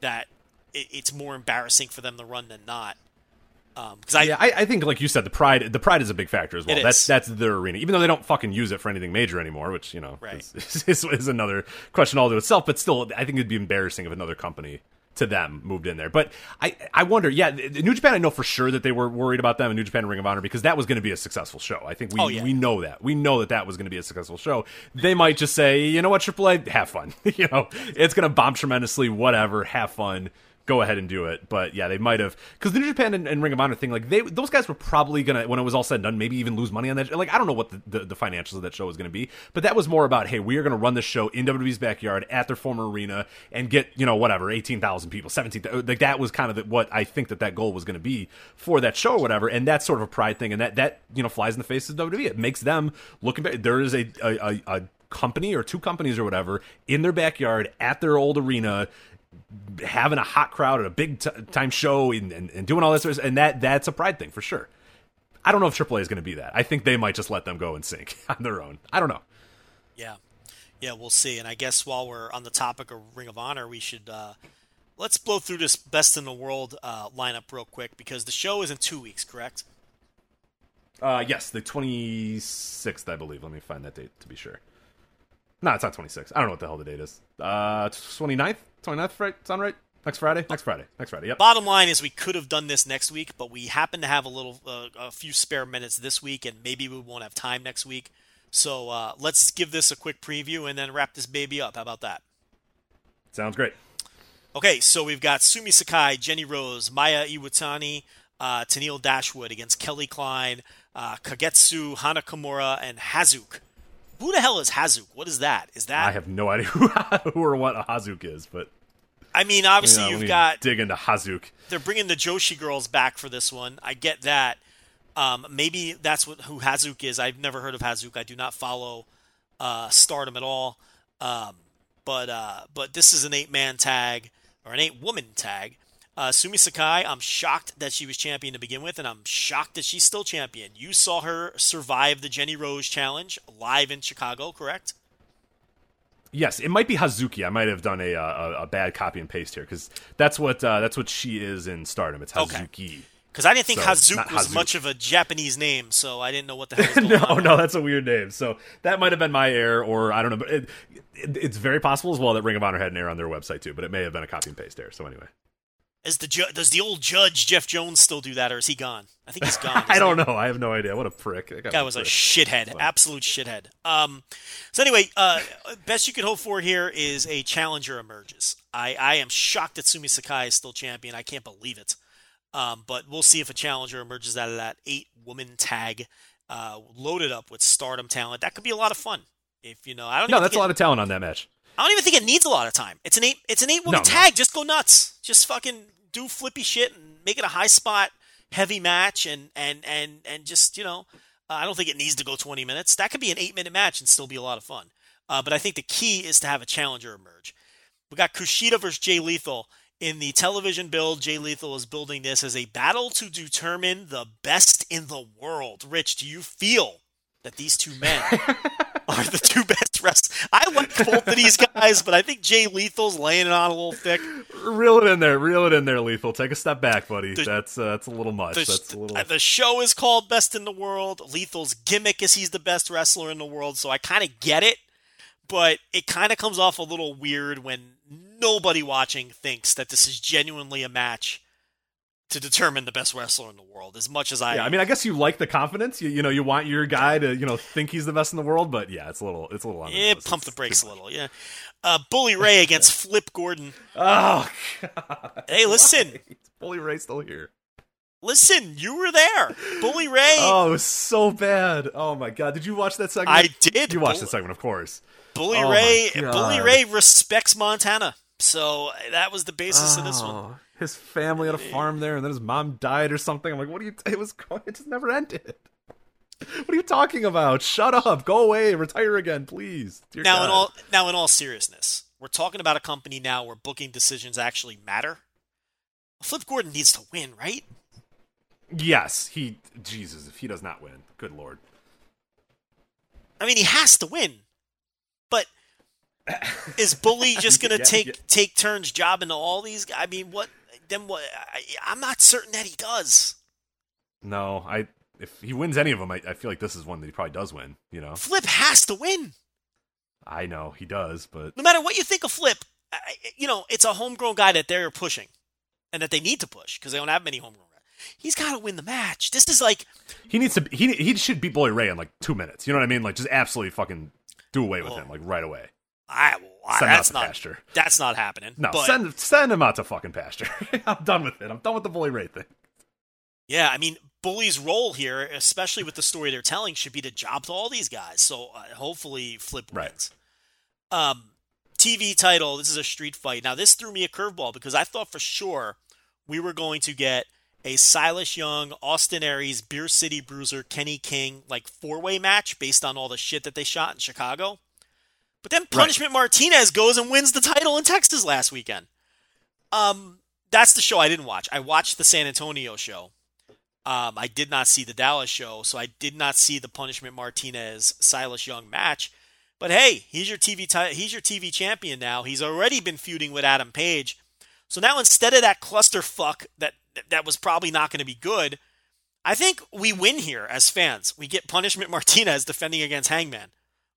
that it, it's more embarrassing for them to run than not. Because I, yeah, I, I think, like you said, the pride the pride is a big factor as well. That's that's their arena, even though they don't fucking use it for anything major anymore, which you know Right. is, is, is another question all to itself. But still, I think it'd be embarrassing if another company to them moved in there. But I I wonder, yeah, New Japan. I know for sure that they were worried about them and New Japan Ring of Honor because that was going to be a successful show. I think we Oh, yeah. we know that we know that that was going to be a successful show. They might just say, you know what, AAA, have fun. you know, it's going to bomb tremendously. Whatever, have fun go ahead and do it. But yeah, they might have because the New Japan and, and Ring of Honor thing, like they those guys were probably gonna when it was all said and done, maybe even lose money on that. Like I don't know what the, the, the financials of that show was gonna be, but that was more about hey, we are gonna run this show in WWE's backyard at their former arena and get you know whatever eighteen thousand people, seventeen like that was kind of the, what I think that that goal was gonna be for that show or whatever, and that's sort of a pride thing, and that that you know flies in the face of WWE. It makes them back. There is a a, a, a company or two companies or whatever in their backyard at their old arena having a hot crowd at a big t- time show and, and, and doing all this, and that that's a pride thing for sure. I don't know if AAA is going to be that. I think they might just let them go and sink on their own. I don't know. Yeah, yeah, we'll see. And I guess while we're on the topic of Ring of Honor, we should uh, let's blow through this best in the world uh, lineup real quick because the show is in two weeks, correct? Uh, yes, the 26th, I believe. Let me find that date to be sure. No, it's not 26. I don't know what the hell the date is. Uh, 29th? 29th, right? Sound right? Next Friday? Next Friday. Next Friday, yep. Bottom line is we could have done this next week, but we happen to have a little, uh, a few spare minutes this week, and maybe we won't have time next week. So uh, let's give this a quick preview and then wrap this baby up. How about that? Sounds great. Okay, so we've got Sumi Sakai, Jenny Rose, Mayu Iwatani, uh, Tennille Dashwood against Kelly Klein, uh, Kagetsu, Hana Kimura, and Hazuk. Who the hell is Hazuk? What is that? Is that? I have no idea who, who or what a Hazuk is, but I mean, obviously you know, me got dig into Hazuk. they're bringing the Joshi girls back for this one. I get that. Um, maybe that's what who Hazuk is. I've never heard of Hazuk. I do not follow uh, Stardom at all. Um, but uh, but this is an eight man tag or an eight woman tag. Uh, Sumi Sakai, I'm shocked that she was champion to begin with, and I'm shocked that she's still champion. You saw her survive the Jenny Rose challenge live in Chicago, correct? Yes, it might be Hazuki. I might have done a uh, a, a bad copy and paste here because that's what uh, that's what she is in Stardom. It's Okay. Hazuki. Because I didn't think So, not was much of a Japanese name, so I didn't know what the hell no, on. no, that's a weird name. So that might have been my error, or I don't know. But it, it, it's very possible as well that Ring of Honor had an error on their website too. But it may have been a copy and paste error. So anyway, Is the ju- does the old judge Jeff Jones still do that, or is he gone? I think he's gone. I don't he? know. I have no idea. What a prick! That guy was a prick. shithead, absolute shithead. Um, so anyway, uh, best you could hope for here is a challenger emerges. I, I am shocked that Sumi Sakai is still champion. I can't believe it. Um, but we'll see if a challenger emerges out of that eight woman tag, uh, loaded up with stardom talent. That could be a lot of fun. If you know, I don't. no, that's a lot of talent on that match. I don't even think it needs a lot of time. It's an eight. It's an eight woman No, no. tag. Just go nuts. Just fucking do flippy shit and make it a high spot heavy match and and and and just you know uh, I don't think it needs to go 20 minutes. That could be an eight minute match and still be a lot of fun. Uh, but I think the key is to have a challenger emerge. We got Kushida versus Jay Lethal in the television build. Jay Lethal is building this as a battle to determine the best in the world. Rich, do you feel that these two men are the two best wrestlers? I like both of these guys, but I think Jay Lethal's laying it on a little thick. Reel it in there. Reel it in there, Lethal. Take a step back, buddy. The- that's uh, that's a little much. The, that's a little. the show is called Best in the World. Lethal's gimmick is he's the best wrestler in the world, so I kind of get it, but it kind of comes off a little weird when nobody watching thinks that this is genuinely a match to determine the best wrestler in the world. As much as I, yeah, I mean, I guess you like the confidence. You, you know, you want your guy to you know think he's the best in the world, but yeah, it's a little it's a little. the yeah, nose. pump the brakes a little. Yeah, uh, Bully Ray against Flip Gordon. Oh, Hey, listen, Bully Ray still here. listen, you were there, Bully Ray. Oh, it was so bad. Oh my god, did you watch that segment? I did. You watched Bull- the segment, of course. Bully Oh Ray, God. Bully Ray respects Montana, so that was the basis of this one. His family had a farm there, and then his mom died or something. I'm like, what are you? It was going. It just never ended. What are you talking about? Shut up. Go away. Retire again, please. Dear now God. in all now in all seriousness, we're talking about a company now where booking decisions actually matter. Flip Gordon needs to win, right? yes, he. Jesus, if he does not win, good lord. I mean, he has to win. But is Bully just going to Yeah, take yeah. take turns jobbing to all these guys? I mean, what? Then what? I, I'm not certain that he does. No, I. If he wins any of them, I, I feel like this is one that he probably does win. You know, Flip has to win, I know he does, but no matter what you think of Flip. I, you know, it's a homegrown guy that they're pushing, and that they need to push because they don't have many homegrown guys. He's got to win the match. This is like he needs to. He he should beat Bully Ray in like two minutes. You know what I mean? Like just absolutely fucking do away with Well, him like right away. I, I Send him out that's to not pasture. that's not happening. No, but, send send him out to fucking pasture. I'm done with it. I'm done with the Bully Ray thing. Yeah, I mean, Bully's role here, especially with the story they're telling, should be to job to all these guys. So uh, hopefully, Flip Right. wins. Um, TV title. This is a street fight. Now, this threw me a curveball because I thought for sure we were going to get a Silas Young, Austin Aries, Beer City Bruiser, Kenny King like four way match based on all the shit that they shot in Chicago. But then Punishment Martinez goes and wins the title in Texas last weekend. Um, that's the show I didn't watch. I watched the San Antonio show. Um, I did not see the Dallas show, so I did not see the Punishment Martinez Silas Young match. But hey, he's your TV he's your TV champion now. He's already been feuding with Adam Page. So now instead of that clusterfuck that that was probably not going to be good, I think we win here as fans. We get Punishment Martinez defending against Hangman,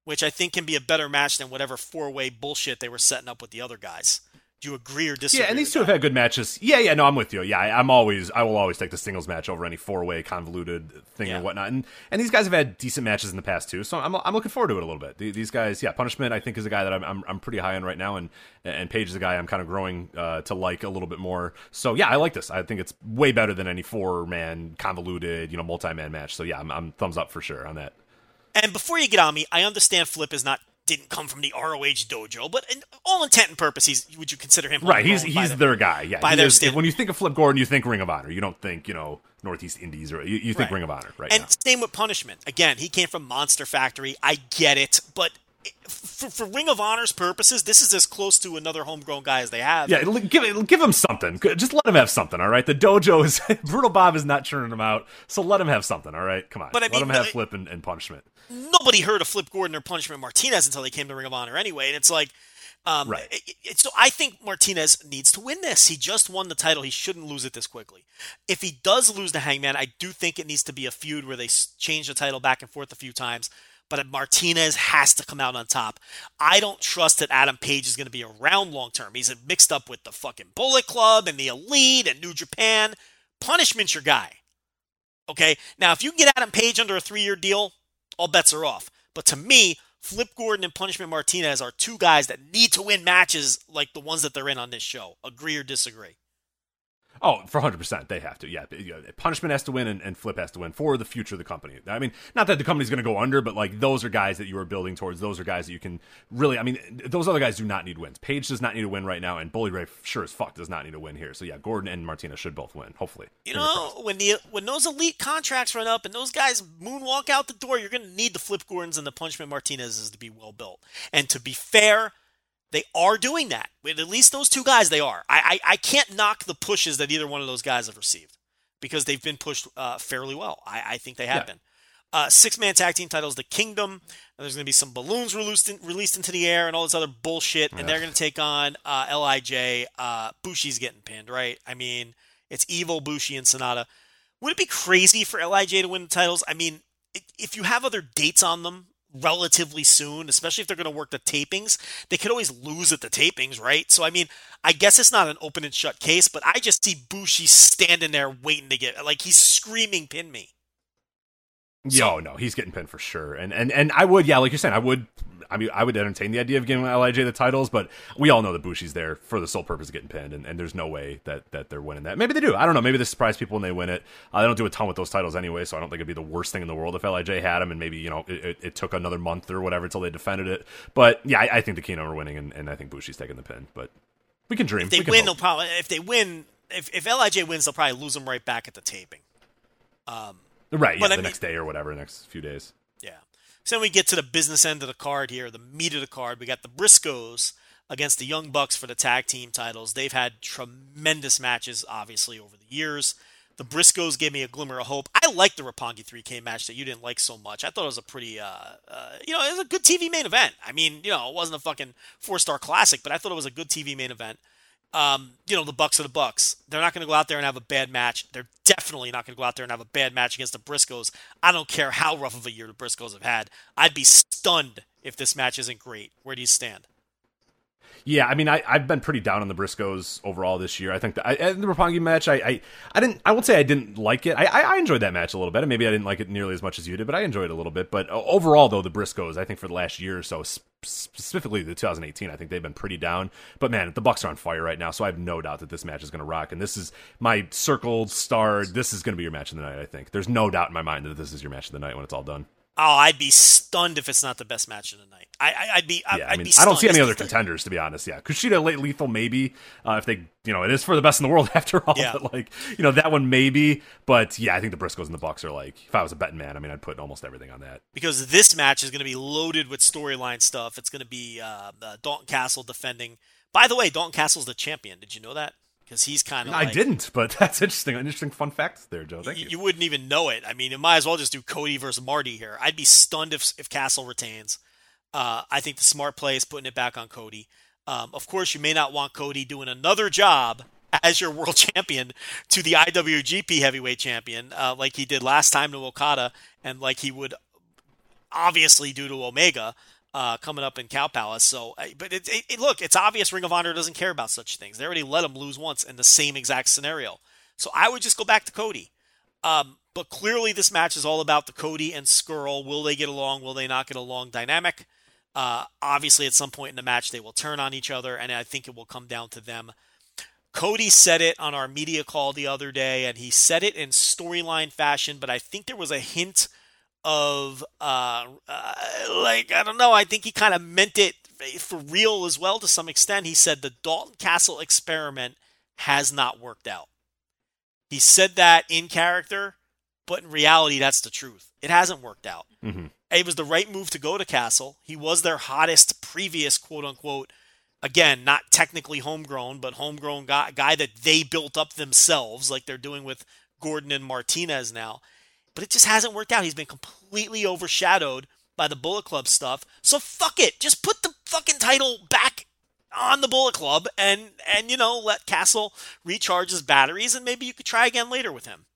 which I think can be a better match than whatever four-way bullshit they were setting up with the other guys. Do you agree or disagree? Yeah, and these two that? have had good matches. Yeah, yeah, no, I'm with you. Yeah, I, I'm always, I will always take the singles match over any four way convoluted thing Yeah. or whatnot. And and these guys have had decent matches in the past too, so I'm, I'm looking forward to it a little bit. The- These guys, yeah, Punishment, I think is a guy that I'm, I'm, I'm pretty high on right now, and and Page is a guy I'm kind of growing uh, to like a little bit more. So yeah, I like this. I think it's way better than any four man convoluted, you know, multi man match. So yeah, I'm, I'm thumbs up for sure on that. And before you get on me, I understand Flip is not didn't come from the ROH dojo, but in all intent and purpose, he's would you consider him Right, he's he's the- their guy. Yeah, by their is- when you think of Flip Gordon, you think Ring of Honor. You don't think you know Northeast Indies or you, you think Right. Ring of Honor, right? And now. same with Punishment. Again, he came from Monster Factory. I get it, but for, for Ring of Honor's purposes, this is as close to another homegrown guy as they have. Yeah, give give him something. Just let him have something. All right. The dojo is Brutal Bob is not churning him out, so let him have something. All right. Come on. But I let mean, him have flip and, and punishment. Nobody heard of Flip Gordon or Punishment Martinez until they came to Ring of Honor anyway. And it's like, um, Right. it- it- so I think Martinez needs to win this. He just won the title. He shouldn't lose it this quickly. If he does lose the Hangman, I do think it needs to be a feud where they change the title back and forth a few times. But Martinez has to come out on top. I don't trust that Adam Page is going to be around long term. He's mixed up with the fucking Bullet Club and the Elite and New Japan. Punishment's your guy. Okay. Now, if you can get Adam Page under a three year deal, all bets are off. But to me, Flip Gordon and Punishment Martinez are two guys that need to win matches like the ones that they're in on this show. Agree or disagree? Oh, for hundred percent, they have to. Yeah, punishment has to win, and, and flip has to win for the future of the company. I mean, not that the company's going to go under, but like those are guys that you are building towards. Those are guys that you can really. I mean, those other guys do not need wins. Page does not need a win right now, and Bully Ray sure as fuck does not need a win here. So yeah, Gordon and Martinez should both win. Hopefully, You Fingers know, crossed. when the when those elite contracts run up and those guys moonwalk out the door, you're going to need the Flip Gordons and the Punishment Martinezes to be well built. And to be fair, they are doing that. With at least those two guys, they are. I I, I can't knock the pushes that either one of those guys have received because they've been pushed uh, fairly well. I, I think they have Yeah. been. Uh, six man tag team titles, the Kingdom. There's going to be some balloons released, in, released into the air and all this other bullshit. And they're going to take on uh, Lij. Uh, Bushi's getting pinned, right? I mean, it's Evil, Bushi, and Sanada. Would it be crazy for Lij to win the titles? I mean, if you have other dates on them relatively soon, especially if they're going to work the tapings, they could always lose at the tapings, right? So, I mean, I guess it's not an open and shut case, but I just see Bushi standing there waiting to get, like, he's screaming, pin me. Yo, no, he's getting pinned for sure. And and and I would, yeah, like you're saying, I would. I mean, I would entertain the idea of giving Lij the titles, but we all know that Bushi's there for the sole purpose of getting pinned, and, and there's no way that, that they're winning that. Maybe they do. I don't know. Maybe they surprise people when they win it. Uh, they don't do a ton with those titles anyway, so I don't think it'd be the worst thing in the world if Lij had them, and maybe you know it, it, it took another month or whatever until they defended it. But yeah, I, I think the Kino are winning, and, and I think Bushi's taking the pin. But we can dream. If they win, hope. they'll probably, if they win, if, if Lij wins, they'll probably lose him right back at the taping. right? Yeah, but the I mean- next day or whatever, next few days. So then we get to the business end of the card here, the meat of the card. We got the Briscoes against the Young Bucks for the tag team titles. They've had tremendous matches, obviously, over the years. The Briscoes gave me a glimmer of hope. I like the Roppongi 3K match that you didn't like so much. I thought it was a pretty, uh, uh, you know, it was a good TV main event. I mean, you know, it wasn't a fucking four star classic, but I thought it was a good TV main event. Um, you know, the Bucks are the Bucks. They're not going to go out there and have a bad match. They're definitely not going to go out there and have a bad match against the Briscoes. I don't care how rough of a year the Briscoes have had. I'd be stunned if this match isn't great. Where do you stand? Yeah, I mean, I, I've been pretty down on the Briscoes overall this year. I think the, I, the Roppongi match, I, I, I didn't, I won't say I didn't like it. I, I, enjoyed that match a little bit, maybe I didn't like it nearly as much as you did, but I enjoyed it a little bit. But uh, overall, though, the Briscoes, I think for the last year or so, specifically the 2018, I think they've been pretty down. But man, the Bucks are on fire right now, so I have no doubt that this match is going to rock. And this is my circled, starred. This is going to be your match of the night. I think there's no doubt in my mind that this is your match of the night when it's all done. Oh, I'd be stunned if it's not the best match of the night. I, I, I'd be, I, Yeah, I'd I mean, be I don't see any other contenders to be honest. Yeah, Kushida late lethal maybe uh, if they, you know, it is for the best in the world after all. Yeah. But like, you know, that one maybe. But yeah, I think the Briscoes and the Bucks are like, if I was a betting man, I mean, I'd put almost everything on that. because this match is going to be loaded with storyline stuff. It's going to be uh, uh, Dalton Castle defending. By the way, Dalton Castle's the champion. Did you know that? Because he's kind of. I like, didn't, but that's interesting. An interesting fun fact there, Joe. Thank y- you. you wouldn't even know it. I mean, it might as well just do Cody versus Marty here. I'd be stunned if if Castle retains. Uh, I think the smart play is putting it back on Cody. Um, of course, you may not want Cody doing another job as your world champion to the IWGP Heavyweight Champion, uh, like he did last time to Okada, and like he would obviously do to Omega uh, coming up in Cow Palace. So, uh, but it, it, it- look, it's obvious Ring of Honor doesn't care about such things. They already let him lose once in the same exact scenario. So I would just go back to Cody. Um, but clearly, this match is all about the Cody and Scurll. Will they get along? Will they not get along? Dynamic. Uh, obviously, at some point in the match, they will turn on each other, and I think it will come down to them. Cody said it on our media call the other day, and he said it in storyline fashion, but I think there was a hint of, uh, uh, like, I don't know, I think he kind of meant it for real as well to some extent. He said the Dalton Castle experiment has not worked out. He said that in character, but in reality, that's the truth. It hasn't worked out. hmm It was the right move to go to Castle. He was their hottest previous quote unquote, again, not technically homegrown, but homegrown guy, guy that they built up themselves, like they're doing with Gordon and Martinez now. But it just hasn't worked out. He's been completely overshadowed by the Bullet Club stuff. So fuck it. Just put the fucking title back on the Bullet Club and and you know let Castle recharge his batteries and maybe you could try again later with him.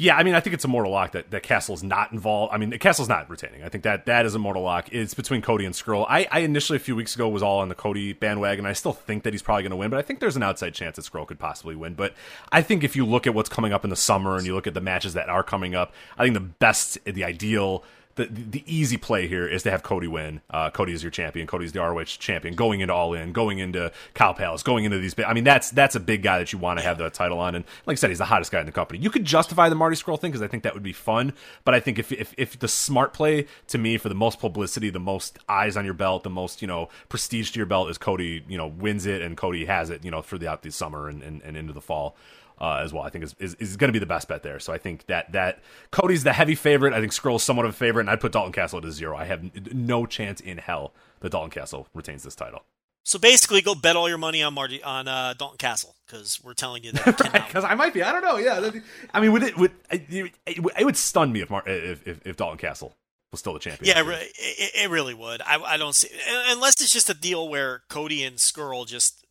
Yeah, I mean, I think it's a mortal lock that, that Castle's not involved. I mean, Castle's not retaining. I think that that is a mortal lock. It's between Cody and Scurll. I, I initially, a few weeks ago, was all on the Cody bandwagon. I still think that he's probably going to win, but I think there's an outside chance that Scurll could possibly win. But I think if you look at what's coming up in the summer and you look at the matches that are coming up, I think the best, the ideal the, the easy play here is to have Cody win. Uh, Cody is your champion. Cody's the ROH champion. Going into All In, going into Cow Palace, going into these. I mean, that's that's a big guy that you want to have the title on. And like I said, he's the hottest guy in the company. You could justify the Marty Scurll thing because I think that would be fun. But I think if, if if the smart play to me for the most publicity, the most eyes on your belt, the most you know prestige to your belt is Cody. You know wins it and Cody has it. You know throughout the summer and, and, and into the fall uh, as well. I think is, is, is going to be the best bet there. So I think that that Cody's the heavy favorite. I think Scurll's somewhat of a favorite, and I'd put Dalton Castle to zero. I have no chance in hell that Dalton Castle retains this title. So basically, go bet all your money on Marty on uh, Dalton Castle because we're telling you that because I might be. I don't know. Yeah, I mean, would it would it, it would stun me if, Mar- if, if if Dalton Castle was still the champion. Yeah, it, it really would. I, I don't see unless it's just a deal where Cody and Scurll just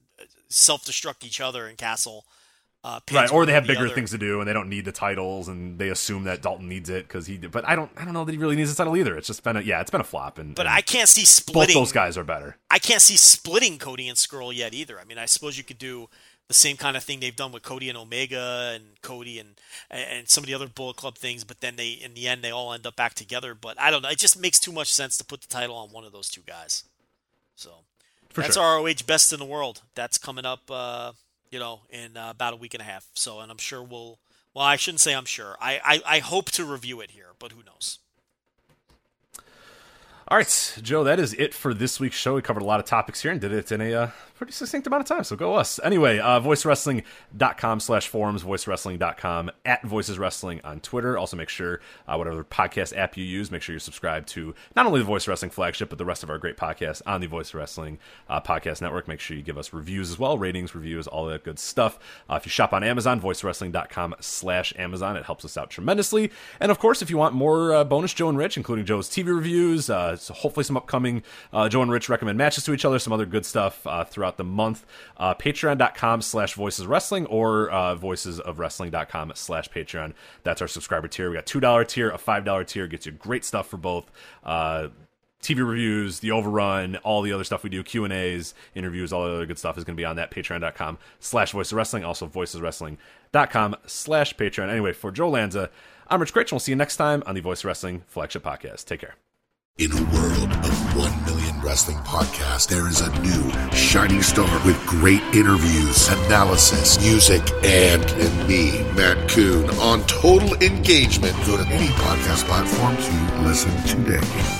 self destruct each other and Castle uh, right, or they have the bigger other. things to do and they don't need the titles, and they assume that Dalton needs it because he. But I don't, I don't know that he really needs the title either. It's just been a yeah, it's been a flop. And but and I can't see splitting. Both those guys are better. I can't see splitting Cody and Scurll yet either. I mean, I suppose you could do the same kind of thing they've done with Cody and Omega and Cody and and some of the other Bullet Club things, but then they in the end they all end up back together. But I don't know. It just makes too much sense to put the title on one of those two guys. So For that's sure. ROH Best in the World. That's coming up. Uh, you know, in uh, about a week and a half. So, and I'm sure we'll. Well, I shouldn't say I'm sure. I, I, I hope to review it here, but who knows? All right, Joe, that is it for this week's show. We covered a lot of topics here and did it in a uh, pretty succinct amount of time, so go us. Anyway, uh, voicewrestling.com slash forums, voicewrestling.com, at Voices Wrestling on Twitter. Also make sure, uh, whatever podcast app you use, make sure you're subscribed to not only the Voice Wrestling flagship, but the rest of our great podcasts on the Voice Wrestling uh, podcast network. Make sure you give us reviews as well, ratings, reviews, all that good stuff. Uh, if you shop on Amazon, voicewrestling.com slash Amazon, it helps us out tremendously. And of course, if you want more uh, bonus Joe and Rich, including Joe's TV reviews, uh, so hopefully some upcoming uh, Joe and Rich recommend matches to each other, some other good stuff uh, throughout the month. Uh, Patreon.com slash Voices Wrestling or uh, voicesofwrestling.com slash Patreon. That's our subscriber tier. We got $2 tier, a $5 tier. Gets you great stuff for both. Uh, TV reviews, the overrun, all the other stuff we do, Q and A's, interviews, all the other good stuff is going to be on that patreon.com slash voices wrestling, also voiceswrestling.com slash patreon. Anyway, for Joe Lanza, I'm Rich Kraetsch, and we'll see you next time on the Voice Wrestling flagship podcast. Take care. In a world of 1 million wrestling podcasts, there is a new shining star with great interviews, analysis, music, and, and me, Matt Coon, on total engagement. Go to any podcast platform to listen today.